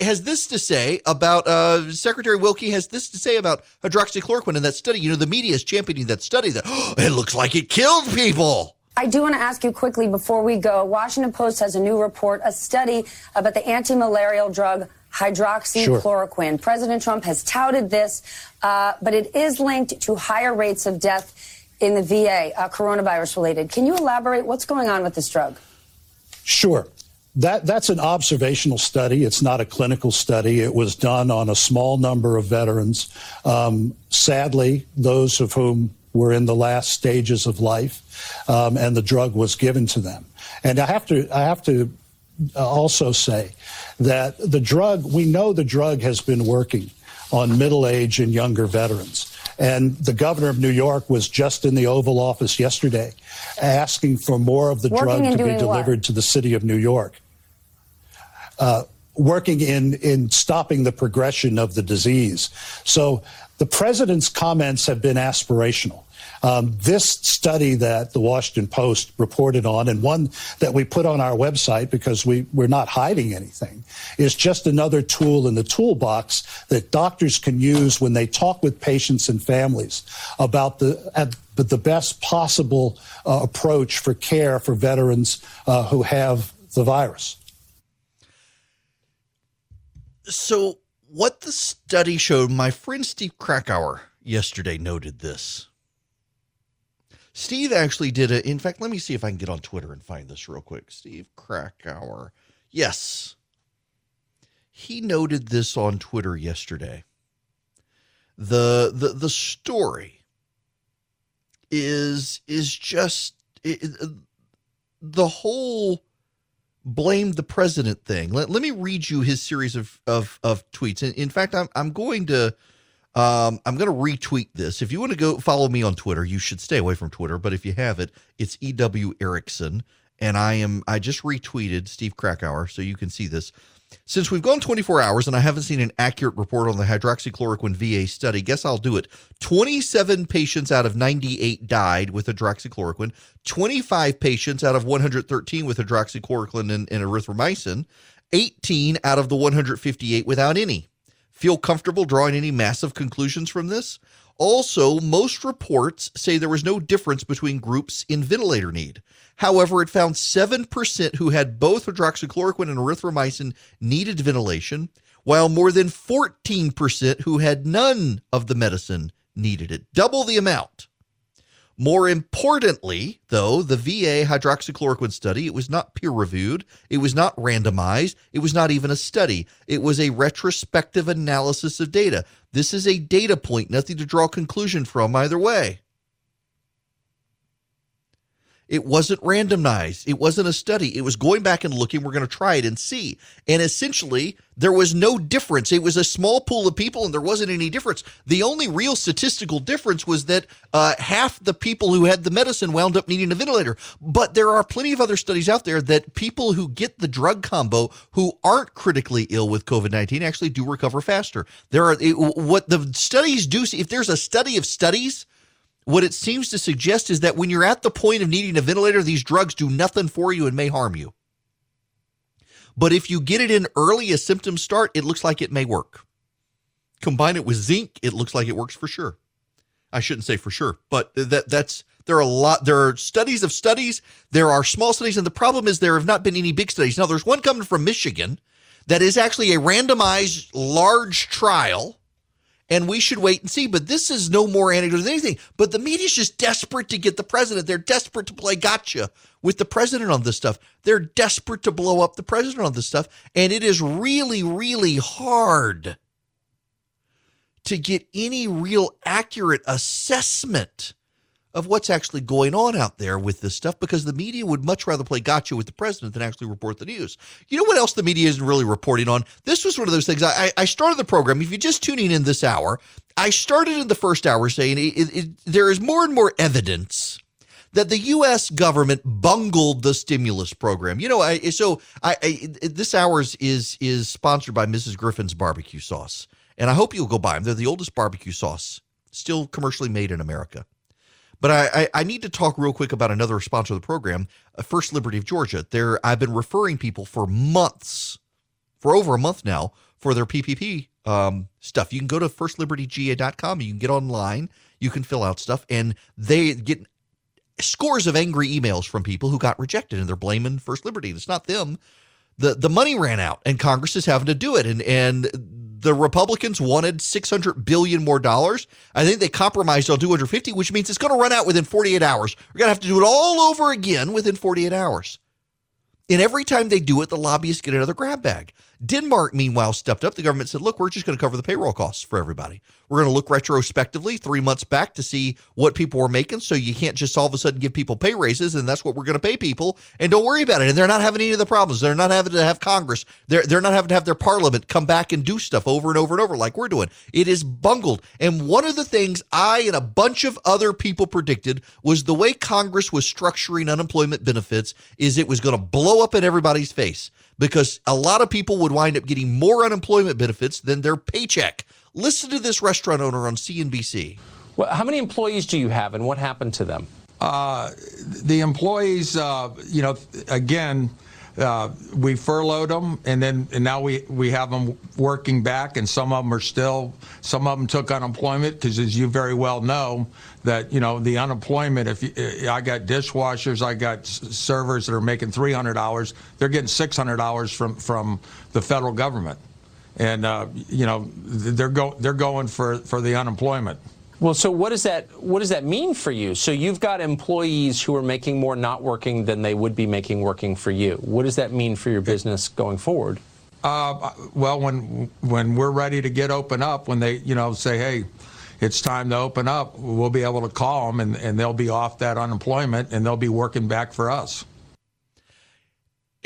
has this to say about uh, Secretary Wilkie has this to say about hydroxychloroquine in that study. You know, the media is championing that study that oh, it looks like it killed people. I do want to ask you quickly before we go. Washington Post has a new report, a study about the anti-malarial drug hydroxychloroquine. President Trump has touted this, uh, but it is linked to higher rates of death in the VA, uh, coronavirus related. Can you elaborate what's going on with this drug? Sure. That, that's an observational study. It's not a clinical study. It was done on a small number of veterans. Um, sadly, those of whom were in the last stages of life, um, and the drug was given to them. And I have to, I have to uh, also say that the drug, we know the drug has been working on middle age and younger veterans. And the governor of New York was just in the Oval Office yesterday asking for more of the Working drug to be doing what? delivered to the city of New York. Uh, working in, in stopping the progression of the disease. So the president's comments have been aspirational. Um, this study that the Washington Post reported on, and one that we put on our website because we, we're not hiding anything, is just another tool in the toolbox that doctors can use when they talk with patients and families about the, at, the best possible uh, approach for care for veterans uh, who have the virus. So, what the study showed, my friend Steve Krakauer yesterday noted this. Steve actually did it. In fact, let me see if I can get on Twitter and find this real quick. Steve Krakauer. Yes. He noted this on Twitter yesterday. The the the story is is just it, the whole blame the president thing. Let, let me read you his series of of, of tweets. In, in fact, I'm I'm going to um, I'm going to retweet this. If you want to go follow me on Twitter, you should stay away from Twitter. But if you have it, it's EW Erickson, and I am I just retweeted Steve Krakauer, so you can see this. Since we've gone 24 hours and I haven't seen an accurate report on the hydroxychloroquine VA study, guess I'll do it. 27 patients out of 98 died with hydroxychloroquine. 25 patients out of 113 with hydroxychloroquine and, and erythromycin. 18 out of the 158 without any. Feel comfortable drawing any massive conclusions from this? Also, most reports say there was no difference between groups in ventilator need. However, it found 7% who had both hydroxychloroquine and erythromycin needed ventilation, while more than 14% who had none of the medicine needed it. Double the amount. More importantly, though, the VA hydroxychloroquine study, it was not peer reviewed, it was not randomized, it was not even a study. It was a retrospective analysis of data. This is a data point, nothing to draw a conclusion from either way. It wasn't randomized. It wasn't a study. It was going back and looking. We're going to try it and see. And essentially, there was no difference. It was a small pool of people, and there wasn't any difference. The only real statistical difference was that uh, half the people who had the medicine wound up needing a ventilator. But there are plenty of other studies out there that people who get the drug combo who aren't critically ill with COVID 19 actually do recover faster. There are it, what the studies do. see. If there's a study of studies, what it seems to suggest is that when you're at the point of needing a ventilator, these drugs do nothing for you and may harm you. But if you get it in early as symptoms start, it looks like it may work. Combine it with zinc, it looks like it works for sure. I shouldn't say for sure, but that that's there are a lot there are studies of studies, there are small studies and the problem is there have not been any big studies. Now there's one coming from Michigan that is actually a randomized large trial and we should wait and see. But this is no more anecdote than anything. But the media's just desperate to get the president. They're desperate to play gotcha with the president on this stuff. They're desperate to blow up the president on this stuff. And it is really, really hard to get any real accurate assessment of what's actually going on out there with this stuff because the media would much rather play gotcha with the president than actually report the news. You know what else the media isn't really reporting on? This was one of those things. I, I started the program. If you're just tuning in this hour, I started in the first hour saying it, it, it, there is more and more evidence that the U.S. government bungled the stimulus program. You know, I, so I, I this hour's is is sponsored by Mrs. Griffin's barbecue sauce, and I hope you'll go buy them. They're the oldest barbecue sauce still commercially made in America. But I, I, I, need to talk real quick about another sponsor of the program, uh, First Liberty of Georgia. There, I've been referring people for months, for over a month now, for their PPP um, stuff. You can go to firstlibertyga.com. You can get online. You can fill out stuff, and they get scores of angry emails from people who got rejected, and they're blaming First Liberty. It's not them. The The money ran out, and Congress is having to do it, and and the Republicans wanted 600 billion more dollars. I think they compromised on 250, which means it's going to run out within 48 hours. We're going to have to do it all over again within 48 hours. And every time they do it, the lobbyists get another grab bag. Denmark, meanwhile, stepped up. The government said, look, we're just going to cover the payroll costs for everybody. We're going to look retrospectively three months back to see what people were making. So you can't just all of a sudden give people pay raises, and that's what we're going to pay people. And don't worry about it. And they're not having any of the problems. They're not having to have Congress. They're, they're not having to have their parliament come back and do stuff over and over and over like we're doing. It is bungled. And one of the things I and a bunch of other people predicted was the way Congress was structuring unemployment benefits is it was going to blow up in everybody's face because a lot of people would wind up getting more unemployment benefits than their paycheck. Listen to this restaurant owner on CNBC. Well, how many employees do you have, and what happened to them? Uh, the employees, uh, you know, again, uh, we furloughed them, and then and now we we have them working back, and some of them are still. Some of them took unemployment because, as you very well know, that you know the unemployment. If you, I got dishwashers, I got servers that are making three hundred dollars, they're getting six hundred dollars from from the federal government and uh, you know they're go they're going for for the unemployment. Well, so what does that what does that mean for you? So you've got employees who are making more not working than they would be making working for you. What does that mean for your business going forward? Uh, well, when when we're ready to get open up, when they you know say, hey, it's time to open up, we'll be able to call them and, and they'll be off that unemployment and they'll be working back for us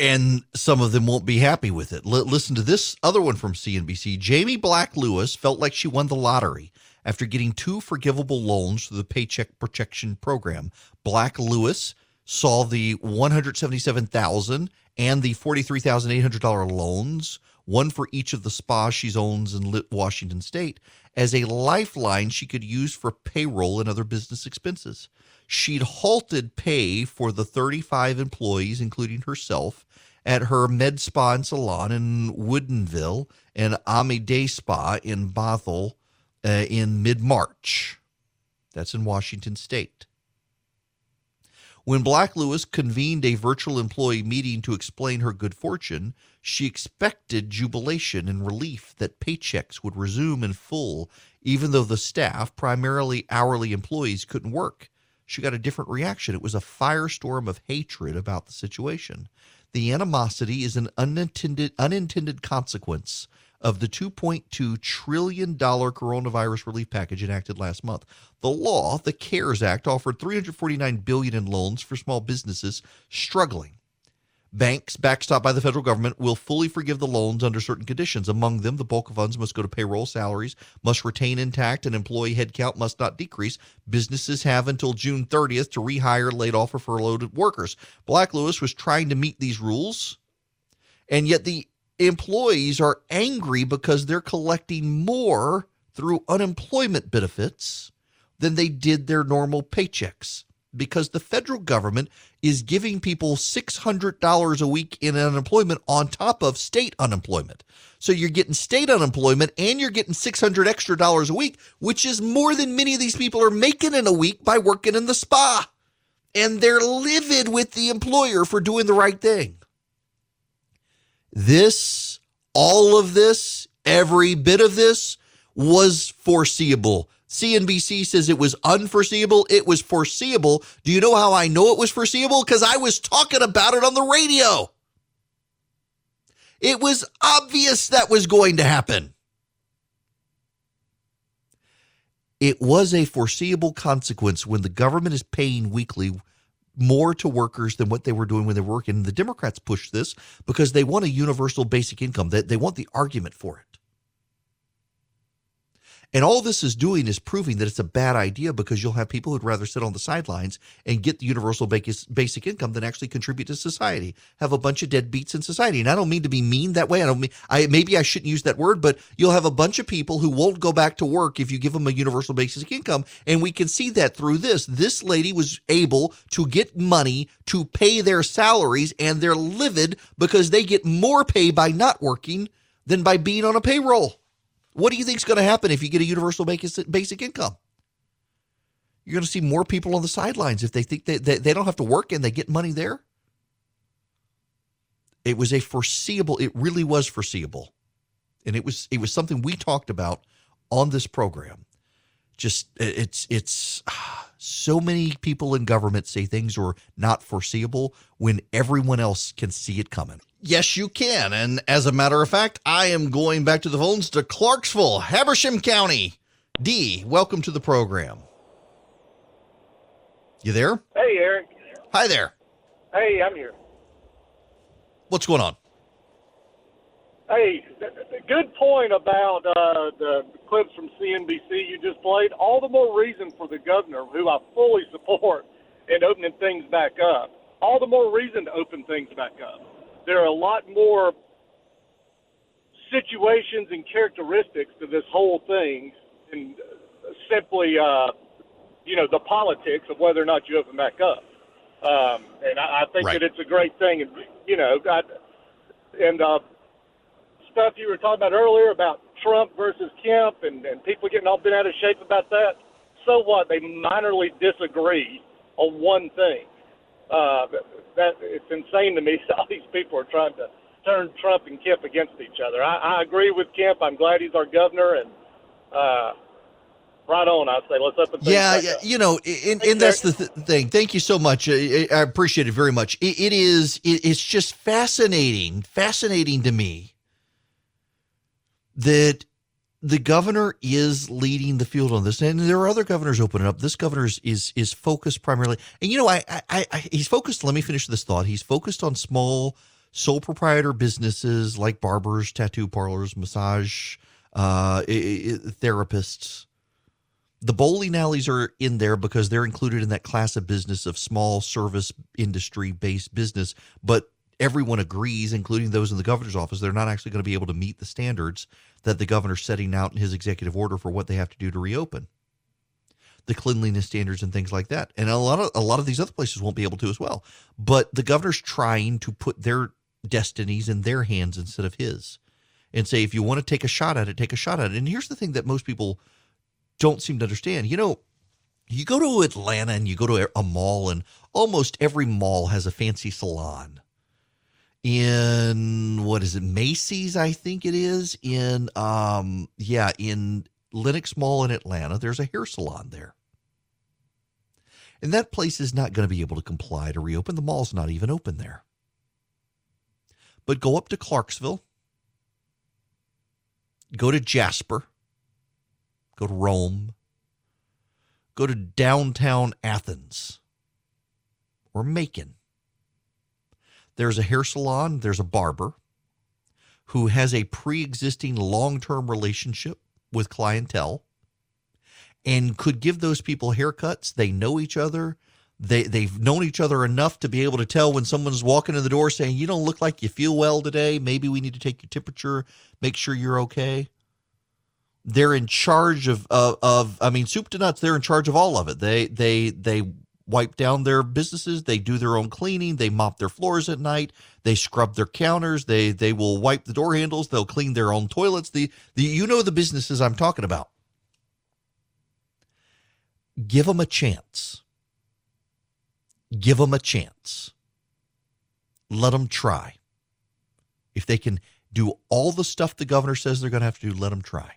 and some of them won't be happy with it. L- listen to this other one from CNBC. Jamie Black Lewis felt like she won the lottery after getting two forgivable loans through the Paycheck Protection Program. Black Lewis saw the 177,000 and the $43,800 loans, one for each of the spas she owns in Washington state, as a lifeline she could use for payroll and other business expenses. She'd halted pay for the 35 employees, including herself, at her med spa and salon in Woodinville and Ami Day Spa in Bothell uh, in mid March. That's in Washington state. When Black Lewis convened a virtual employee meeting to explain her good fortune, she expected jubilation and relief that paychecks would resume in full, even though the staff, primarily hourly employees, couldn't work. She got a different reaction. It was a firestorm of hatred about the situation. The animosity is an unintended unintended consequence of the $2.2 trillion coronavirus relief package enacted last month. The law, the CARES Act, offered 349 billion in loans for small businesses struggling. Banks, backstopped by the federal government, will fully forgive the loans under certain conditions. Among them, the bulk of funds must go to payroll, salaries must retain intact, and employee headcount must not decrease. Businesses have until June 30th to rehire laid off or furloughed workers. Black Lewis was trying to meet these rules, and yet the employees are angry because they're collecting more through unemployment benefits than they did their normal paychecks because the federal government is giving people $600 a week in unemployment on top of state unemployment. So you're getting state unemployment and you're getting 600 extra dollars a week, which is more than many of these people are making in a week by working in the spa. And they're livid with the employer for doing the right thing. This, all of this, every bit of this was foreseeable. CNBC says it was unforeseeable. It was foreseeable. Do you know how I know it was foreseeable? Because I was talking about it on the radio. It was obvious that was going to happen. It was a foreseeable consequence when the government is paying weekly more to workers than what they were doing when they were working. The Democrats push this because they want a universal basic income. They, they want the argument for it. And all this is doing is proving that it's a bad idea because you'll have people who'd rather sit on the sidelines and get the universal basic income than actually contribute to society. Have a bunch of deadbeats in society. And I don't mean to be mean that way. I don't mean I maybe I shouldn't use that word, but you'll have a bunch of people who won't go back to work if you give them a universal basic income. And we can see that through this. This lady was able to get money to pay their salaries and they're livid because they get more pay by not working than by being on a payroll. What do you think is going to happen if you get a universal basic income? You're going to see more people on the sidelines if they think they, they, they don't have to work and they get money there. It was a foreseeable, it really was foreseeable. And it was it was something we talked about on this program. Just it's it's so many people in government say things are not foreseeable when everyone else can see it coming. Yes, you can. And as a matter of fact, I am going back to the phones to Clarksville, Habersham County. D, welcome to the program. You there? Hey, Erick. Hi there. Hey, I'm here. What's going on? Hey, good point about uh, the clips from CNBC you just played. All the more reason for the governor, who I fully support, in opening things back up. All the more reason to open things back up there are a lot more situations and characteristics to this whole thing and simply, uh, you know, the politics of whether or not you open back up. Um, and I, I think right. that it's a great thing. And, you know, I, and uh, stuff you were talking about earlier about Trump versus Kemp and, and people getting all bent out of shape about that. So what? They minorly disagree on one thing. Uh, that it's insane to me. All these people are trying to turn Trump and Kemp against each other. I, I agree with Kemp. I'm glad he's our governor, and uh, right on. I say let's up. And yeah, yeah you know, and, and that's the th- thing. Thank you so much. I, I appreciate it very much. it, it is. It, it's just fascinating, fascinating to me that the governor is leading the field on this, and there are other governors opening up. This governor is is, is focused primarily, and you know, I, I, I he's focused. Let me finish this thought. He's focused on small sole proprietor businesses like barbers, tattoo parlors, massage uh, therapists. The bowling alleys are in there because they're included in that class of business of small service industry based business, but everyone agrees, including those in the governor's office, they're not actually going to be able to meet the standards that the governor's setting out in his executive order for what they have to do to reopen. The cleanliness standards and things like that. And a lot of a lot of these other places won't be able to as well. But the governor's trying to put their destinies in their hands instead of his. And say if you want to take a shot at it, take a shot at it. And here's the thing that most people don't seem to understand. You know, You go to Atlanta and you go to a mall, and almost every mall has a fancy salon. In what is it, Macy's? I think it is. In um, yeah, in Lenox Mall in Atlanta, there's a hair salon there. And that place is not going to be able to comply to reopen. The mall's not even open there. But go up to Clarksville, go to Jasper, go to Rome, go to downtown Athens or Macon. There's a hair salon, there's a barber who has a pre existing long term relationship with clientele and could give those people haircuts. They know each other. They they've known each other enough to be able to tell when someone's walking in the door saying, "You don't look like you feel well today. Maybe we need to take your temperature, make sure you're okay." They're in charge of of, of I mean, soup to nuts. They're in charge of all of it. They they they wipe down their businesses. They do their own cleaning. They mop their floors at night. They scrub their counters. They they will wipe the door handles. They'll clean their own toilets. The the you know the businesses I'm talking about. Give them a chance. Give them a chance. Let them try. If they can do all the stuff the governor says they're going to have to do, let them try.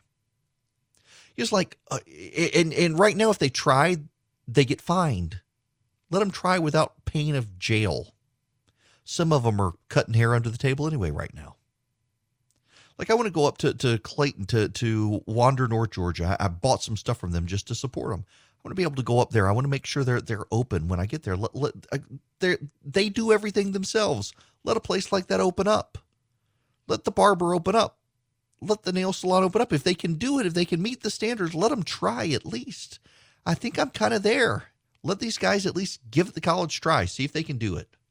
It's like, uh, and and right now, if they try, they get fined. Let them try without pain of jail. Some of them are cutting hair under the table anyway right now. Like I want to go up to, to Clayton to to Wander, North Georgia. I, I bought some stuff from them just to support them. I want to be able to go up there. I want to make sure they're they're open when I get there. Let, let, they they do everything themselves. Let a place like that open up. Let the barber open up. Let the nail salon open up. If they can do it, if they can meet the standards, let them try at least. I think I'm kind of there. Let these guys at least give it the college try. See if they can do it.